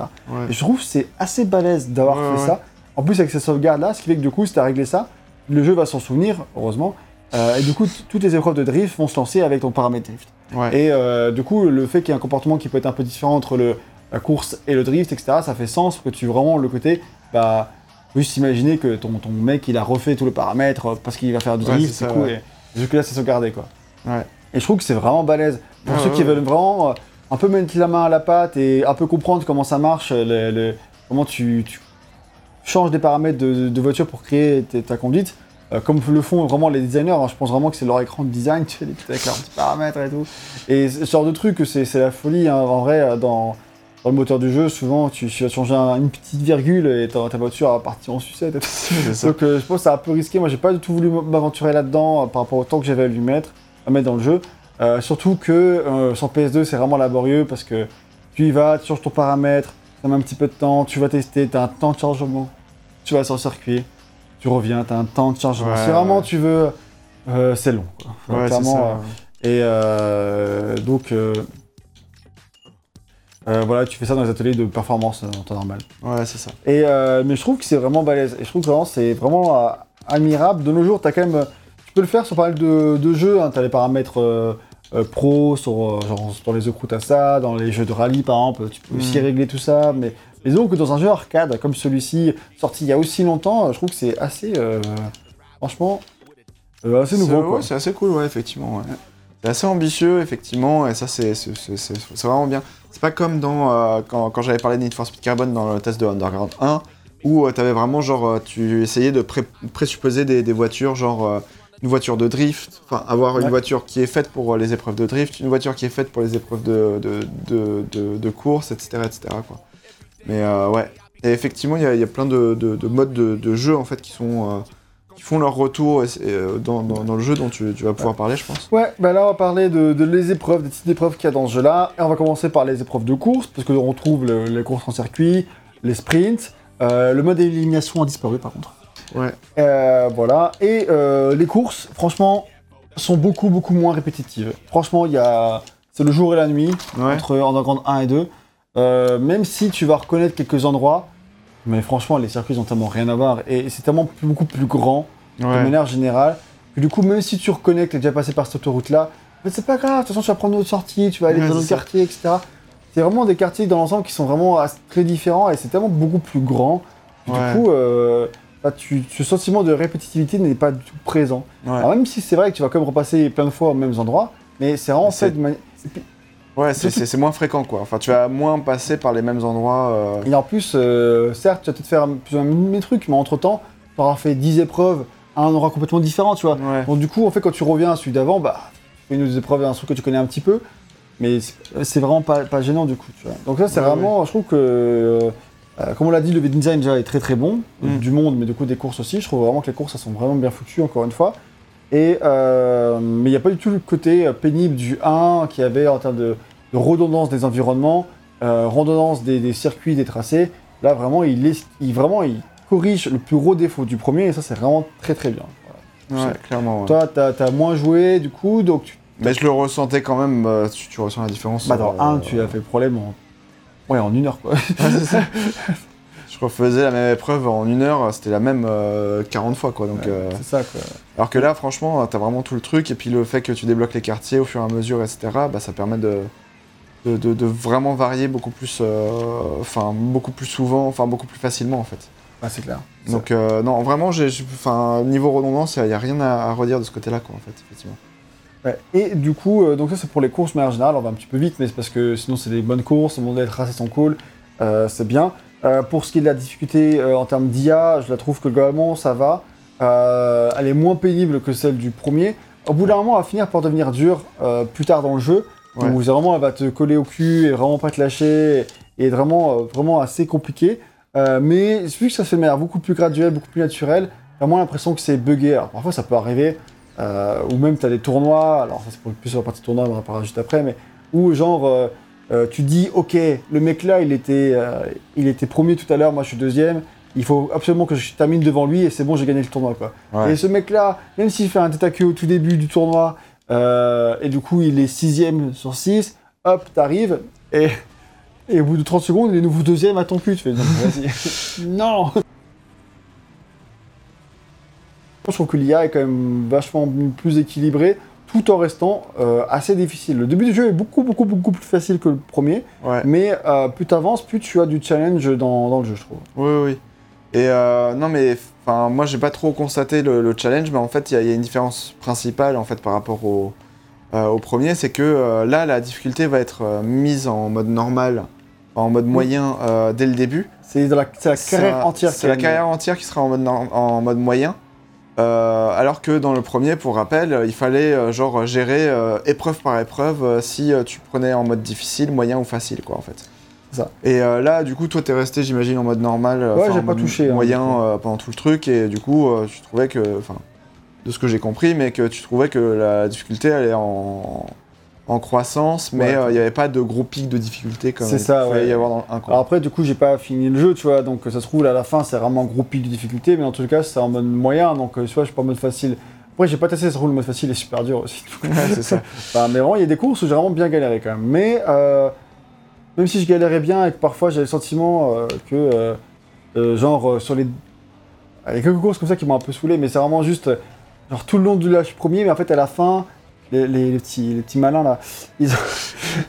Et je trouve que c'est assez balèze d'avoir fait ça. En plus, avec ces sauvegardes-là, ce qui fait que du coup, si tu as réglé ça, le jeu va s'en souvenir, heureusement. Euh, et du coup, toutes les épreuves de drift vont se lancer avec ton paramètre drift. Ouais. Et euh, du coup, le fait qu'il y ait un comportement qui peut être un peu différent entre le, la course et le drift, etc., ça fait sens pour que tu vraiment le côté, bah, juste imaginer que ton, ton mec, il a refait tous les paramètres euh, parce qu'il va faire du Ouais, drift, c'est du coup, ouais. et jusque-là, c'est sauvegardé, quoi. Ouais. Et je trouve que c'est vraiment balèze. Pour ceux ouais, qui ouais. veulent vraiment euh, un peu mettre la main à la pâte et un peu comprendre comment ça marche, le- le- comment tu, tu changes des paramètres de, de voiture pour créer ta, conduite, euh, comme le font vraiment les designers. hein. je pense vraiment que c'est leur écran de design, <laughs> tu fais des petits, avec leurs petits paramètres et tout. Et ce genre de truc, c'est la folie. hein. En vrai, euh, dans, dans le moteur du jeu, souvent, tu, tu vas changer un- une petite virgule et ta, ta voiture va partir en sucette. <laughs> Donc euh, je pense que c'est un peu risqué. Moi, j'ai pas du tout voulu m'aventurer là-dedans par rapport au temps que j'avais à lui mettre, à mettre dans le jeu. Euh, surtout que sur PS2, c'est vraiment laborieux parce que tu y vas, tu changes ton paramètre, ça met un petit peu de temps, tu vas tester, tu as un temps de chargement, tu vas sur le circuit, tu reviens, tu as un temps de chargement. Si vraiment tu veux, euh, c'est long. quoi. Ouais, Clairement, ça. euh, et euh, donc, euh, euh, voilà, tu fais ça dans les ateliers de performance en temps normal. Ouais, c'est ça. Et, mais je trouve que c'est vraiment balèze. Et je trouve que vraiment, c'est vraiment admirable. De nos jours, as quand même, tu peux le faire sur pas mal de, de jeux. Tu as les paramètres euh, pro, sur, euh, genre, dans les Okruta ça, dans les jeux de rallye par exemple. Tu peux aussi Mm. régler tout ça. Mais, mais disons que dans un jeu arcade comme celui-ci, sorti il y a aussi longtemps, je trouve que c'est assez, euh, franchement, euh, assez nouveau. C'est- ouais, assez cool, ouais, effectivement. ouais. C'est assez ambitieux, effectivement, et ça, c'est vraiment bien. C'est pas comme dans, quand, quand j'avais parlé de Need for Speed Carbon dans le test de Underground 1, où tu t'avais vraiment, genre, tu essayais de pré- présupposer des, des voitures, genre, une voiture de drift, enfin, avoir une voiture qui est faite pour euh, les épreuves de drift, une voiture qui est faite pour les épreuves de, de, de, course, etc., etc., quoi. Mais euh, ouais. Et effectivement, il y, a- il y a plein de, de- de modes de, jeu, en fait, qui sont... euh, qui font leur retour dans, dans- dans le jeu dont tu, tu vas pouvoir parler, je pense. Ouais, bah là on va parler de, de les épreuves, des petites épreuves qu'il y a dans ce jeu-là. Et on va commencer par les épreuves de course, parce que on trouve le- les courses en circuit, les sprints. Euh, le mode élimination a disparu par contre. Ouais. Euh, voilà. Et euh, les courses, franchement, sont beaucoup beaucoup moins répétitives. Franchement, il y a... c'est le jour et la nuit Ouais. entre Underground 1 et 2. Euh, même si tu vas reconnaître quelques endroits, mais franchement, les circuits ont tellement rien à voir et c'est tellement plus- beaucoup plus grand de manière générale. Que du coup, même si tu reconnais que tu es déjà passé par cette autoroute-là, mais c'est pas grave, de toute façon, tu vas prendre une autre sortie, tu vas aller dans c'est d'autres ça. quartiers, etc. C'est vraiment des quartiers dans l'ensemble qui sont vraiment très différents et c'est tellement beaucoup plus grand. Du coup, euh, tu, ce sentiment de répétitivité n'est pas du tout présent. Ouais. Alors, même si c'est vrai que tu vas quand même repasser plein de fois aux mêmes endroits, mais c'est vraiment fait de manière. Ouais, c'est, moins fréquent, quoi. Enfin, tu vas moins passer par les mêmes endroits. euh, Et en plus, euh, certes, tu vas peut-être faire plus ou moins les trucs, mais entre temps, tu auras fait 10 épreuves à un endroit complètement différent, tu vois. Ouais. Donc du coup, en fait, quand tu reviens à celui d'avant, bah, tu fais une autre épreuve d'un truc que tu connais un petit peu, mais c'est c'est vraiment pas, pas gênant du coup, tu vois. Donc là, c'est Ouais, vraiment, je trouve que, euh, euh, comme on l'a dit, le design déjà est très très bon, Mm. du monde, mais du coup des courses aussi. Je trouve vraiment que les courses, elles sont vraiment bien foutues, encore une fois. Et euh, mais il n'y a pas du tout le côté euh, pénible du 1 qu'il y avait en termes de, de redondance des environnements, euh, redondance des, des circuits, des tracés. Là, vraiment, il, est, il, vraiment, il corrige le plus gros défaut du premier, et ça, c'est vraiment très très bien. Voilà. Ouais, clairement. ouais. Toi, t'as as moins joué, du coup, donc tu... Mais je le ressentais quand même, tu, tu ressens la différence. Bah, dans euh, 1, tu as fait le problème en... Ouais, en une heure, quoi. Ouais, <laughs> je refaisais la même épreuve en une heure, c'était la même euh, 40 fois, quoi. Donc, Ouais, euh, C'est ça, quoi. Alors que là, franchement, t'as vraiment tout le truc, et puis le fait que tu débloques les quartiers au fur et à mesure, etc., bah, ça permet de, de, de- de vraiment varier beaucoup plus, euh, enfin, beaucoup plus souvent, enfin, beaucoup plus facilement, en fait. Ah, c'est clair. Donc, euh, non, vraiment, j'ai, j'ai- enfin, niveau redondance, il n'y a rien à, à redire de ce côté-là, quoi, en fait, effectivement. Ouais. Et du coup, euh, donc ça, c'est pour les courses, mais en général, on va un petit peu vite, mais c'est parce que sinon, c'est des bonnes courses, le monde des tracés sont cool, euh, c'est bien. Euh, pour ce qui est de la difficulté euh, en termes d'IA, je la trouve que globalement, ça va. Euh, elle est moins pénible que celle du premier. Au bout d'un moment, elle va finir par devenir dure euh, plus tard dans le jeu. Ouais. où vraiment elle va te coller au cul et vraiment pas te lâcher et être vraiment, vraiment assez compliqué. Euh, mais vu que ça se fait de manière beaucoup plus graduelle, beaucoup plus naturelle, t'as moins l'impression que c'est buggé. Alors parfois ça peut arriver, euh, ou même t'as des tournois, alors ça c'est pour- plus sur la partie tournoi, on en parlera juste après, mais où genre euh, euh, tu dis ok, le mec là il était, euh, il était premier tout à l'heure, moi je suis deuxième, il faut absolument que je termine devant lui et c'est bon j'ai gagné le tournoi quoi. Ouais. Et ce mec-là, même s'il fait un tête queue au tout début du tournoi, euh, et du coup il est sixième sur 6, hop, t'arrives, et, et au bout de 30 secondes, il est nouveau deuxième à ton cul. Tu fais, non, vas-y. <laughs> non Je trouve que l'IA est quand même vachement plus équilibrée, tout en restant euh, assez difficile. Le début du jeu est beaucoup, beaucoup, beaucoup plus facile que le premier, Ouais. mais euh, plus t'avances, plus tu as du challenge dans, dans le jeu, je trouve. Oui, oui. Et euh, non, mais moi, j'ai pas trop constaté le, le challenge, mais en fait, il y, a- il y a une différence principale en fait par rapport au, euh, au premier, c'est que là, la difficulté va être mise en mode normal, en mode moyen euh, dès le début. C'est la, carrière entière. C'est la carrière entière qui sera en mode, en mode moyen. Euh, alors que dans le premier, pour rappel, euh, il fallait euh, genre gérer épreuve par épreuve si tu prenais en mode difficile, moyen ou facile, quoi, en fait. Ça. Et euh, là, du coup, toi, t'es resté, j'imagine, en mode normal, euh, Ouais, enfin, j'ai en pas mode touché, hein, moyen euh, pendant tout le truc, et du coup, tu trouvais que, enfin, de ce que j'ai compris, mais que tu trouvais que la difficulté elle est en, en croissance, mais Ouais. euh, il n'y avait pas de gros pic de difficulté comme C'est il ça, pouvait ouais. y avoir dans un Alors après, du coup, j'ai pas fini le jeu, tu vois, donc ça se trouve, à la fin, c'est vraiment un gros pic de difficulté, mais en tout cas, c'est en mode moyen, donc euh, tu vois, je suis pas en mode facile. Après, j'ai pas testé, ça se trouve, le mode facile est super dur aussi. Ouais, c'est ça. <laughs> Enfin, mais vraiment, il y a des courses où j'ai vraiment bien galéré quand même. Mais euh, même si je galérais bien et que parfois j'avais le sentiment euh, que, euh, euh, genre, euh, sur les. Il y a quelques courses comme ça qui m'ont un peu saoulé, mais c'est vraiment juste. euh, Genre, tout le long du lâche premier, mais en fait, à la fin, les, les- les petits, les petits malins là, <laughs>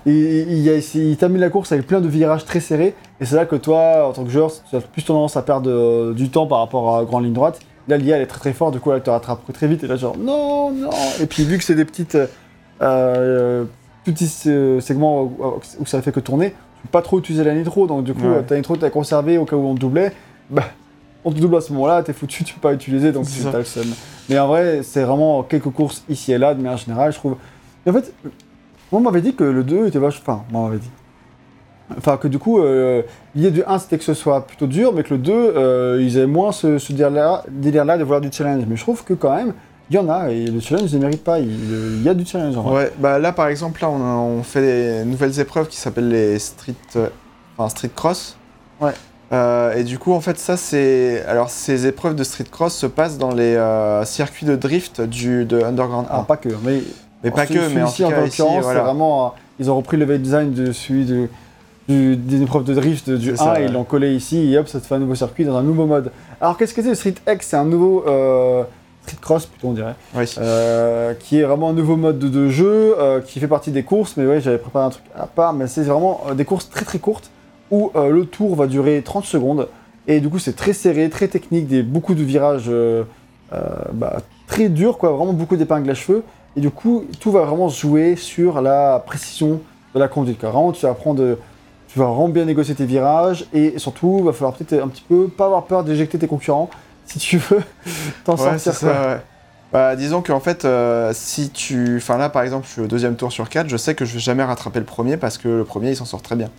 ils, ils, terminent la course avec plein de virages très serrés. Et c'est là que toi, en tant que joueur, tu as plus tendance à perdre euh, du temps par rapport à grande ligne droite. Là, l'IA, elle est très très forte, du coup, elle te rattrape très vite. Et là, genre, non, non. Et puis, vu que c'est des petites. euh, euh, petits segments où, ça fait que tourner, tu peux pas trop utiliser la nitro, donc du coup, Ouais. ta nitro, t'as conservé au cas où on te doublait, bah, on te double à ce moment-là, t'es foutu, tu peux pas utiliser, donc C'est le seum. Mais en vrai, c'est vraiment quelques courses ici et là, de manière générale, je trouve. Et en fait, moi, on m'avait dit que le 2 était vachement. Enfin, moi, on m'avait dit. Enfin, que du coup, euh, l'idée du 1 c'était que ce soit plutôt dur, mais que le 2, euh, ils avaient moins ce, ce délire-là de vouloir du challenge. Mais je trouve que quand même, il y en a, et le challenge ne mérite pas. Il, il y a du challenge en vrai. Ouais, bah là par exemple, là on, a- on fait des nouvelles épreuves qui s'appellent les street, euh, enfin street cross. Ouais. Euh, et du coup, en fait, ça c'est. Alors, ces épreuves de street cross se passent dans les euh, circuits de drift du, de Underground 1. Alors, pas que, mais, mais pas que, mais en tout cas, l'occurrence, ici, c'est vraiment. euh, ils ont repris le level design de celui de, du- des épreuves de drift du 1 C'est ça, et ils l'ont collé ici, et hop, ça te fait un nouveau circuit dans un nouveau mode. Alors, qu'est-ce que c'est le Street X? C'est un nouveau. euh, Street Cross, plutôt, on dirait. Oui. Qui est vraiment un nouveau mode de, de jeu, qui fait partie des courses, mais ouais, j'avais préparé un truc à part, mais c'est vraiment des courses très très courtes, où euh, le tour va durer 30 secondes, et du coup c'est très serré, très technique, des, beaucoup de virages euh, euh, bah, très durs, quoi, vraiment beaucoup d'épingles à cheveux, et du coup tout va vraiment se jouer sur la précision de la conduite, quoi. Vraiment tu vas apprendre, tu vas vraiment bien négocier tes virages, et surtout il va falloir peut-être un petit peu pas avoir peur d'éjecter tes concurrents, <laughs> si tu veux t'en Ouais, sortir, ça, ouais. Bah, disons qu'en fait, euh, si tu. Enfin, là, par exemple, je suis au deuxième tour sur 4, je sais que je vais jamais rattraper le premier parce que le premier, il s'en sort très bien.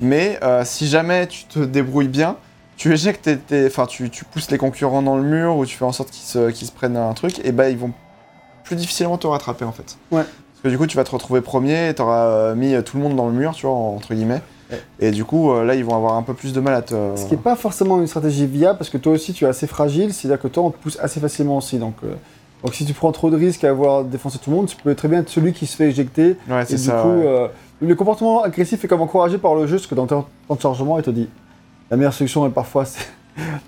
Mais euh, si jamais tu te débrouilles bien, tu éjectes tes. tes- Enfin, tu, tu pousses les concurrents dans le mur ou tu fais en sorte qu'ils se, qu'ils se prennent un truc, et bah, ils vont plus difficilement te rattraper en fait. Ouais. Parce que du coup, tu vas te retrouver premier et t'auras euh, mis tout le monde dans le mur, tu vois, entre guillemets. Ouais. Et du coup, euh, là, ils vont avoir un peu plus de mal à te. Ce qui n'est pas forcément une stratégie viable parce que toi aussi tu es assez fragile, c'est-à-dire que toi on te pousse assez facilement aussi. Donc, euh, donc si tu prends trop de risques à avoir défoncé tout le monde, tu peux très bien être celui qui se fait éjecter. Ouais, c'est du ça. coup, ouais. euh, le comportement agressif est comme encouragé par le jeu, parce que dans ton temps de chargement, il te dit la meilleure solution est parfois <laughs> c'est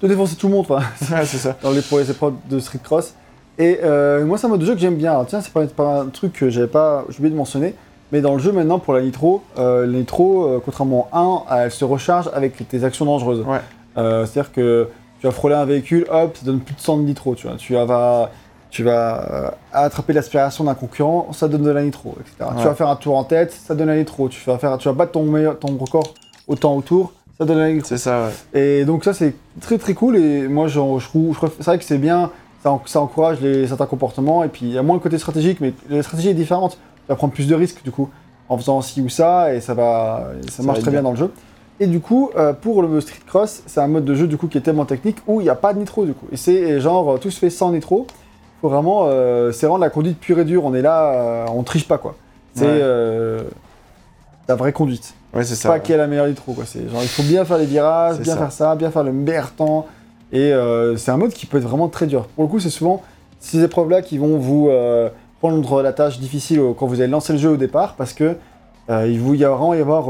de défoncer tout le monde enfin, <laughs> Ouais, c'est ça. dans les, pour les épreuves de Street Cross. Et euh, moi c'est un mode de jeu que j'aime bien. Alors, tiens, c'est pas, pas un truc que j'avais pas, oublié de mentionner. Mais dans le jeu maintenant pour la nitro, euh, la nitro, euh, contrairement à 1, elle se recharge avec tes actions dangereuses. Ouais. C'est-à-dire que tu vas frôler un véhicule, hop, ça donne plus de 100 de nitro. Tu, vois. tu vas, tu vas euh, attraper l'aspiration d'un concurrent, ça donne de la nitro, etc. Ouais. Tu vas faire un tour en tête, ça donne de la nitro. Tu vas, faire, tu vas battre ton, meilleur, ton record au temps autour, ça donne de la nitro. C'est ça, ouais. Et donc ça c'est très très cool et moi je trouve, c'est vrai que c'est bien, ça, en- ça encourage les, certains comportements et puis il y a moins le côté stratégique mais la stratégie est différente, tu vas prendre plus de risques du coup en faisant ci ou ça et ça va, et ça, Ça marche va très bien dans le jeu. Et du coup euh, pour le Street Cross c'est un mode de jeu du coup qui est tellement technique où il n'y a pas de nitro du coup et c'est genre euh, tout se fait sans nitro, faut vraiment, euh, c'est vraiment la conduite pure et dure, on est là, euh, on triche pas quoi, c'est Ouais. euh, la vraie conduite Ouais, c'est ça. pas ouais. qui a la meilleure nitro quoi. C'est genre il faut bien faire les virages, bien ça. faire ça, bien faire le meilleur temps. Et euh, c'est un mode qui peut être vraiment très dur. Pour le coup, c'est souvent ces épreuves-là qui vont vous prendre la tâche difficile quand vous allez lancer le jeu au départ, parce que il vous y a vraiment y avoir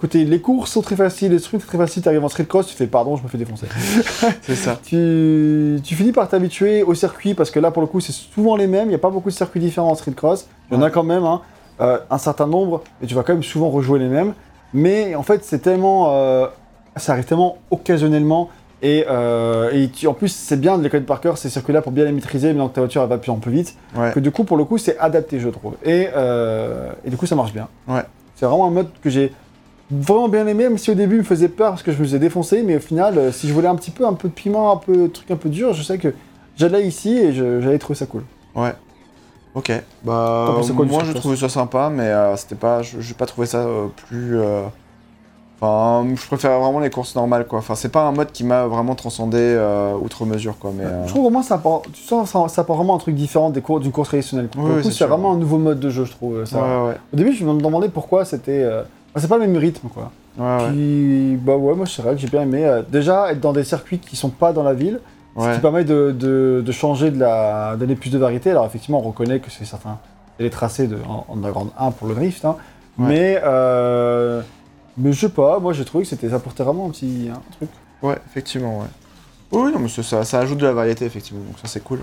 côté les courses sont très faciles, les trucs très faciles. T'arrives en street cross, tu fais pardon, je me fais défoncer. <laughs> C'est ça. tu, tu finis par t'habituer au circuit parce que là pour le coup c'est souvent les mêmes, il n'y a pas beaucoup de circuits différents en street cross, il y en a quand même hein, euh, un certain nombre, et tu vas quand même souvent rejouer les mêmes, mais en fait c'est tellement, euh, ça arrive tellement occasionnellement, et, euh, et tu- en plus c'est bien de les connaître par cœur ces circuits là pour bien les maîtriser, maintenant que ta voiture elle va de plus en plus vite, Ouais. que du coup pour le coup c'est adapté je trouve, et, et du coup ça marche bien. Ouais. C'est vraiment un mode que j'ai vraiment bien aimé, même si au début il me faisait peur parce que je me faisais défoncer, mais au final, euh, si je voulais un petit peu, un peu de piment, un peu de truc un peu dur, je sais que j'allais ici et j'allais trouver ça cool. Ouais. Ok. Bah, quoi moi, je trouvais ça sympa, mais euh, c'était pas. Je j'ai pas trouvé ça euh, plus. euh, Enfin, je préfère vraiment les courses normales, quoi. Enfin, c'est pas un mode qui m'a vraiment transcendé euh, outre mesure, quoi. Mais euh, Je trouve vraiment ça apporte, tu sens, ça, ça apporte vraiment un truc différent des cours, d'une course traditionnelle. Oui, c'est vraiment un nouveau mode de jeu, je trouve. ça. ouais, ouais, Au début, je me demandais pourquoi c'était. euh, c'est pas le même rythme, quoi. ouais. Puis, bah ouais, moi c'est vrai que j'ai bien aimé. euh, déjà, être dans des circuits qui sont pas dans la ville, ce Ouais. qui permet de, de, de changer, de la, donner plus de variété. Alors effectivement, on reconnaît que c'est certains, c'est les tracés de en, en Underground 1 pour le drift, hein. Ouais. mais euh, mais je sais pas, moi j'ai trouvé que c'était ça apportait vraiment un petit un truc. Ouais, effectivement, ouais. Oui, non, mais ça- ça, ça ajoute de la variété, effectivement, donc ça c'est cool.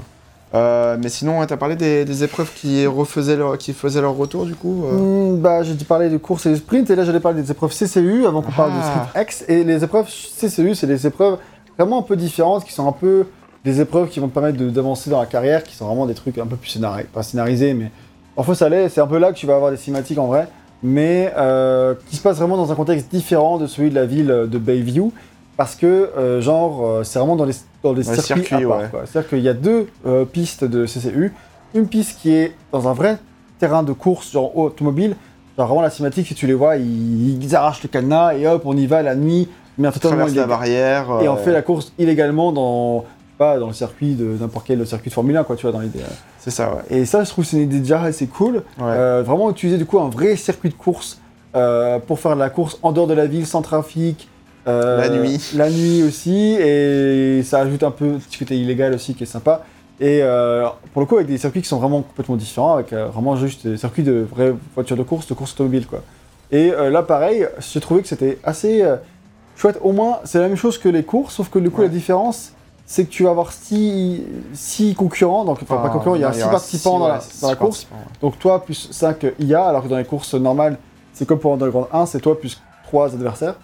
Euh, mais sinon, ouais, t'as parlé des, des épreuves qui refaisaient leur, qui faisaient leur retour, du coup euh. Hmm, bah j'ai dit parler de courses et de sprint et là j'allais parler des épreuves CCU avant qu'on parle de Ah. Street X. Et les épreuves CCU c'est des épreuves vraiment un peu différentes qui sont un peu des épreuves qui vont te permettre d'avancer dans la carrière qui sont vraiment des trucs un peu plus scénarisés, pas scénarisés mais parfois ça l'est, c'est un peu là que tu vas avoir des cinématiques en vrai. Mais euh, qui se passe vraiment dans un contexte différent de celui de la ville de Bayview. Parce que euh, genre c'est vraiment dans les, dans les circuits, à part, ouais. C'est-à-dire qu'il y a deux euh, pistes de CCU, une piste qui est dans un vrai terrain de course genre automobile Genre vraiment la cinématique, si tu les vois, ils, ils arrachent le cadenas et hop, on y va la nuit, mais totalement la barrière. Et on euh, fait la course illégalement dans, pas, dans le circuit de n'importe quel circuit de Formule 1, quoi, tu vois, dans l'idée. C'est ça, ouais. Et ça, je trouve c'est une idée déjà assez cool. Ouais. Euh, vraiment utiliser du coup un vrai circuit de course euh, pour faire la course en dehors de la ville, sans trafic. Euh, La nuit. <laughs> La nuit aussi, et ça ajoute un peu petit côté illégal aussi qui est sympa. Et euh, pour le coup, avec des circuits qui sont vraiment complètement différents, avec euh, vraiment juste des circuits de vraies voitures de course, de course automobile quoi. Et là, pareil, j'ai trouvé que c'était assez chouette. Au moins, c'est la même chose que les courses, sauf que du coup, Ouais. la différence, c'est que tu vas avoir six, six concurrents, donc enfin, pas concurrents, il y a non, six aura participants six, dans, ouais, la, six dans la course. ouais. Donc toi plus 5 IA, alors que dans les courses normales, c'est comme pour Underground 1, c'est toi plus 3 adversaires.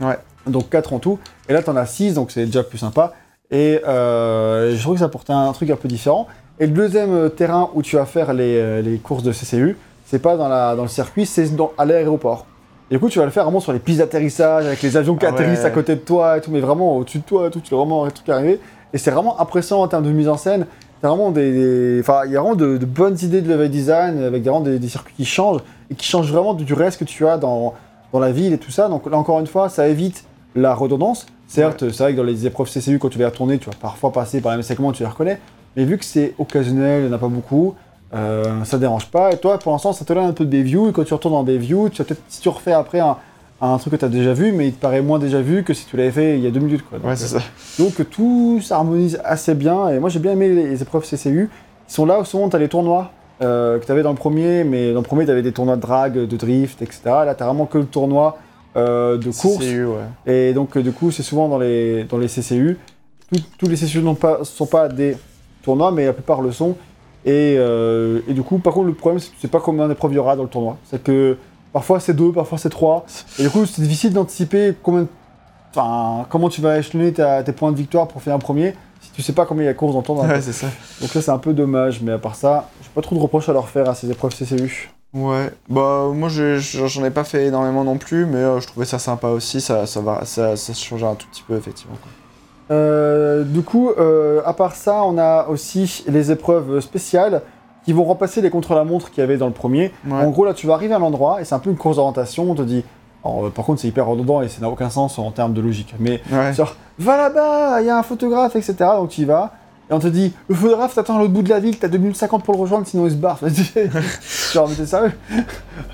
Ouais. Donc 4 en tout. Et là, t'en as 6, donc c'est déjà plus sympa. Et euh, je trouve que ça apportait un truc un peu différent. Et le deuxième euh, terrain où tu vas faire les, euh, les courses de CCU, c'est pas dans, la, dans le circuit, c'est dans- à l'aéroport. Et du coup, tu vas le faire vraiment sur les pistes d'atterrissage, avec les avions qui Ah ouais. atterrissent à côté de toi et tout, mais vraiment au-dessus de toi et tout, tu vas vraiment un truc arriver. Et c'est vraiment impressionnant en termes de mise en scène. T'as vraiment des, Enfin, il y a vraiment de, de bonnes idées de level design, avec vraiment des, des circuits qui changent, et qui changent vraiment du, du reste que tu as dans, dans la ville et tout ça. Donc là, encore une fois, ça évite la redondance. Certes, c'est vrai que dans les épreuves CCU, quand tu vas tourner, tu vas parfois passer par les mêmes segments, tu les reconnais. Mais vu que c'est occasionnel, il n'y en a pas beaucoup, euh, ça dérange pas. Et toi, pour l'instant, ça te donne un peu de Bayview. Et quand tu retournes dans Bayview, tu vas peut-être, si tu refais après un, un truc que tu as déjà vu, mais il te paraît moins déjà vu que si tu l'avais fait il y a deux minutes. Quoi. Donc, Ouais, c'est euh, ça. donc tout s'harmonise assez bien. Et moi, j'ai bien aimé les, épreuves CCU. Ils sont là, souvent, tu as les tournois euh, que tu avais dans le premier, mais dans le premier, tu avais des tournois de drag, de drift, etc. Là, tu vraiment que le tournoi euh, de course. CCU, ouais. Et donc, euh, du coup, c'est souvent dans les, dans les CCU. Tous- tous les CCU ne pas, sont pas des tournois, mais la plupart le sont. Et, euh, et du coup, par contre, le problème, c'est que tu sais pas combien d'épreuves il y aura dans le tournoi. C'est que parfois c'est deux, parfois c'est trois. Et du coup, c'est difficile d'anticiper combien, enfin, comment tu vas échelonner ta- tes points de victoire pour faire un premier tu sais pas combien il y a de courses dans tournoi. Ouais, c'est ça. Donc ça, c'est un peu dommage. Mais à part ça, j'ai pas trop de reproches à leur faire à ces épreuves CCU. Ouais, bah moi j'en ai pas fait énormément non plus, mais euh, je trouvais ça sympa aussi, ça, ça, va, ça, ça changeait un tout petit peu effectivement. quoi. Euh, du coup, euh, à part ça, on a aussi les épreuves spéciales qui vont remplacer les contre-la-montre qu'il y avait dans le premier. Ouais. En gros, là, tu vas arriver à l'endroit et c'est un peu une course d'orientation. On te dit, alors, euh, par contre, c'est hyper redondant et ça n'a aucun sens en termes de logique. Mais Ouais. genre, va là-bas, il y a un photographe, etc. Donc tu y vas. Et on te dit, le photographe t'attend à l'autre bout de la ville, t'as 2 minutes 50 pour le rejoindre, sinon il se barre. <laughs> genre, mais t'es sérieux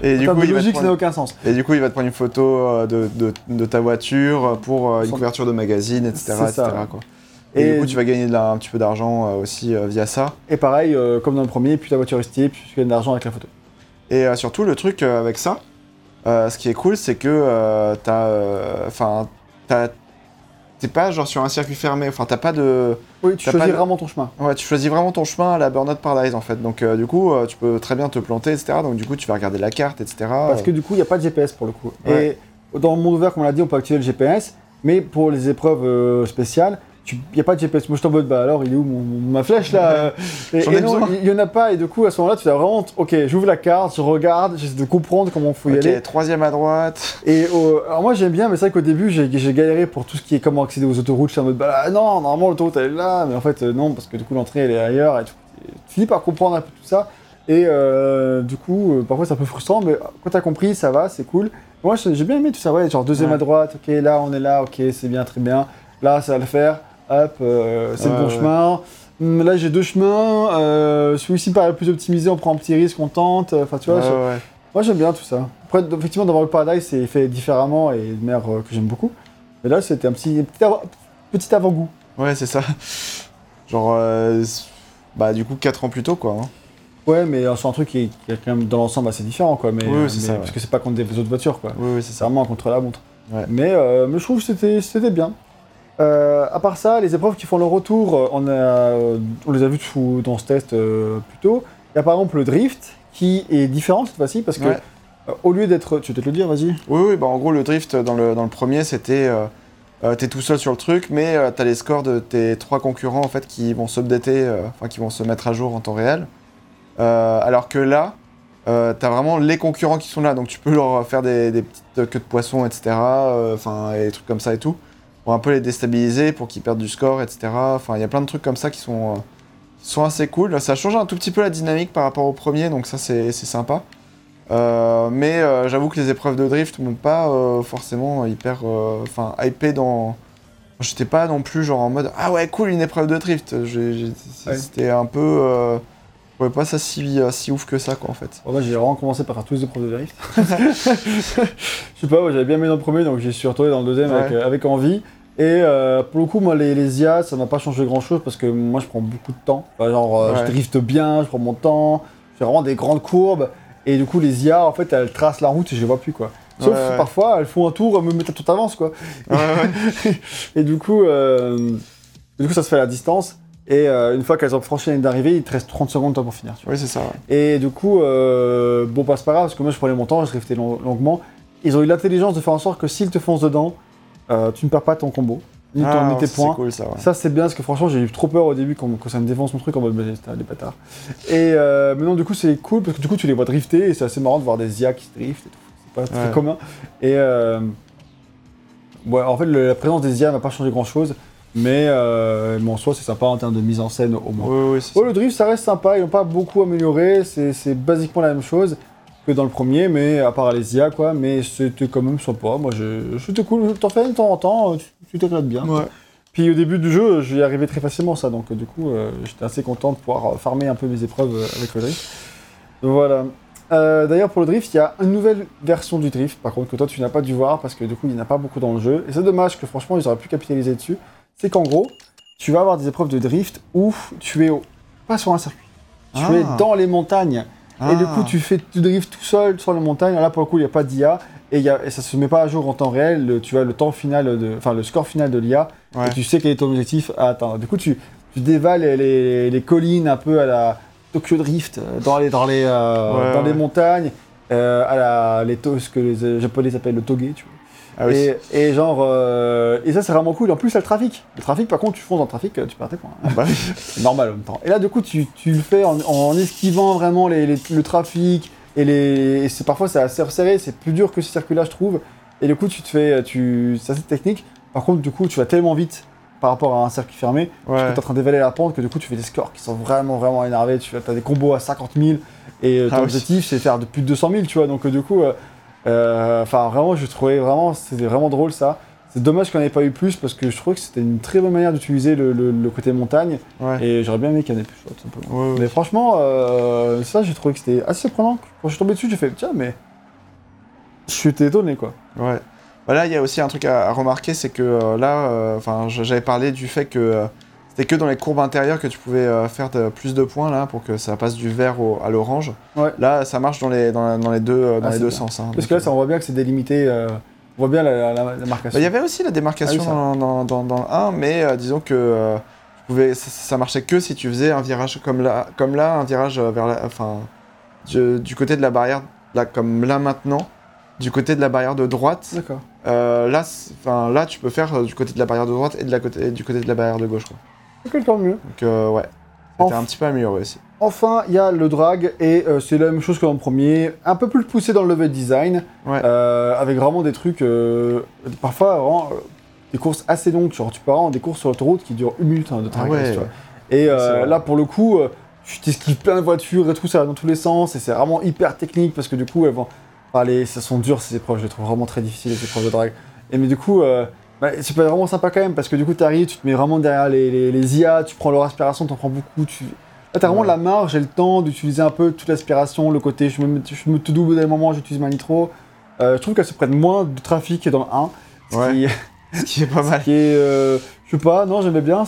Et En du, coup, de logique, ça n'a prendre... aucun sens. et du coup, il va te prendre une photo euh, de, de, de ta voiture pour euh, une Son- couverture de magazine, etc. C'est etc., ça, ouais. quoi. Et, Et- du coup, tu vas gagner de la- un petit peu d'argent euh, aussi euh, via ça. Et pareil, euh, comme dans le premier, plus ta voiture est stylée, plus tu gagnes de l'argent avec la photo. Et surtout, le truc avec ça, ce qui est cool, c'est que euh, t'as. euh, Enfin. T'es pas genre sur un circuit fermé, enfin, t'as pas de. Oui, tu choisis de- vraiment ton chemin. Ouais, tu choisis vraiment ton chemin à la Burnout Paradise en fait. Donc, euh, du coup, euh, tu peux très bien te planter, etc. Donc, du coup, tu vas regarder la carte, etc. Parce que du coup, il n'y a pas de GPS pour le coup. Ouais. Et dans le monde ouvert, comme on l'a dit, on peut activer le GPS, mais pour les épreuves euh, spéciales, il n'y a pas de GPS. Moi, je t'en mode, bah alors, il est où mon- ma flèche là Et, J'en et non, il n'y en a pas. Et du coup, à ce moment-là, tu vas vraiment, ok, j'ouvre la carte, je regarde, j'essaie de comprendre comment il faut y Ok, aller. troisième à droite. Et euh, alors moi, j'aime bien, mais c'est vrai qu'au début, j'ai galéré pour tout ce qui est comment accéder aux autoroutes. Je suis en mode, bah non, normalement, l'autoroute elle est là, mais en fait, euh, non, parce que du coup, l'entrée elle est ailleurs. Et tu, tu finis par comprendre un peu tout ça. Et euh, du coup, euh, parfois c'est un peu frustrant, mais quand t'as compris, ça va, c'est cool. Moi, j'ai j'ai bien aimé tout ça, ouais, genre deuxième Ouais. à droite, ok, là on est là, ok, c'est bien, très bien. Là, ça va le faire, hop, euh, c'est Ouais, le bon ouais. chemin. Hum, Là, j'ai deux chemins, euh, celui-ci paraît plus optimisé, on prend un petit risque, on tente. Enfin, tu vois, je- moi j'aime bien tout ça. Après, effectivement, dans World Paradise, c'est fait différemment et une mère euh, que j'aime beaucoup. Mais là, c'était un petit, petit, avant- petit avant-goût. Ouais, c'est ça. Genre, euh, bah, du coup, 4 ans plus tôt, quoi. hein. Ouais, mais euh, c'est un truc qui est, qui est quand même dans l'ensemble assez différent, quoi. Mais, Oui, euh, c'est mais- ça, Parce ouais. que c'est pas contre des autres voitures, quoi. Oui, oui, c'est ça. vraiment un contre-la-montre. Ouais. Mais, euh, mais je trouve que c'était c'était bien. Euh, à part ça, les épreuves qui font leur retour, euh, on, a, euh, on les a vues tout- dans ce test euh, plus tôt. Il y a par exemple le drift qui est différent cette fois-ci parce que Ouais. euh, au lieu d'être. Tu veux peut-être le dire, vas-y. Oui, oui, bah, en gros, le drift dans le, dans le premier, c'était. T'es tout seul sur le truc, mais t'as les scores de tes trois concurrents en fait qui vont s'updater, enfin qui vont se mettre à jour en temps réel. Alors que là, euh, t'as vraiment les concurrents qui sont là, donc tu peux leur faire des, des petites queues de poisson, etc. euh, Enfin, et des trucs comme ça et tout, pour un peu les déstabiliser, pour qu'ils perdent du score, etc. Enfin, il y a plein de trucs comme ça qui sont, euh, sont assez cool. Ça change un tout petit peu la dynamique par rapport au premier, donc ça c'est sympa. Euh, mais euh, j'avoue que les épreuves de drift m'ont pas euh, forcément hyper. Enfin, hypé dans. J'étais pas non plus genre en mode Ah ouais, cool, une épreuve de drift. Ouais. C'était un peu. Trouvais pas ça si, euh, si ouf que ça, quoi, en fait. Moi, j'ai vraiment commencé par faire tous les épreuves de drift. <laughs> Je sais pas, j'avais bien mis dans le premier, donc j'y suis retourné dans le deuxième avec, Ouais. euh, avec envie. Et euh, pour le coup, moi, les, les IA, ça m'a pas changé grand chose parce que moi, je prends beaucoup de temps. Enfin, genre, euh, Ouais. je drifte bien, je prends mon temps, je fais vraiment des grandes courbes. Et du coup, les IA, en fait, elles tracent la route et je les vois plus, quoi. Sauf Ouais, ouais. parfois, elles font un tour, elles me mettent à toute avance, quoi. Ouais, ouais. <laughs> Et du coup, du coup, ça se fait à la distance. Et euh, une fois qu'elles ont franchi la ligne d'arrivée, il te reste 30 secondes toi, pour finir. Tu vois. Oui, c'est ça. ouais. Et du coup, euh, bon, bah, c'est pas grave, parce que moi je prenais mon temps, je driftais long- longuement. Ils ont eu l'intelligence de faire en sorte que s'ils te foncent dedans, euh, tu ne perds pas ton combo, ni, ton, Ah, ni tes c'est points. cool, ça, ouais. Ça c'est bien parce que franchement j'ai eu trop peur au début quand, quand ça me défonce mon truc en mode bah, des bâtards. Et maintenant du coup c'est cool parce que du coup tu les vois drifter et c'est assez marrant de voir des IA qui driftent et tout. C'est pas très Ouais. commun. Et ouais, en fait le- la présence des IA n'a pas changé grand chose. Mais, euh, mais en soi c'est sympa en termes de mise en scène au moins. Oui, oui, c'est Oh, le drift, ça reste sympa, ils n'ont pas beaucoup amélioré, c'est c'est basiquement la même chose que dans le premier, mais à part les IA, quoi, mais c'était quand même sympa. Moi, je- c'était cool, t'en fais de temps en temps, tu tu t'éclates bien. Ouais. Puis au début du jeu, j'y arrivais très facilement, ça, donc euh, du coup, euh, j'étais assez content de pouvoir euh, farmer un peu mes épreuves euh, avec le drift. Donc voilà. Euh, D'ailleurs, pour le drift, il y a une nouvelle version du drift, par contre, que toi, tu n'as pas dû voir, parce que du coup, il n'y en a pas beaucoup dans le jeu, et c'est dommage que franchement, ils auraient pu capitaliser dessus. C'est qu'en gros, tu vas avoir des épreuves de drift où tu es au- pas sur un circuit. Tu Ah. es dans les montagnes. Et du Ah. coup, tu fais tu drifts tout seul sur les montagnes. Là, pour le coup, il n'y a pas d'IA. Et, il y a- et ça se met pas à jour en temps réel. Le- tu as le temps final, de, enfin le score final de l'IA. Ouais. Et tu sais quel est ton objectif à atteindre. Du coup, tu, tu dévales les, les- les collines un peu à la Tokyo Drift, euh, dans les, dans les, euh, Ouais, dans les ouais. montagnes, euh, à la, les to- ce que les Japonais appellent le toge, tu vois. Ah oui. et, et genre, euh, et ça c'est vraiment cool. En plus, il y a le trafic. Le trafic, par contre, tu fonces dans le trafic, euh, tu perds tes points. Bah oui. <laughs> C'est normal en même temps. Et là, du coup, tu, tu le fais en, en esquivant vraiment les- les- le trafic. Et, les, et c'est, parfois, c'est assez resserré, c'est plus dur que ces circuits-là, je trouve. Et du coup, tu te fais. Tu, c'est assez technique. Par contre, du coup, tu vas tellement vite par rapport à un circuit fermé Ouais. que tu es en train d'évaler la pente que du coup, tu fais des scores qui sont vraiment, vraiment énervés. Tu as des combos à 50 000 et euh, ton Ah oui. objectif, c'est faire de plus de 200 000, tu vois. Donc, euh, du coup, euh, euh, enfin, vraiment, je trouvais vraiment. C'était vraiment drôle ça. C'est dommage qu'on n'ait pas eu plus parce que je trouvais que c'était une très bonne manière d'utiliser le, le- le côté montagne. Ouais. Et j'aurais bien aimé qu'il y en ait plus, tout simplement. Ouais, ouais. Mais franchement, euh, ça, j'ai trouvé que c'était assez surprenant. Quand je suis tombé dessus, j'ai fait, tiens, mais. Je suis étonné, quoi. Ouais. Bah là, il y a aussi un truc à, à remarquer, c'est que euh, là, euh, enfin, j'avais parlé du fait que euh, c'était que dans les courbes intérieures que tu pouvais euh, faire plus de points là pour que ça passe du vert au- à l'orange. Ouais. Là, ça marche dans les, dans, dans les deux, euh, dans Ah, les deux bien. sens. hein. Parce que là, ça, on voit bien que c'est délimité. euh, on voit bien la, la, la marcation. Bah, Il y avait aussi la démarcation Ah oui, dans, dans, dans, le 1, mais euh, disons que euh, tu pouvais, ça, ça marchait que si tu faisais un virage comme là, comme là un virage euh, vers la, enfin, du, du côté de la barrière, là, comme là maintenant, du côté de la barrière de droite. D'accord. Euh, là, là, tu peux faire euh, du côté de la barrière de droite et, de la côté, et du côté de la barrière de gauche. Quoi. Ok, tant mieux. Donc, euh, ouais, c'était un petit peu amélioré aussi. Enfin, il y a le drag, et euh, c'est la même chose que dans le premier. Un peu plus poussé dans le level design. Ouais. euh, avec vraiment des trucs. euh, parfois, vraiment, des courses assez longues. Genre, tu peux avoir des courses sur l'autoroute qui durent une minute hein, de Ah drag. ouais. Et là, pour le coup, tu t'esquives plein de voitures et tout, ça va dans tous les sens. Et c'est vraiment hyper technique parce que du coup, elles vont. Enfin, les, ça sont dures ces épreuves, je les trouve vraiment très difficiles, les épreuves de drag. Et mais du coup, euh, bah, c'est pas vraiment sympa quand même parce que du coup, tu arrives, tu te mets vraiment derrière les, les, les IA, tu prends leur aspiration, t'en prends beaucoup. Tu... Là, t'as vraiment Ouais. la marge et le temps d'utiliser un peu toute l'aspiration, le côté je me, je me te double d'un moment, j'utilise ma nitro. Euh, je trouve qu'elles se prennent moins de trafic que dans le 1. Ce Ouais. qui, <laughs> Ce qui est pas <laughs> mal. qui est. euh, je sais pas, non, j'aimais bien.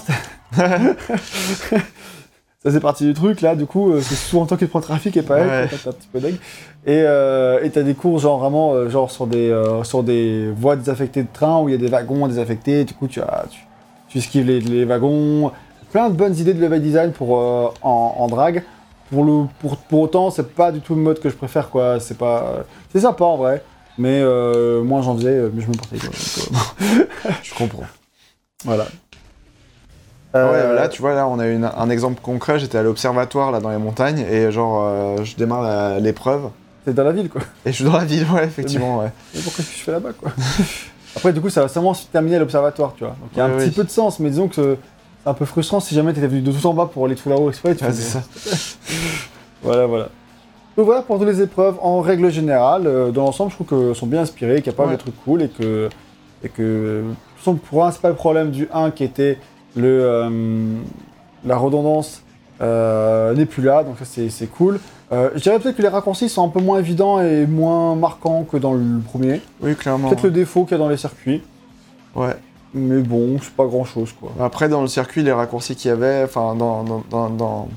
<laughs> Ça c'est parti du truc là, du coup, euh, c'est souvent toi qui prends le trafic et pas elle, Ouais. t'es un petit peu deg. Et euh, et t'as des cours genre vraiment euh, genre sur des, euh, sur des voies désaffectées de train où il y a des wagons désaffectés, du coup tu, as, tu, tu esquives les, les wagons. Plein de bonnes idées de level design pour, euh, en, en drag. Pour, le, pour, pour autant, c'est pas du tout le mode que je préfère quoi, c'est pas. C'est sympa en vrai, mais euh, moins j'en faisais, mieux je me portais quoi. Donc, Je comprends. voilà. Ah Euh, Ouais, là, tu vois, là, on a une- un exemple concret. J'étais à l'observatoire là dans les montagnes et genre, euh, je démarre l'épreuve C'est dans la ville, quoi. et je suis dans la ville, ouais, effectivement, ouais. Mais pourquoi je fais là-bas, quoi <laughs> Après, du coup, ça va sûrement se terminer à l'observatoire, tu vois. Donc, il y a un oui. petit peu de sens, mais disons que c'est un peu frustrant si jamais t'étais venu de tout en bas pour aller tout là-haut exprès. Tu fais, c'est ça. <laughs> Voilà, voilà. Donc voilà pour toutes les épreuves en règle générale. Euh, dans l'ensemble, je trouve qu'elles sont bien inspirées, qu'il y a pas mal Ouais. de trucs cool et que, et que de toute façon, pour un, c'est pas le problème du 1 qui était le, euh, la redondance euh, n'est plus là, donc ça c'est cool. Euh, je dirais peut-être que les raccourcis sont un peu moins évidents et moins marquants que dans le premier. Oui, clairement. Peut-être le défaut qu'il y a dans les circuits, Ouais. mais bon, c'est pas grand chose quoi. Après, dans le circuit, les raccourcis qu'il y avait, enfin, dans, dans, dans,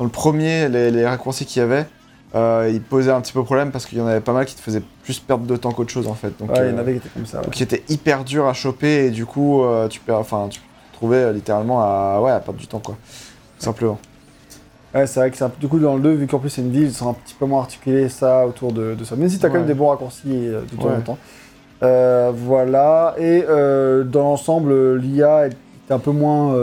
le premier, les, les raccourcis qu'il y avait, euh, ils posaient un petit peu problème parce qu'il y en avait pas mal qui te faisaient plus perdre de temps qu'autre chose en fait. Donc, Ouais, il y en euh, avait qui étaient comme ça. ouais. qui étaient hyper durs à choper et du coup, euh, tu, perds, tu te trouvais euh, littéralement à, ouais, à perdre du temps quoi. Tout simplement. Ouais, c'est vrai que c'est un peu- du coup dans le 2, vu qu'en plus c'est une ville, ils sont un petit peu moins articulés ça autour de, de ça. Même si t'as quand même Ouais. des bons raccourcis euh, de temps Ouais. en temps. Euh, voilà, et euh, dans l'ensemble, l'IA est un peu moins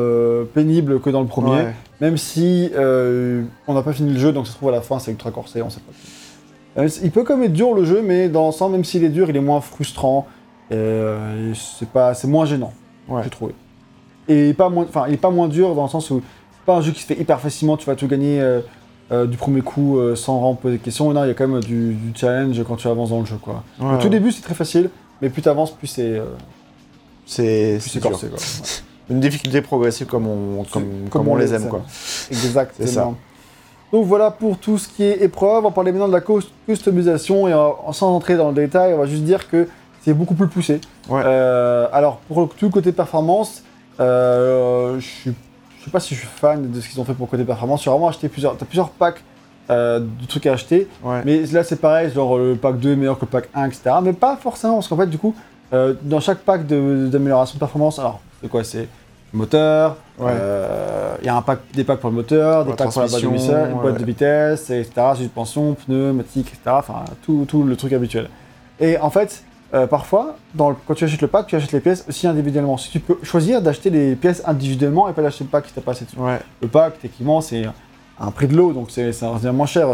pénible que dans le premier, Ouais. même si on n'a pas fini le jeu, donc ça se trouve à la fin c'est ultra corsé, on sait pas. Il peut quand même être dur le jeu, mais dans l'ensemble, même s'il est dur, il est moins frustrant, et c'est pas, c'est moins gênant, Ouais. j'ai trouvé. Et pas moins, enfin, il est pas moins dur dans le sens où c'est pas un jeu qui se fait hyper facilement, tu vas tout gagner euh, euh, du premier coup euh, sans vraiment poser de questions. Non, il y a quand même du, du challenge quand tu avances dans le jeu, quoi. Ouais, Au tout ouais. début, c'est très facile, mais plus tu avances, plus c'est c'est c'est corsé, quoi. Ouais. <laughs> Une difficulté progressive comme on, comme, comme on les aime quoi. Exactement. C'est ça. Donc voilà pour tout ce qui est épreuve. On parler maintenant de la cus- customisation et sans entrer dans le détail, on va juste dire que c'est beaucoup plus poussé. Alors pour tout le côté performance, euh, je suis, je sais pas si je suis fan de ce qu'ils ont fait pour côté performance. J'ai vraiment acheté plusieurs, t'as plusieurs packs euh, de trucs à acheter. Ouais. Mais là, c'est pareil, genre le pack 2 est meilleur que le pack 1, etc. Mais pas forcément, parce qu'en fait, du coup, euh, dans chaque pack d'amélioration de, performance, alors, c'est quoi C'est moteur, il Ouais. y a un pack, des packs pour le moteur, des packs pour la boîte de, boîte ouais. de vitesse, etc., suspension, pneumatique, etc. Enfin, tout, tout le truc habituel. Et en fait, euh, parfois, dans le- quand tu achètes le pack, tu achètes les pièces aussi individuellement. Si tu peux choisir d'acheter les pièces individuellement et pas d'acheter le pack qui t'a passé dessus. Ouais. Le pack, techniquement, c'est un prix de l'eau, donc c'est c'est moins cher.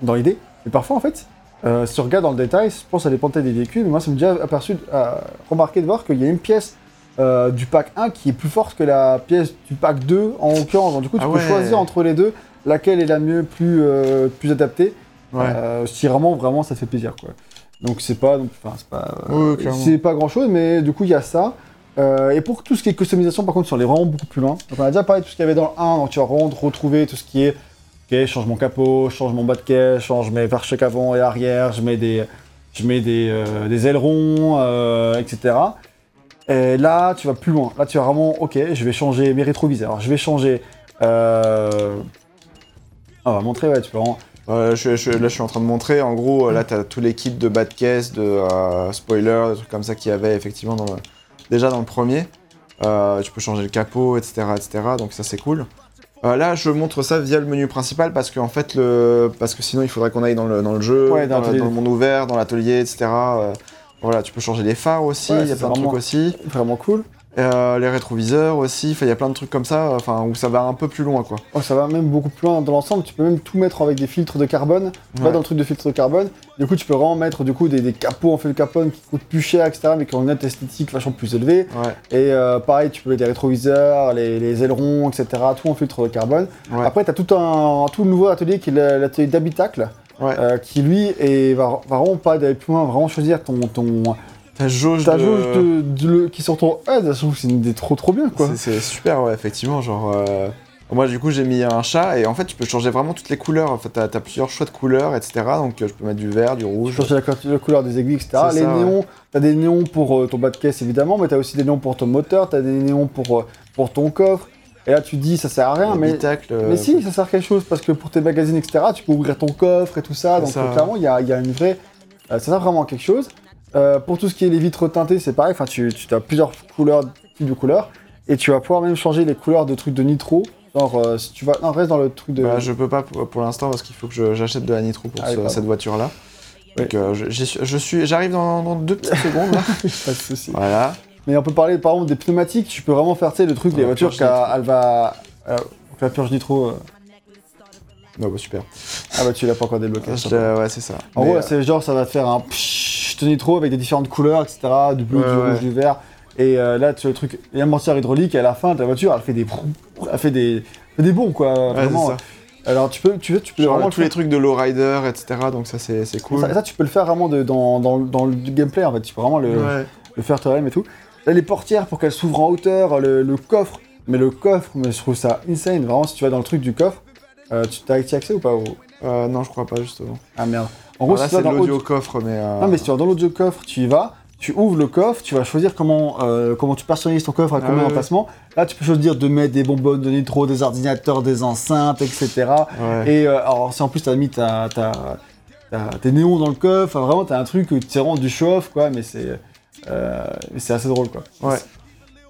Dans l'idée. Mais parfois, en fait, euh, si tu regardes dans le détail, je pense que ça dépend peut-être des véhicules, mais moi, ça me déjà aperçu, euh, remarqué de voir qu'il y a une pièce euh, du pack 1 qui est plus forte que la pièce du pack 2 en l'occurrence. Donc, du coup, tu Ah peux choisir entre les deux laquelle est la mieux, plus, plus adaptée. Ouais. Si vraiment, vraiment, ça te fait plaisir, quoi. Donc, c'est pas, enfin, c'est pas, c'est pas grand chose, mais du coup, il y a ça. Euh, et pour tout ce qui est customisation, par contre, sont allés vraiment beaucoup plus loin. Donc, on a déjà parlé de tout ce qu'il y avait dans le 1, donc tu vas vraiment retrouver tout ce qui est ok, change mon capot, change mon bas de caisse, change mes pare-chocs avant et arrière, je mets des, je mets des, euh, des ailerons, euh, etc. Et là, tu vas plus loin. Là, tu vas vraiment, ok, je vais changer mes rétroviseurs, je vais changer. Euh... On va montrer, ouais, tu peux vraiment. Euh, je, je- là, je suis en train de montrer. En gros, là, tu as tous les kits de bas de caisse, de euh, spoiler, des trucs comme ça qu'il y avait effectivement dans le- déjà dans le premier. Euh, tu peux changer le capot, etc. etc. donc ça, c'est cool. Euh, là, je montre ça via le menu principal parce que, en fait, le... parce que sinon, il faudrait qu'on aille dans le, dans le jeu, Ouais, dans dans, le- monde ouvert, dans l'atelier, etc. Euh, voilà, tu peux changer les phares aussi, Ouais, il y a plein de trucs aussi. Vraiment cool. Euh, les rétroviseurs aussi, il y a plein de trucs comme ça, enfin, où ça va un peu plus loin, quoi. Oh, ça va même beaucoup plus loin dans l'ensemble. Tu peux même tout mettre avec des filtres de carbone. Pas Ouais. dans le truc de filtre de carbone. Du coup, tu peux vraiment mettre du coup des, des capots en fil de carbone qui coûtent plus cher, etc. Mais qui ont une note esthétique vachement plus élevée. Ouais, Et euh, pareil, tu peux mettre des rétroviseurs, les, les ailerons, etc. Tout en filtre de carbone. ouais, Après, tu as tout un tout nouveau atelier qui est l'atelier d'habitacle. euh, qui lui est, va, va vraiment pas d'aller plus loin, vraiment choisir ton, ton Ta jauge ta de- jauge de, de- le- qui sur ton HUD. Je trouve que c'est une idée trop trop bien quoi. C'est- super, ouais, effectivement. Genre, euh, moi, du coup, j'ai mis un chat et en fait, tu peux changer vraiment toutes les couleurs. En fait, t'as as plusieurs choix de couleurs, etc. Donc, euh, je peux mettre du vert, du rouge. peux changer la, la couleur des aiguilles, etc. Les ça, ouais. néons, t'as des néons pour euh, ton bas de caisse évidemment, mais t'as aussi des néons pour ton moteur, t'as des néons pour, euh, pour ton coffre. Et là, tu dis ça sert à rien, mais, euh, mais si, ça sert à quelque chose parce que pour tes magazines, etc., tu peux ouvrir ton coffre et tout ça. Donc ça, clairement, il y a, y a une vraie. ça sert vraiment à quelque chose. Euh, pour tout ce qui est les vitres teintées, c'est pareil. Enfin, tu, tu as plusieurs couleurs, types de couleurs, et tu vas pouvoir même changer les couleurs de trucs de nitro. Genre, euh, si tu vas, non, reste dans le truc de. bah, je peux pas pour, pour l'instant parce qu'il faut que j'achète de la nitro pour Ah ce- cette voiture-là. Oui. Donc, euh, je, suis- je suis, j'arrive dans, dans deux petites secondes. Là. <laughs> Pas de souci. Voilà. Mais on peut parler par exemple des pneumatiques, tu peux vraiment faire tu sais, le truc, les voitures, qu'elle elle va. la purge nitro. Non, bah, super. Ah bah tu l'as pas encore débloqué. Ça va. ouais, c'est ça. En Mais, gros, euh, c'est genre ça va te faire un pshhh nitro avec des différentes couleurs, etc. Du bleu, Ouais, du ouais. rouge, du vert. Et euh, là, tu as le truc, l'amortisseur hydraulique, et à la fin, ta voiture, elle fait des. Elle fait des, des bons, quoi. ouais, vraiment. Alors tu peux, tu veux, tu peux Genre, vraiment tous le les trucs de lowrider, etc. Donc ça, c'est c'est cool. Ça, ça, tu peux le faire vraiment de- dans, dans, dans le gameplay en fait. Tu peux vraiment le, Ouais. le faire toi-même et tout. Là, les portières pour qu'elles s'ouvrent en hauteur, le, le coffre. Mais le coffre, mais je trouve ça insane. Vraiment, si tu vas dans le truc du coffre, euh, tu as accès ou pas au- Euh, non, je crois pas, justement. Ah merde. En gros, c'est dans l'audio audio... coffre, mais. euh, Non, mais si tu vas dans l'audio coffre, tu y vas, tu ouvres le coffre, tu vas choisir comment, euh, comment tu personnalises ton coffre, à Ah combien ouais, d'emplacements. Là, tu peux choisir de mettre des bonbonnes de nitro, des ordinateurs, des enceintes, etc. Ouais. Et alors, si en plus t'as mis ta, ta, tes néons dans le coffre, enfin, vraiment, t'as un truc où c'est vraiment du show-off, quoi, mais c'est mais c'est assez drôle, quoi. Ouais.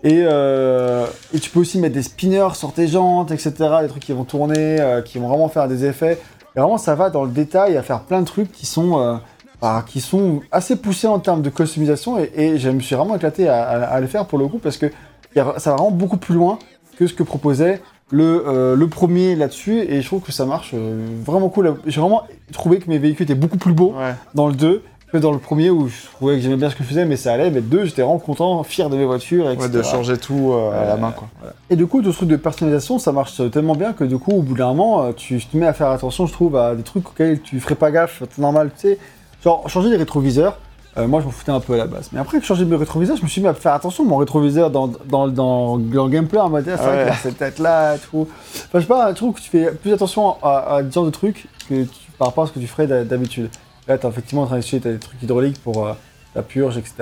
Et, euh, et tu peux aussi mettre des spinners sur tes jantes, etc. Des trucs qui vont tourner, euh, qui vont vraiment faire des effets. Et vraiment, ça va dans le détail à faire plein de trucs qui sont, euh, bah, qui sont assez poussés en termes de customisation. Et, et je me suis vraiment éclaté à, à- à le faire pour le coup parce que ça va vraiment beaucoup plus loin que ce que proposait le, le premier là-dessus. Et je trouve que ça marche vraiment cool. J'ai vraiment trouvé que mes véhicules étaient beaucoup plus beaux Ouais. dans le 2 que dans le premier où je trouvais que j'aimais bien ce que je faisais, mais ça allait. Mais 2, j'étais vraiment content, fier de mes voitures, etc. Ouais, de changer tout euh, à la main, quoi. Et du coup, tout ce truc de personnalisation, ça marche tellement bien que du coup, au bout d'un moment, euh, tu te mets à faire attention, je trouve, à des trucs auxquels tu ferais pas gaffe, c'est normal, tu sais. Genre, changer les rétroviseurs, euh, moi je m'en foutais un peu à la base. Mais après changé mes rétroviseurs, je me suis mis à faire attention, mon rétroviseur dans, dans, dans, dans le gameplay, en mode, ah, c'est Ouais. cette tête-là tout. Enfin, je sais pas, je trouve que tu fais plus attention à, à ce genre de trucs que tu, par rapport à ce que tu ferais d'ha- d'habitude. Là, t'es effectivement en train d'essayer, t'as des trucs hydrauliques pour euh, la purge, etc.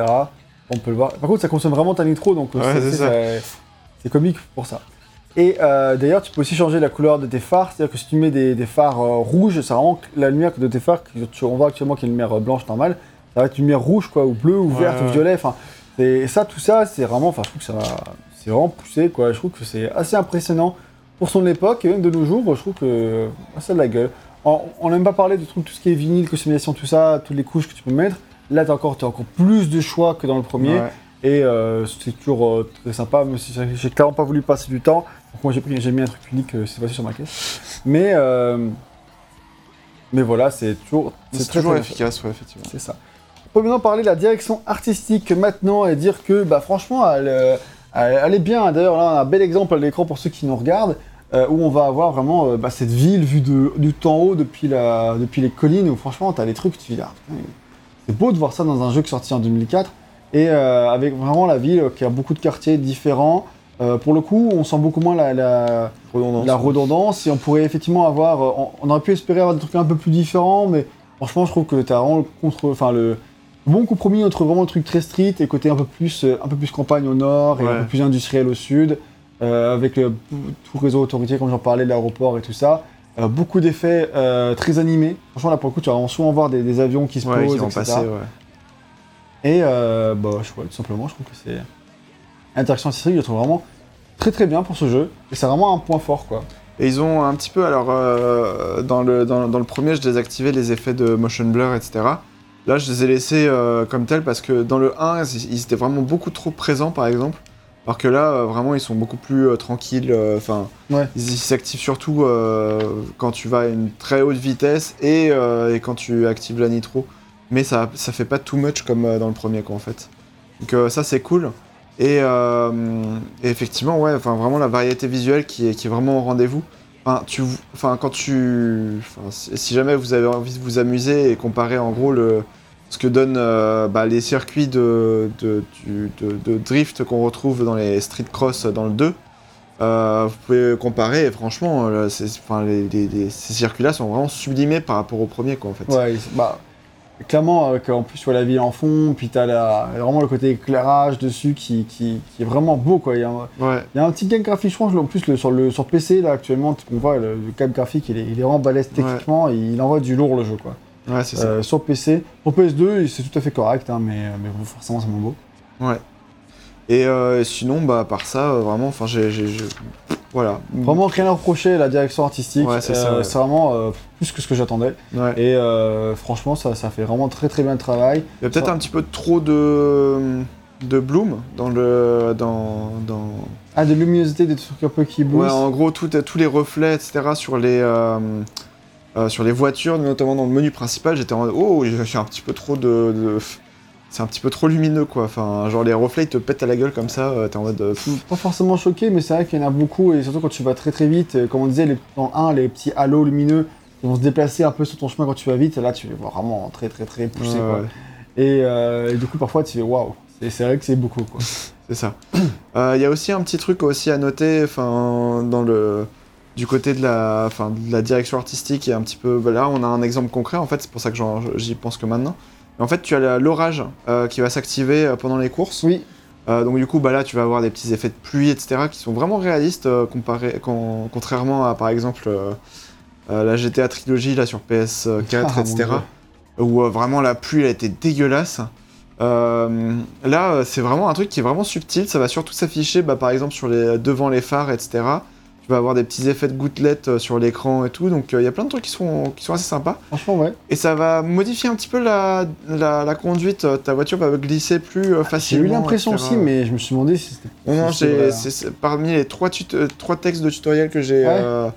On peut le voir. Par contre, ça consomme vraiment ta nitro, donc euh, Ouais, c'est ça. comique pour ça. Et euh, d'ailleurs, tu peux aussi changer la couleur de tes phares, c'est-à-dire que si tu mets des, des phares euh, rouges, c'est vraiment la lumière de tes phares, tu- on voit actuellement qui est une lumière blanche normale, ça va être une lumière rouge, quoi, ou bleue, ou Ouais, verte, ou violet, enfin, et ça, tout ça, c'est vraiment, enfin, je trouve que ça va, c'est vraiment poussé, quoi, je trouve que c'est assez impressionnant pour son époque, et même de nos jours, je trouve que ah, ça a de la gueule. On on n'aime pas parler de trucs, tout ce qui est vinyle, customisation, tout ça, toutes les couches que tu peux mettre, là, encore, t'as encore plus de choix que dans le premier, Ouais. et euh, c'est toujours euh, très sympa, même si j'ai- clairement pas voulu passer du temps. Donc moi j'ai pris, j'ai mis un truc unique euh, cette fois-ci sur ma caisse. Mais, euh, mais voilà, c'est toujours, C'est très, toujours très efficace, ouais, effectivement. C'est ça. On peut maintenant parler de la direction artistique maintenant et dire que bah, franchement elle, euh, elle, elle est bien. D'ailleurs là on a un bel exemple à l'écran pour ceux qui nous regardent. Euh, où on va avoir vraiment euh, bah, cette ville vue de, du temps haut depuis, la, depuis les collines où franchement t'as des trucs tu dis ah, c'est beau de voir ça dans un jeu qui est sorti en 2004 et euh, avec vraiment la ville qui a beaucoup de quartiers différents. Pour le coup, on sent beaucoup moins la, la, Redondance. la redondance et on pourrait effectivement avoir. On, on aurait pu espérer avoir des trucs un peu plus différents, mais franchement, je trouve que tu as vraiment le, contre, enfin, le bon compromis entre vraiment le truc très street et côté un peu plus, un peu plus campagne au nord et Ouais. un peu plus industriel au sud, avec le, tout réseau autoroutier, comme j'en parlais, l'aéroport et tout ça. Euh, beaucoup d'effets euh, très animés. Franchement, là pour le coup, tu vas souvent voir des, des avions qui se Ouais, posent, qui etc. passer, ouais. Et euh, bah, je, ouais, tout simplement, je trouve que c'est. Interaction artistique, je le trouve vraiment très très bien pour ce jeu. Et c'est vraiment un point fort, quoi. Et ils ont un petit peu, alors euh, dans, le, dans, dans le premier, je désactivais les effets de motion blur, etc. Là, je les ai laissés euh, comme tels parce que dans le 1, ils ils étaient vraiment beaucoup trop présents, par exemple. Alors que là, euh, vraiment, ils sont beaucoup plus euh, tranquilles. euh, Enfin, Ouais. ils s'activent surtout quand tu vas à une très haute vitesse et, et quand tu actives la nitro. Mais ça, ça fait pas too much comme dans le premier, quoi, en fait. Donc ça, c'est cool. Et, euh, et effectivement, ouais, enfin vraiment la variété visuelle qui est, qui est vraiment au rendez-vous. Enfin, tu, enfin, quand tu, enfin, si jamais vous avez envie de vous amuser et comparer en gros le, ce que donnent euh, bah, les circuits de, de, du- de- de drift qu'on retrouve dans les street cross dans le 2, euh, vous pouvez comparer et franchement, euh, c'est- enfin, les, les- les- ces circuits-là sont vraiment sublimés par rapport au premier, quoi, en fait. Ouais, bah, clairement, euh, qu'en plus, tu vois la ville en fond, puis t'as la, vraiment le côté éclairage dessus qui, qui, qui est vraiment beau, quoi. Il y a, un- Ouais, il y a un petit gain graphique, je pense, en plus, le, sur, le, sur PC, là, actuellement, on voit le, le cap graphique, il est, il est vraiment balèze Ouais. techniquement, et il envoie du lourd, le jeu, quoi. Ouais, c'est ça. Euh, sur PC, sur PS2, c'est tout à fait correct, hein, mais, mais bon, forcément, c'est moins beau. Ouais. Et euh, sinon, bah, à part ça, euh, vraiment, enfin, j'ai, voilà. Vraiment rien à reprocher à la direction artistique. Ouais, c'est ça, Euh, ouais. C'est vraiment plus que ce que j'attendais. Ouais. Et franchement, ça, ça fait vraiment très très bien le travail. Il y a peut-être Ça- un petit peu trop de de bloom dans le dans dans Ah, de luminosité, des trucs un peu qui ouais boostent. en gros tout, tous les reflets etc sur les euh, sur les voitures notamment dans le menu principal j'étais en oh j'ai un petit peu trop de, de c'est un petit peu trop lumineux quoi. Enfin, genre les reflets ils te pètent à la gueule comme ça, euh, t'es en mode. euh. Pas forcément choqué, mais c'est vrai qu'il y en a beaucoup, et surtout quand tu vas très très vite, comme on disait, les, dans 1, les petits halos lumineux qui vont se déplacer un peu sur ton chemin quand tu vas vite, là tu les vois vraiment très très très poussés. Ouais, quoi. ouais, Et, euh, et du coup, parfois tu fais waouh, c'est c'est vrai que c'est beaucoup quoi. c'est ça. Il y a aussi un petit truc aussi à noter, enfin, dans le. Du côté de la, enfin, de la direction artistique et un petit peu. là, on a un exemple concret en fait, c'est pour ça que j'y pense que maintenant. En fait, tu as l'orage euh, qui va s'activer euh, pendant les courses. Oui, Euh, donc du coup, bah là, tu vas avoir des petits effets de pluie, etc., qui sont vraiment réalistes, euh, comparé, con- contrairement à, par exemple, la GTA Trilogy, là, sur PS4, Ah, etc., où vraiment la pluie, elle était dégueulasse. Euh, là, c'est vraiment un truc qui est vraiment subtil, ça va surtout s'afficher, bah, par exemple, sur les, devant les phares, etc., tu vas avoir des petits effets de gouttelettes euh, sur l'écran et tout, donc euh, il y a plein de trucs qui sont, qui sont assez sympas. franchement, ouais. Et ça va modifier un petit peu la, la, la conduite, euh, ta voiture va glisser plus euh, J'ai facilement. eu l'impression aussi, mais je me suis demandé si c'était. Non, non, j'ai- hein. c'est- parmi les trois, euh, trois textes de tutoriel que j'ai Ouais. euh,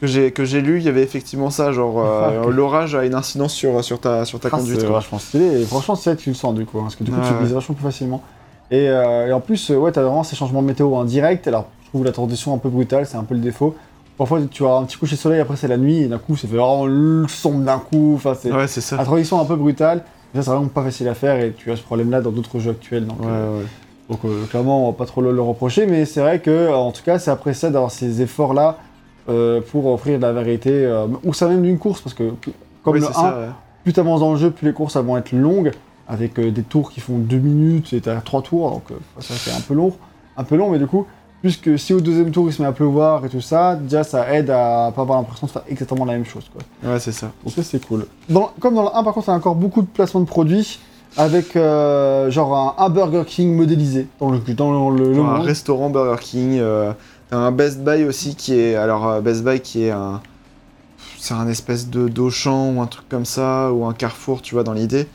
que j'ai que j'ai lu, il y avait effectivement ça, genre euh, <laughs> Ah, l'orage a une incidence sur, sur ta sur ta Ah, conduite. c'est quoi. vachement stylé, et franchement, c'est là que tu le sens du coup, hein, parce que du coup, tu ouais. glisses vachement plus facilement. Et, euh, et en plus, euh, ouais, t'as vraiment ces changements de météo en direct, alors trouve la transition un peu brutale, c'est un peu le défaut. Parfois, tu as un petit coucher de soleil, après c'est la nuit, et d'un coup, ça fait vraiment le sombre d'un coup, enfin, c'est. Ouais, c'est ça. La transition un peu brutale, et ça c'est vraiment pas facile à faire et tu as ce problème là dans d'autres jeux actuels. Donc, Ouais, euh, ouais. donc euh, clairement on va pas trop le, le reprocher, mais c'est vrai que euh, en tout cas c'est appréciable d'avoir ces efforts là pour offrir de la vérité, euh, ou ça même d'une course, parce que comme Oui, le c'est 1, ça, plus t'avances dans le jeu, plus les courses elles vont être longues, avec euh, des tours qui font 2 minutes et t'as 3 tours, donc euh, ça fait un peu long, un peu long, mais du coup, puisque si au deuxième tour il se met à pleuvoir et tout ça, déjà ça aide à pas avoir l'impression de faire exactement la même chose. Quoi. Ouais, c'est ça. Donc ça c'est cool. Dans- comme dans le 1 par contre, il y a encore beaucoup de placements de produits avec euh, genre un, un Burger King modélisé dans le, dans le, le un restaurant Burger King, euh, t'as un Best Buy aussi qui est alors euh, Best Buy qui est un c'est un espèce de d'Auchan ou un truc comme ça ou un Carrefour, tu vois dans l'idée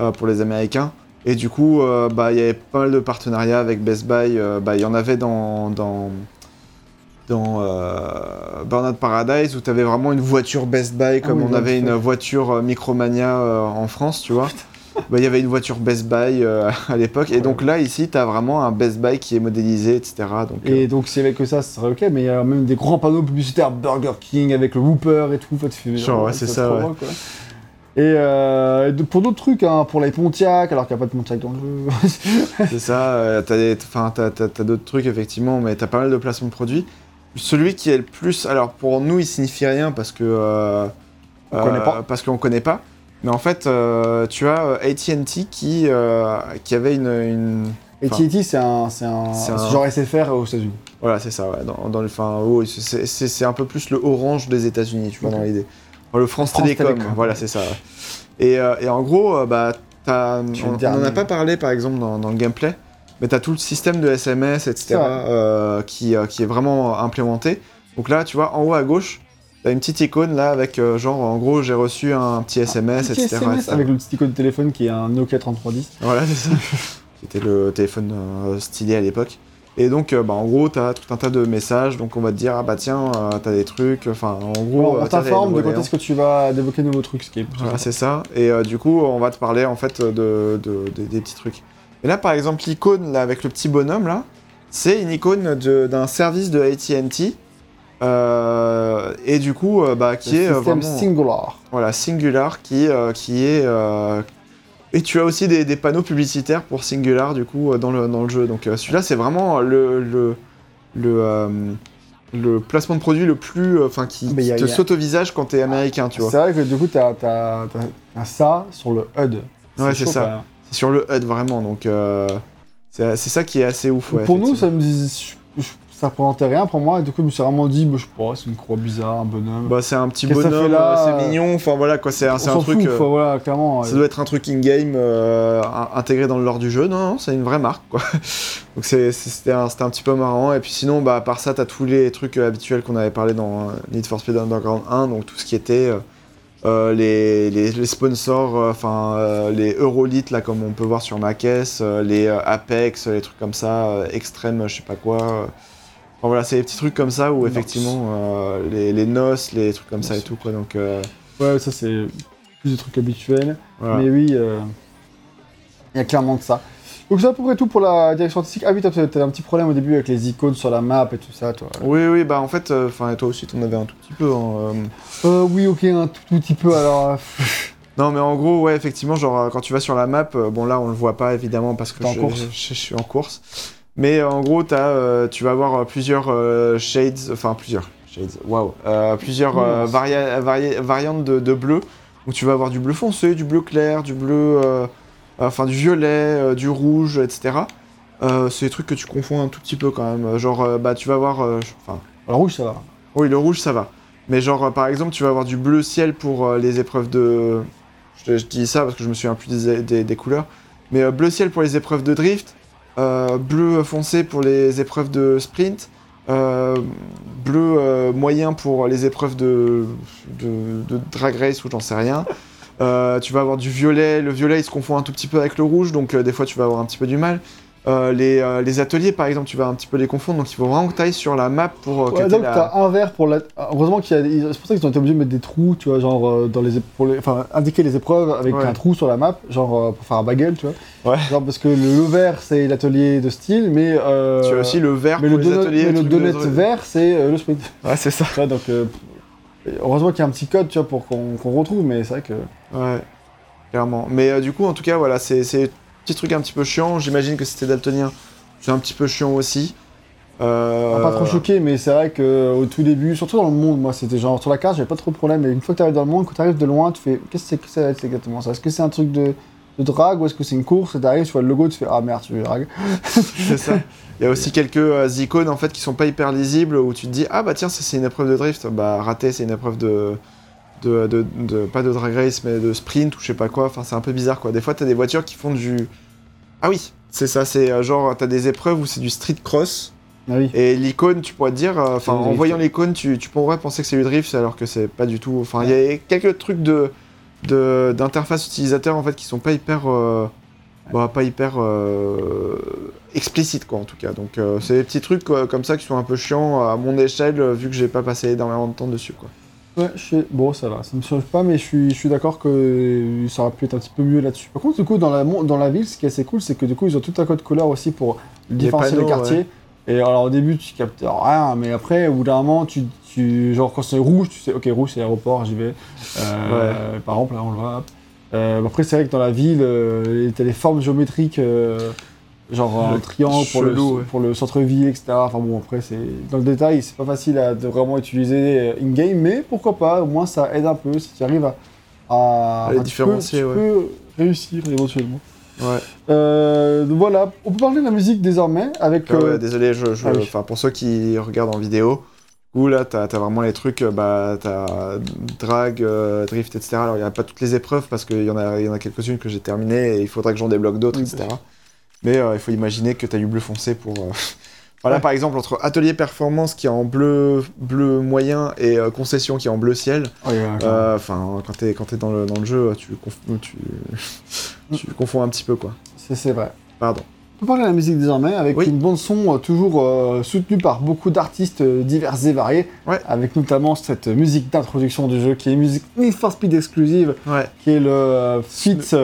euh, pour les Américains. Et du coup, euh, bah il y avait pas mal de partenariats avec Best Buy. euh, bah il y en avait dans dans dans euh, Burnout Paradise où t'avais vraiment une voiture Best Buy comme Ah oui, on avait une voiture Micromania euh, en France, tu vois. Bah, il y avait une voiture Best Buy euh, <laughs> à l'époque. Et donc là, ici, tu as vraiment un Best Buy qui est modélisé, etc. Donc, Et donc s'il y avait que ça, ce serait ok, mais il y a même des grands panneaux publicitaires Burger King avec le Whooper et tout. Fait, tu Genre, ouais, c'est ça, trop ouais. Et euh, de- pour d'autres trucs, hein, pour les Pontiac, alors qu'il n'y a pas de Pontiac dans le jeu. <laughs> c'est ça. euh, t'as d'autres trucs, effectivement, mais t'as pas mal de placements de produits. Celui qui est le plus. Alors, pour nous, il signifie rien parce que. euh, On connaît pas. Parce qu'on connaît pas. Mais en fait, euh, tu as euh, ATT qui, euh, qui avait une. une- Et Enfin, TT, c'est un, c'est un, un- genre SFR aux États-Unis. Voilà, c'est ça, ouais. Dans, dans le. C'est, un peu plus le orange des États-Unis, tu vois, dans l'idée. Le France, France Télécom, Télécom. voilà, c'est ça. Et, euh, et en gros, euh, bah, t'as- Tu on veux dire, on en a pas parlé, par exemple, dans, dans le gameplay, mais t'as tout le système de SMS, etc., euh, qui, qui est vraiment implémenté. Donc là, tu vois, en haut à gauche, t'as une petite icône là avec genre, en gros, j'ai reçu un petit SMS, Petit etc. SMS etc. avec le petit icône de téléphone qui est un Nokia 3310. Voilà, c'est ça. <laughs> C'était le téléphone stylé à l'époque. Et donc, euh, bah, en gros, t'as tout un tas de messages. Donc, on va te dire, ah bah tiens, euh, t'as des trucs. Enfin, en gros, on euh, t'informe de quand est-ce que tu vas débloquer de nouveaux trucs, ce qui est Voilà, c'est ça. Et du coup, on va te parler en fait de, de- de- des petits trucs. Et là, par exemple, l'icône là avec le petit bonhomme là, c'est une icône d'un service de AT&T. euh, et du coup, euh, bah, qui le est système vraiment Singular. voilà Singular, qui euh, qui est et tu as aussi des, des panneaux publicitaires pour Singular du coup euh, dans le dans le jeu. Donc euh, celui-là, c'est vraiment le le le, euh, le placement de produit le plus, enfin qui, Mais qui y a- te a- saute au visage quand t'es américain, tu vois. C'est vrai que du coup, t'as t'as ça sur le HUD. Ouais, c'est ça. C'est sur le HUD vraiment, donc euh, c'est c'est ça qui est assez ouf. ouais, pour nous, ça me je- ça représentait rien pour moi. Et du coup, je me suis vraiment dit, bah, je sais pas, c'est une croix bizarre, un bonhomme. Bah, c'est un petit bonhomme, euh, c'est mignon, enfin voilà quoi, c'est un, truc. fout, euh, faut- voilà, clairement. ça doit être un truc in-game euh, in- intégré dans le lore du jeu, non, non c'est une vraie marque quoi. <laughs> Donc c'était un, c'était un petit peu marrant. Et puis sinon, bah, à part ça, t'as tous les trucs euh, habituels qu'on avait parlé dans Need for Speed Underground 1, donc tout ce qui était les, les, les sponsors, enfin les Eurolite là comme on peut voir sur ma caisse, les Apex, les trucs comme ça, Extreme, je sais pas quoi. Enfin voilà, c'est des petits trucs comme ça où effectivement euh, les, les noces, les trucs comme ça et tout quoi. Donc euh, Ouais, ça c'est plus des trucs habituels. voilà. Mais oui. euh, Il y a clairement de ça. Donc c'est à peu près tout pour la direction artistique. Ah oui, t'as t'avais un petit problème au début avec les icônes sur la map et tout ça, toi. Oui, oui, bah en fait, euh, enfin, toi aussi, t'en avais un tout petit peu. hein, euh. Euh, oui, ok, un tout, tout petit peu, alors... <laughs> Non, mais en gros, ouais, effectivement, genre, quand tu vas sur la map, bon, là, on le voit pas, évidemment, parce que je- je suis en course. Mais euh, en gros, as, euh, tu vas avoir euh, plusieurs shades, enfin, plusieurs shades, waouh, plusieurs Yes. varia- varia- variantes de, de bleu, où tu vas avoir du bleu foncé, du bleu clair, du bleu, enfin, du violet, du rouge, etc. C'est des trucs que tu confonds un tout petit peu quand même. Genre, bah, tu vas avoir, enfin, Alors rouge, ça va. oui, le rouge, ça va. Mais genre, par exemple, tu vas avoir du bleu ciel pour euh, les épreuves de... Je, je dis ça parce que je me souviens plus des, des- des couleurs. Mais euh, bleu ciel pour les épreuves de drift, bleu foncé pour les épreuves de sprint, euh, bleu euh, moyen pour les épreuves de, drag race ou j'en sais rien. Euh, tu vas avoir du violet, le violet il se confond un tout petit peu avec le rouge, donc euh, des fois tu vas avoir un petit peu du mal. Euh, les, euh, les ateliers par exemple, tu vas un petit peu les confondre, donc il faut vraiment que tu ailles sur la map pour euh, que Ouais, donc la- t'as un vert pour la... Heureusement qu'il y a... C'est pour ça qu'ils ont été obligés de mettre des trous, tu vois, genre euh, dans les... Pour les... Enfin, indiquer les épreuves avec Ouais. un trou sur la map, genre pour faire un bagel, tu vois. Ouais. Genre parce que le, le vert, c'est l'atelier de style, mais... Tu as aussi le vert Mais pour le, les donut, ateliers. mais le de- donut vert, c'est le sprint. <laughs> Ouais, c'est ça. Donc, heureusement qu'il y a un petit code, tu vois, pour qu'on retrouve, mais c'est vrai que... Ouais, clairement. Mais du coup, en tout cas, voilà, c'est petit truc un petit peu chiant. J'imagine que c'était daltonien. C'est un petit peu chiant aussi. Euh, Pas trop choqué, mais c'est vrai que au tout début, surtout dans le monde, moi c'était genre sur la carte, j'avais pas trop de problème. Mais une fois que tu arrives dans le monde, quand tu arrives de loin, tu fais qu'est-ce que c'est que ça c'est exactement ça? Est-ce que c'est un truc de, de drague ou est-ce que c'est une course? Et t'arrives, tu vois le logo, tu fais ah merde, tu veux drague. C'est ça. Il y a aussi quelques euh, icônes en fait qui sont pas hyper lisibles où tu te dis ah bah tiens ça c'est une épreuve de drift bah raté c'est une épreuve de, de, de, de- pas de drag race mais de sprint ou je sais pas quoi. Enfin c'est un peu bizarre quoi. Des fois t'as des voitures qui font du ah oui c'est ça c'est euh, genre t'as des épreuves où c'est du street cross. Ah oui. et l'icône tu pourrais te dire euh, enfin en drift. voyant l'icône tu, tu pourrais penser que c'est du drift alors que c'est pas du tout. Enfin il y a quelques trucs de de- d'interface utilisateur en fait qui sont pas hyper euh, bah, pas hyper euh, explicites quoi en tout cas. Donc euh, c'est des petits trucs quoi, comme ça qui sont un peu chiants à mon échelle vu que j'ai pas passé énormément de temps dessus quoi Ouais, je sais- bon, ça va, ça me change pas, mais je suis, je suis d'accord que ça aurait pu être un petit peu mieux là-dessus. Par contre, du coup, dans la, dans la ville, ce qui est assez cool, c'est que du coup, ils ont tout un code couleur aussi pour différencier les, quartiers. Et alors, au début, tu captes rien, mais après, au bout d'un moment, tu, tu, genre, quand c'est rouge, tu sais, ok, rouge, c'est l'aéroport, j'y vais. Euh, Par exemple, là, on le voit. Euh, après, c'est vrai que dans la ville, euh, t'as les formes géométriques, euh, genre un Le triangle pour le, chelou, ouais. pour le centre-ville, etc. Enfin bon, après, c'est dans le détail, c'est pas facile à de vraiment utiliser euh, in-game, mais pourquoi pas, au moins ça aide un peu si tu arrives à. à tu différencier, ouais. tu peux réussir éventuellement. ouais, Euh, voilà, on peut parler de la musique désormais avec. Ah ouais, euh, désolé je, je- ah oui. enfin pour ceux qui regardent en vidéo où là t'as as vraiment les trucs bah t'as drag euh, drift etc alors il y a pas toutes les épreuves parce qu'il y en a il y en a quelques-unes que j'ai terminées et il faudrait que j'en débloque d'autres Oui, etc mais euh, il faut imaginer que t'as du bleu foncé pour euh, <laughs> voilà Ouais. par exemple entre atelier performance qui est en bleu bleu moyen et euh, concession qui est en bleu ciel euh, enfin quand t'es quand t'es dans le dans le jeu tu conf- tu, <laughs> tu confonds un petit peu quoi C'est vrai. pardon On peut parler de la musique désormais avec Oui. une bande son euh, toujours soutenue par beaucoup d'artistes divers et variés, Ouais. avec notamment cette musique d'introduction du jeu qui est une musique Need for Speed exclusive, ouais qui est le feat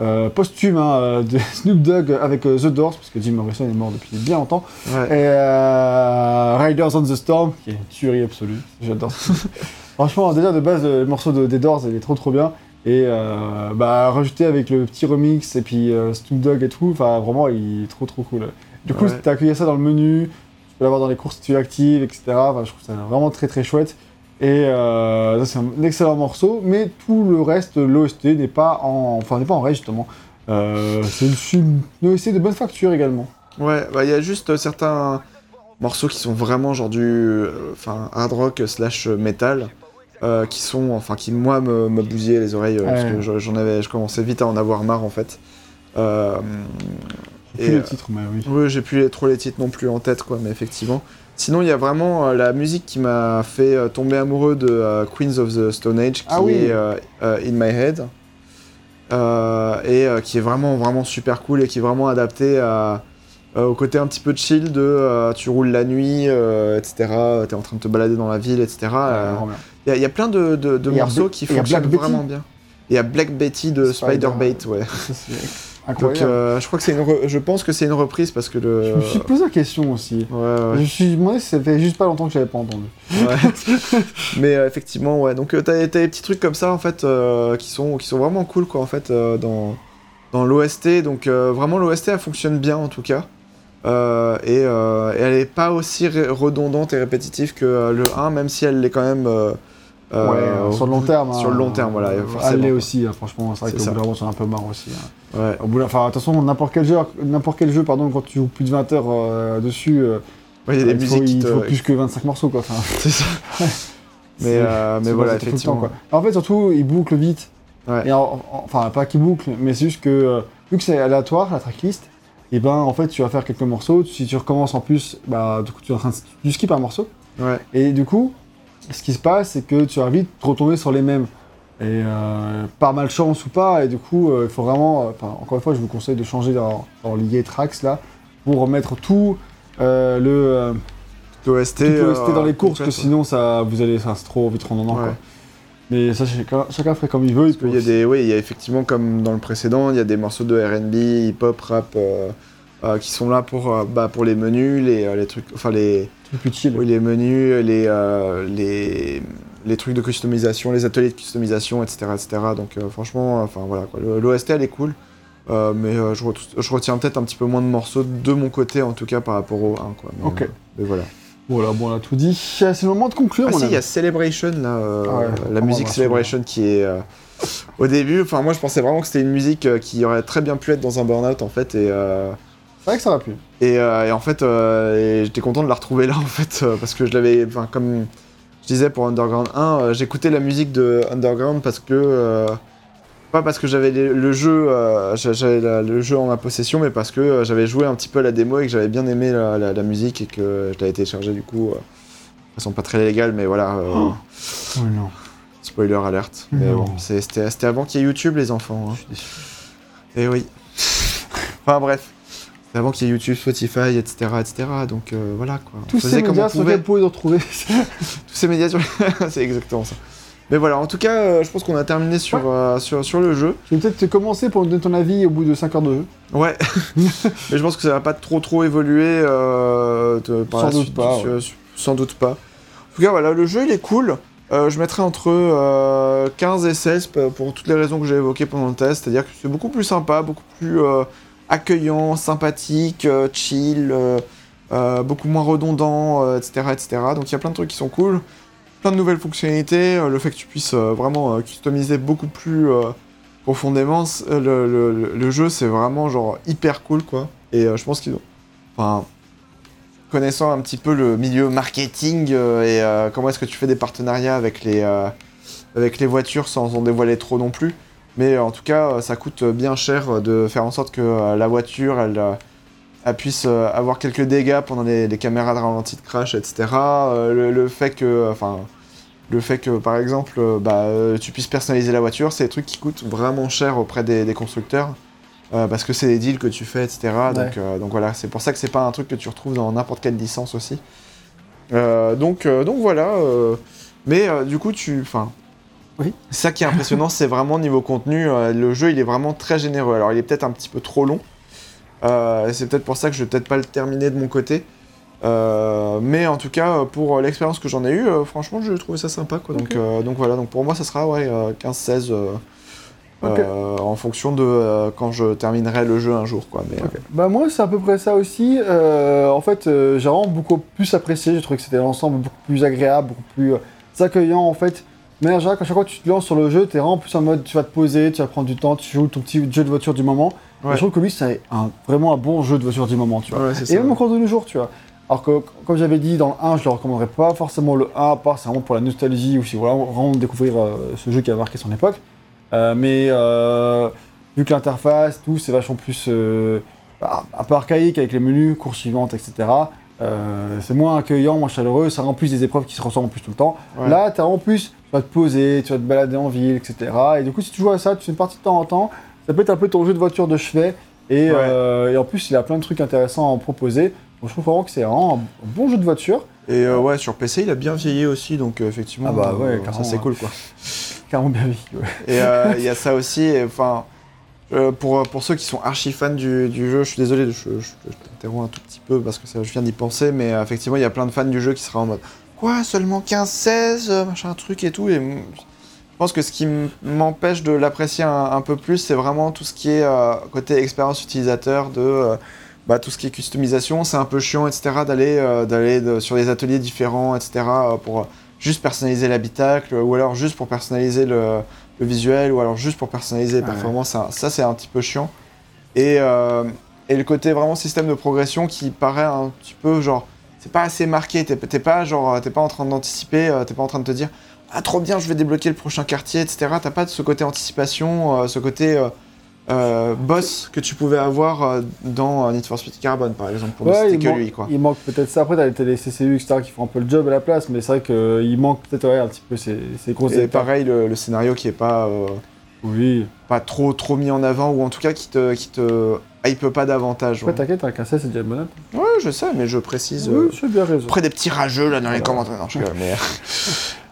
euh, posthume hein, euh, de <laughs> Snoop Dogg avec euh, The Doors, parce que Jim Morrison est mort depuis bien longtemps, ouais et euh, Riders on the Storm, qui est une tuerie absolue, j'adore. <laughs> Franchement, déjà de base, le morceau de, des Doors, il est trop trop bien. Et euh, bah, rajouté avec le petit remix et puis Snoop Dogg et tout, enfin vraiment, il est trop trop cool. Du coup, Ouais. t'as accueilli ça dans le menu, tu peux l'avoir dans les courses si tu l'actives, etc. Enfin, je trouve ça vraiment très très chouette. Et euh, c'est un excellent morceau, mais tout le reste, l'OST n'est pas en, enfin, n'est pas en règle justement. Euh, c'est une, une OST de bonne facture également. Ouais, bah il y a juste euh, certains morceaux qui sont vraiment genre du enfin hard rock slash metal qui sont enfin qui moi me, me les oreilles parce que je- j'en avais je commençais vite à en avoir marre en fait. Euh, Plus et, le euh, titre, mais oui. oui, j'ai plus les- trop les titres non plus en tête quoi, mais effectivement. Sinon, il y a vraiment euh, la musique qui m'a fait euh, tomber amoureux de euh, Queens of the Stone Age qui Ah oui. est In My Head. Et qui est vraiment vraiment super cool et qui est vraiment adapté à, euh, au côté un petit peu chill de euh, tu roules la nuit, euh, etc. T'es en train de te balader dans la ville, etc. Il y, a- il y a plein de, de- morceaux qui fonctionnent Black Betty. vraiment bien. Il y a Black Betty de Spider- Spider-Bait, ouais. <laughs> <laughs> C'est- Donc, euh, je crois que c'est une, re- je pense que c'est une reprise parce que le. Je me suis posé la question aussi. Ouais, ouais. Je me suis demandé si ça fait juste pas longtemps que j'avais pas entendu. Ouais. <laughs> Mais euh, effectivement, ouais. Donc euh, t'as des petits trucs comme ça en fait euh, qui sont qui sont vraiment cool quoi en fait dans dans l'OST. Donc vraiment l'OST elle fonctionne bien en tout cas. Et, et elle est pas aussi redondante et répétitive que le 1 même si elle l'est quand même ouais, sur le long terme. sur hein, le long terme, voilà, Elle l'est aussi, hein, franchement. C'est vrai C'est qu'au ça. bout d'un moment, ai un peu marre aussi. hein. Ouais. Au bout Enfin, façon, n'importe quel jeu, n'importe quel jeu, pardon, quand tu joues plus de 20 heures euh, dessus, euh, Ouais, il y a des il faut, musiques qui il te- faut plus que 25 morceaux, quoi. Enfin, c'est ça. <laughs> mais euh, mais voilà effectivement. temps, quoi. En fait, surtout, il boucle vite. Ouais. Et en- en- enfin, pas qu'il boucle, mais c'est juste que, vu que c'est aléatoire, la tracklist, et ben, en fait, tu vas faire quelques morceaux. Si tu recommences en plus, bah, du coup, tu es en train de, tu skips un morceau. Ouais. Et du coup, ce qui se passe, c'est que tu vas vite te retomber sur les mêmes. Et euh, par malchance ou pas, et du coup, euh, il faut vraiment. euh, encore une fois, je vous conseille de changer dans, dans l'IA Tracks là, pour remettre tout le. l'OST euh, dans les courses, que complète, ouais. sinon, ça, vous allez, ça, c'est trop vite redondant. Ouais. Quoi. Mais ça, chacun, chacun ferait comme il veut. Il y a des, oui, il y a effectivement comme dans le précédent, il y a des morceaux de R&B, hip-hop, rap euh, euh, qui sont là pour, euh, bah, pour les menus, les, les trucs, enfin les, trucs plus chill. oui, les menus, les, les, les trucs de customisation, les ateliers de customisation, etc., etc. Donc euh, franchement, enfin voilà, l'OST elle est cool, euh, mais euh, je, ret- je retiens peut-être un petit peu moins de morceaux de mon côté en tout cas par rapport au 1 quoi. Mais, Ok. euh, mais voilà. Voilà, bon, on a tout dit. C'est le moment de conclure. Ah si, il y a Celebration là, euh, Ah ouais, la musique Celebration qui est euh, au début. Enfin, moi je pensais vraiment que c'était une musique euh, qui aurait très bien pu être dans un burn-out en fait, et, euh, C'est vrai que ça va plus. et, euh, et en fait, euh, j'étais content de la retrouver là en fait, euh, parce que je l'avais, enfin comme je disais pour Underground 1, euh, j'écoutais la musique de Underground parce que euh, pas parce que j'avais le jeu, euh, j'a- j'avais le jeu en ma possession, mais parce que euh, j'avais joué un petit peu à la démo et que j'avais bien aimé la, la- la musique et que je l'avais téléchargé du coup. euh, de façon pas très légale, mais voilà. Oh. Oh non. Spoiler alerte. Mais bon, c'était c'était avant qu'il y ait YouTube, les enfants. hein. Et oui. enfin bref. Avant qu'il y ait YouTube, Spotify, etc. etc. Donc euh, voilà quoi. Tous ces médias on sur lesquels vous pouvez nous retrouver. Tous ces médias sur <laughs> C'est exactement ça. Mais voilà, en tout cas, euh, je pense qu'on a terminé sur, euh, sur, sur le jeu. Je vais peut-être te commencer pour me donner ton avis au bout de 5 heures de jeu. Ouais. <laughs> Mais je pense que ça va pas trop trop évoluer de- par Sans la doute suite, pas, Sans doute pas. En tout cas, voilà, le jeu il est cool. Je mettrai entre euh, 15 et 16 p- pour toutes les raisons que j'ai évoquées pendant le test. C'est-à-dire que c'est beaucoup plus sympa, beaucoup plus accueillant, sympathique, euh, chill, euh, euh, beaucoup moins redondant, etc., etc. Donc il y a plein de trucs qui sont cool. Plein de nouvelles fonctionnalités. le fait que tu puisses vraiment customiser beaucoup plus profondément le, jeu, c'est vraiment genre hyper cool quoi. Et je pense qu'ils ont. Enfin, connaissant un petit peu le milieu marketing et comment est-ce que tu fais des partenariats avec les, avec les voitures sans en dévoiler trop non plus. Mais en tout cas, euh, ça coûte bien cher euh, de faire en sorte que euh, la voiture, elle, elle puisse avoir quelques dégâts pendant les, les caméras de ralenti de crash, etc. Le, le fait que, enfin, le fait que, par exemple, bah, tu puisses personnaliser la voiture, c'est des trucs qui coûtent vraiment cher auprès des, des constructeurs. euh, parce que c'est des deals que tu fais, etc. Donc, euh, donc voilà, c'est pour ça que c'est pas un truc que tu retrouves dans n'importe quelle licence aussi. Euh, donc, donc voilà. mais du coup, tu. Enfin. Oui. Ça qui est impressionnant, c'est vraiment niveau contenu. euh, le jeu, il est vraiment très généreux. Alors, il est peut-être un petit peu trop long. Euh, c'est peut-être pour ça que je vais peut-être pas le terminer de mon côté. Euh, mais en tout cas, pour l'expérience que j'en ai eue, franchement, j'ai trouvé ça sympa. Quoi. Donc, voilà, donc pour moi, ça sera ouais, euh, 15-16 euh, Ok. euh, en fonction de quand je terminerai le jeu un jour. Quoi. Mais, Bah moi c'est à peu près ça aussi. En fait j'ai vraiment beaucoup plus apprécié, j'ai trouvé que c'était l'ensemble beaucoup plus agréable, beaucoup plus accueillant en fait. Mais en général, à chaque fois que tu te lances sur le jeu, t'es vraiment plus en mode tu vas te poser, tu vas prendre du temps, tu joues ton petit jeu de voiture du moment. Et Ouais. je trouve que lui c'est un, vraiment un bon jeu de voiture du moment, tu vois. ouais, Et ça. même encore de nos jours, tu vois. Alors que, comme j'avais dit dans le 1, je le recommanderais pas forcément le 1, à part c'est vraiment pour la nostalgie ou si voilà, vraiment découvrir euh, ce jeu qui a marqué son époque. Euh, mais euh, vu que l'interface, tout, c'est vachement plus bah, un peu archaïque avec les menus, courses suivantes, etc. Euh, c'est moins accueillant, moins chaleureux, ça rend plus des épreuves qui se ressemblent en plus tout le temps. Ouais. Là, t'as en plus, tu vas te poser, tu vas te balader en ville, etc. Et du coup, si tu joues à ça, tu fais une partie de temps en temps, ça peut être un peu ton jeu de voiture de chevet. Et, Ouais. euh, et en plus, il a plein de trucs intéressants à en proposer. Donc, je trouve vraiment que c'est vraiment un bon jeu de voiture. Et euh, ouais, sur PC, il a bien vieilli aussi, donc effectivement, Ah bah ouais, ça c'est hein. cool quoi. <laughs> Carrément bien ouais. Et il y a ça aussi, enfin, Euh, pour, pour ceux qui sont archi fans du, jeu, je suis désolé, je, t'interromps un tout petit peu parce que je viens d'y penser, mais euh, effectivement, il y a plein de fans du jeu qui sera en mode Quoi, seulement 15-16, euh, machin truc et tout. Et je pense que ce qui m'empêche de l'apprécier un, peu plus, c'est vraiment tout ce qui est euh, côté expérience utilisateur, de euh, bah, tout ce qui est customisation. C'est un peu chiant, etc., d'aller euh, sur des ateliers différents, etc., euh, pour juste personnaliser l'habitacle, ou alors juste pour personnaliser le, le visuel, ou alors juste pour personnaliser les Ouais. performances. Ça, ça, c'est un petit peu chiant. Et, euh, et le côté vraiment système de progression qui paraît un petit peu genre, c'est pas assez marqué. T'es t'es pas genre, t'es pas en train d'anticiper, euh, t'es pas en train de te dire, ah trop bien, je vais débloquer le prochain quartier, etc. T'as pas de ce côté anticipation, euh, ce côté euh, boss que tu pouvais avoir euh, dans euh, Need for Speed Carbon par exemple, pour Ouais, que lui quoi. il manque peut-être ça. Après, t'as les CCU, etc., qui font un peu le job à la place, mais c'est vrai qu'il manque peut-être ouais, un petit peu ces, ces grosses Et pareil, le, le scénario qui est pas, euh, Oui. pas trop trop mis en avant, ou en tout cas qui te, qui te hype pas davantage. Ouais. t'inquiète, un 16, c'est déjà note. Ouais, je sais, mais je précise. Oui, euh, bien raison. Après des petits rageux là dans les commentaires. Non, je <laughs> mais.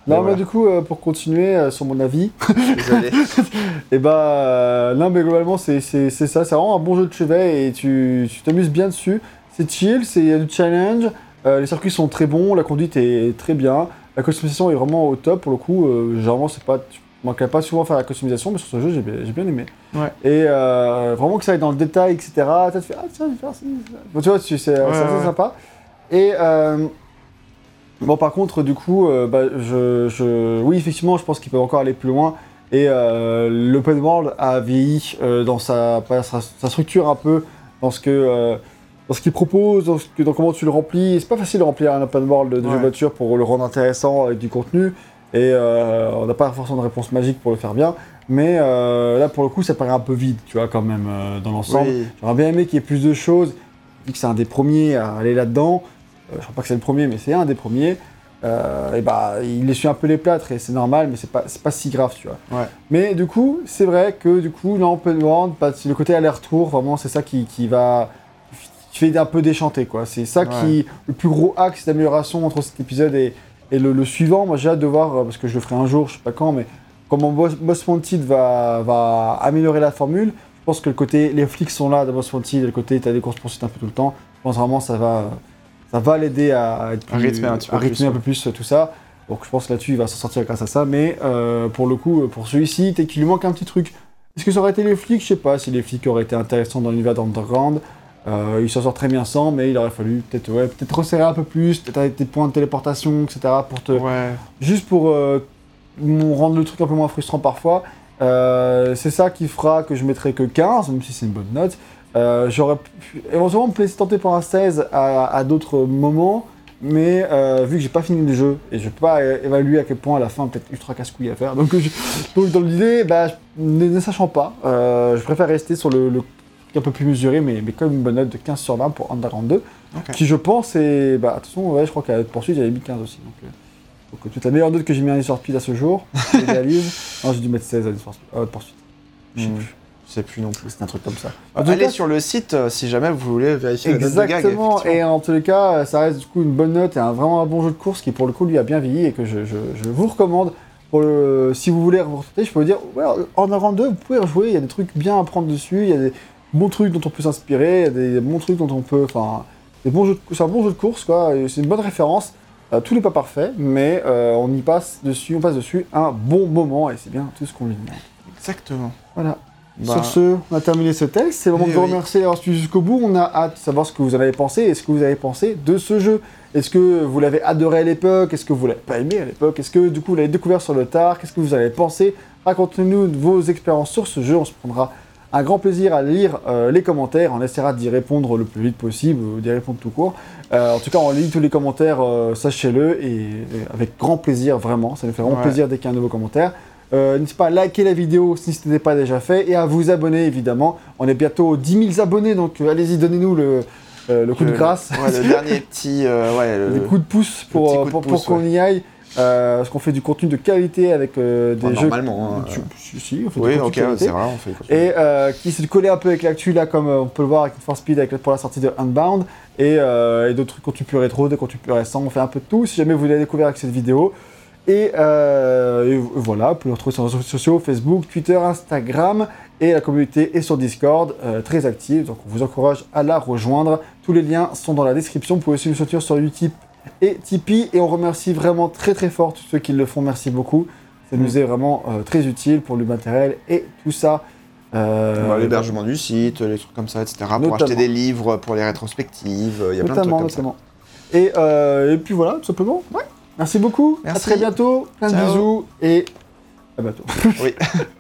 Non, mais voilà. du coup, euh, pour continuer euh, sur mon avis, <laughs> <laughs> et bah, euh, non, mais globalement, c'est ça. C'est vraiment un bon jeu de chevet et tu tu t'amuses bien dessus. C'est chill, c'est il y a du challenge. les circuits sont très bons, la conduite est très bien. La customisation est vraiment au top pour le coup. généralement, c'est pas. Tu manquerais pas souvent à faire la customisation, mais sur ce jeu, j'ai bien, j'ai bien aimé. Ouais. Et vraiment que ça aille dans le détail, etc. Tu fais, ah tiens, je vais faire ça. Bon, tu vois, c'est ouais. sympa. Et. Bon, par contre, du coup, euh, bah, je, je- oui, effectivement, je pense qu'il peut encore aller plus loin. Et euh, l'open world a vieilli euh, dans sa, pas sa, sa structure un peu, dans ce que, dans ce qu'il propose, dans, ce que- dans comment tu le remplis. C'est pas facile de remplir un open world de jeu Ouais. voiture pour le rendre intéressant avec du contenu. Et on n'a pas forcément de réponse magique pour le faire bien. Mais là, pour le coup, ça paraît un peu vide, tu vois, quand même, dans l'ensemble. Oui. J'aurais bien aimé qu'il y ait plus de choses, vu que c'est un des premiers à aller là-dedans. Euh, je crois pas que c'est le premier, mais c'est un des premiers. Euh, et bah, il essuie un peu les plâtres et c'est normal, mais c'est pas, pas si grave, tu vois. Ouais. Mais du coup, c'est vrai que du coup, là, open world, bah, le côté aller-retour, vraiment, c'est ça qui, qui va. qui fait un peu déchanter, quoi. C'est ça qui. le plus gros axe d'amélioration entre cet épisode et, et le, le suivant. Moi, j'ai hâte de voir, euh, parce que je le ferai un jour, je sais pas quand, mais comment Boss, Boss Wanted va, va améliorer la formule. Je pense que le côté, les flics sont là dans Boss Wanted, et le côté, t'as des courses poursuites un peu tout le temps. Je pense vraiment ça va, ça va l'aider à, être À plus- rythmer un petit peu à rythmer plus, un peu plus euh, tout ça. Donc je pense que là-dessus, il va s'en sortir grâce à ça. Mais euh, pour le coup, euh, pour celui-ci, peut-être qu'il lui manque un petit truc. Est-ce que ça aurait été les flics? Je sais pas si les flics auraient été intéressants dans l'univers d'Underground. Euh, il s'en sort très bien sans, mais il aurait fallu peut-être ouais, peut resserrer un peu plus, peut-être des points de téléportation, etc. pour te, Ouais. juste pour euh, rendre le truc un peu moins frustrant parfois. C'est ça qui fera que je mettrai que 15, même si c'est une bonne note. Euh, J'aurais pu éventuellement me laisser tenter pour un 16 à, à d'autres moments, mais euh, vu que j'ai pas fini le jeu et je peux pas évaluer à quel point à la fin peut-être ultra casse-couille à faire, donc, je- donc dans l'idée, bah, ne, ne sachant pas, euh, je préfère rester sur le, le un peu plus mesuré, mais, mais quand même une bonne note de 15 sur 20 pour Underground 2, Ok. qui je pense est. Bah, de toute façon, ouais, je crois qu'à la poursuite, j'avais mis 15 aussi. Donc, euh, donc euh, toute la meilleure note que j'ai mis à Need à ce jour, <laughs> je réalise. Non, j'ai dû mettre 16 à Need for Speed. Poursuite. Je sais Hmm. plus. Je sais plus non plus. C'est un truc comme ça. En tout Allez cas, sur le site euh, si jamais vous voulez vérifier la note de gag. Exactement, et en tous les cas, euh, ça reste du coup une bonne note et un, vraiment un bon jeu de course qui pour le coup lui a bien vieilli et que je, je- je vous recommande. Pour le, si vous voulez vous je peux vous dire, ouais, en avant 2, vous pouvez rejouer, il y a des trucs bien à prendre dessus, il y a des bons trucs dont on peut s'inspirer, il y a des bons trucs dont on peut. Enfin, des bons jeux de- c'est un bon jeu de course, quoi, c'est une bonne référence. Euh, tout n'est pas parfait, mais euh, on y passe dessus, on passe dessus un bon moment et c'est bien tout ce qu'on lui demande. Exactement. Voilà. Bah, Sur ce, on a terminé ce test. C'est le moment Eh de vous remercier d'avoir suivi jusqu'au bout. On a hâte de savoir ce que vous en avez pensé et ce que vous avez pensé de ce jeu. Est-ce que vous l'avez adoré à l'époque? Est-ce que vous l'avez pas aimé à l'époque? Est-ce que du coup vous l'avez découvert sur le tard? Qu'est-ce que vous avez pensé? Racontez-nous vos expériences sur ce jeu. On se prendra un grand plaisir à lire euh, les commentaires. On essaiera d'y répondre le plus vite possible ou d'y répondre tout court. Euh, en tout cas, on lit tous les commentaires, euh, sachez-le, et, et avec grand plaisir, vraiment. Ça nous fait vraiment Ouais. plaisir dès qu'il y a un nouveau commentaire. Euh, N'hésitez pas à liker la vidéo si ce n'était pas déjà fait et à vous abonner évidemment. On est bientôt aux 10 000 abonnés donc euh, allez-y, donnez-nous le, euh, le coup de grâce, Ouais, le dernier petit. euh, <laughs> ouais, le- des coups de pouce pour, qu'on y aille. Parce qu'on fait du contenu de qualité avec des Enfin, jeux. normalement, hein, si, si, on fait Oui, du ok, contenu de qualité. c'est vrai, on fait. Et qui s'est collé un peu avec l'actu là, comme on peut le voir avec for Speed avec, pour la sortie de Unbound, et, et d'autres contenus plus rétro, des contenus plus récents. On fait un peu de tout. Si jamais vous l'avez découvert avec cette vidéo, Et, euh, et voilà, vous pouvez nous retrouver sur les réseaux sociaux, Facebook, Twitter, Instagram. Et la communauté est sur Discord, euh, très active. Donc on vous encourage à la rejoindre. Tous les liens sont dans la description. Vous pouvez aussi nous soutenir sur Utip et Tipeee. Et on remercie vraiment très très fort tous ceux qui le font. Merci beaucoup. Ça nous est vraiment euh, très utile pour le matériel et tout ça. Euh, L'hébergement du site, les trucs comme ça, etc. Pour acheter des livres pour les rétrospectives, il y a plein de trucs notamment, comme ça. notamment. Et, et puis voilà, tout simplement. Merci beaucoup. Merci. À très bientôt. Plein de Ciao. bisous et à bientôt. Oui. <laughs>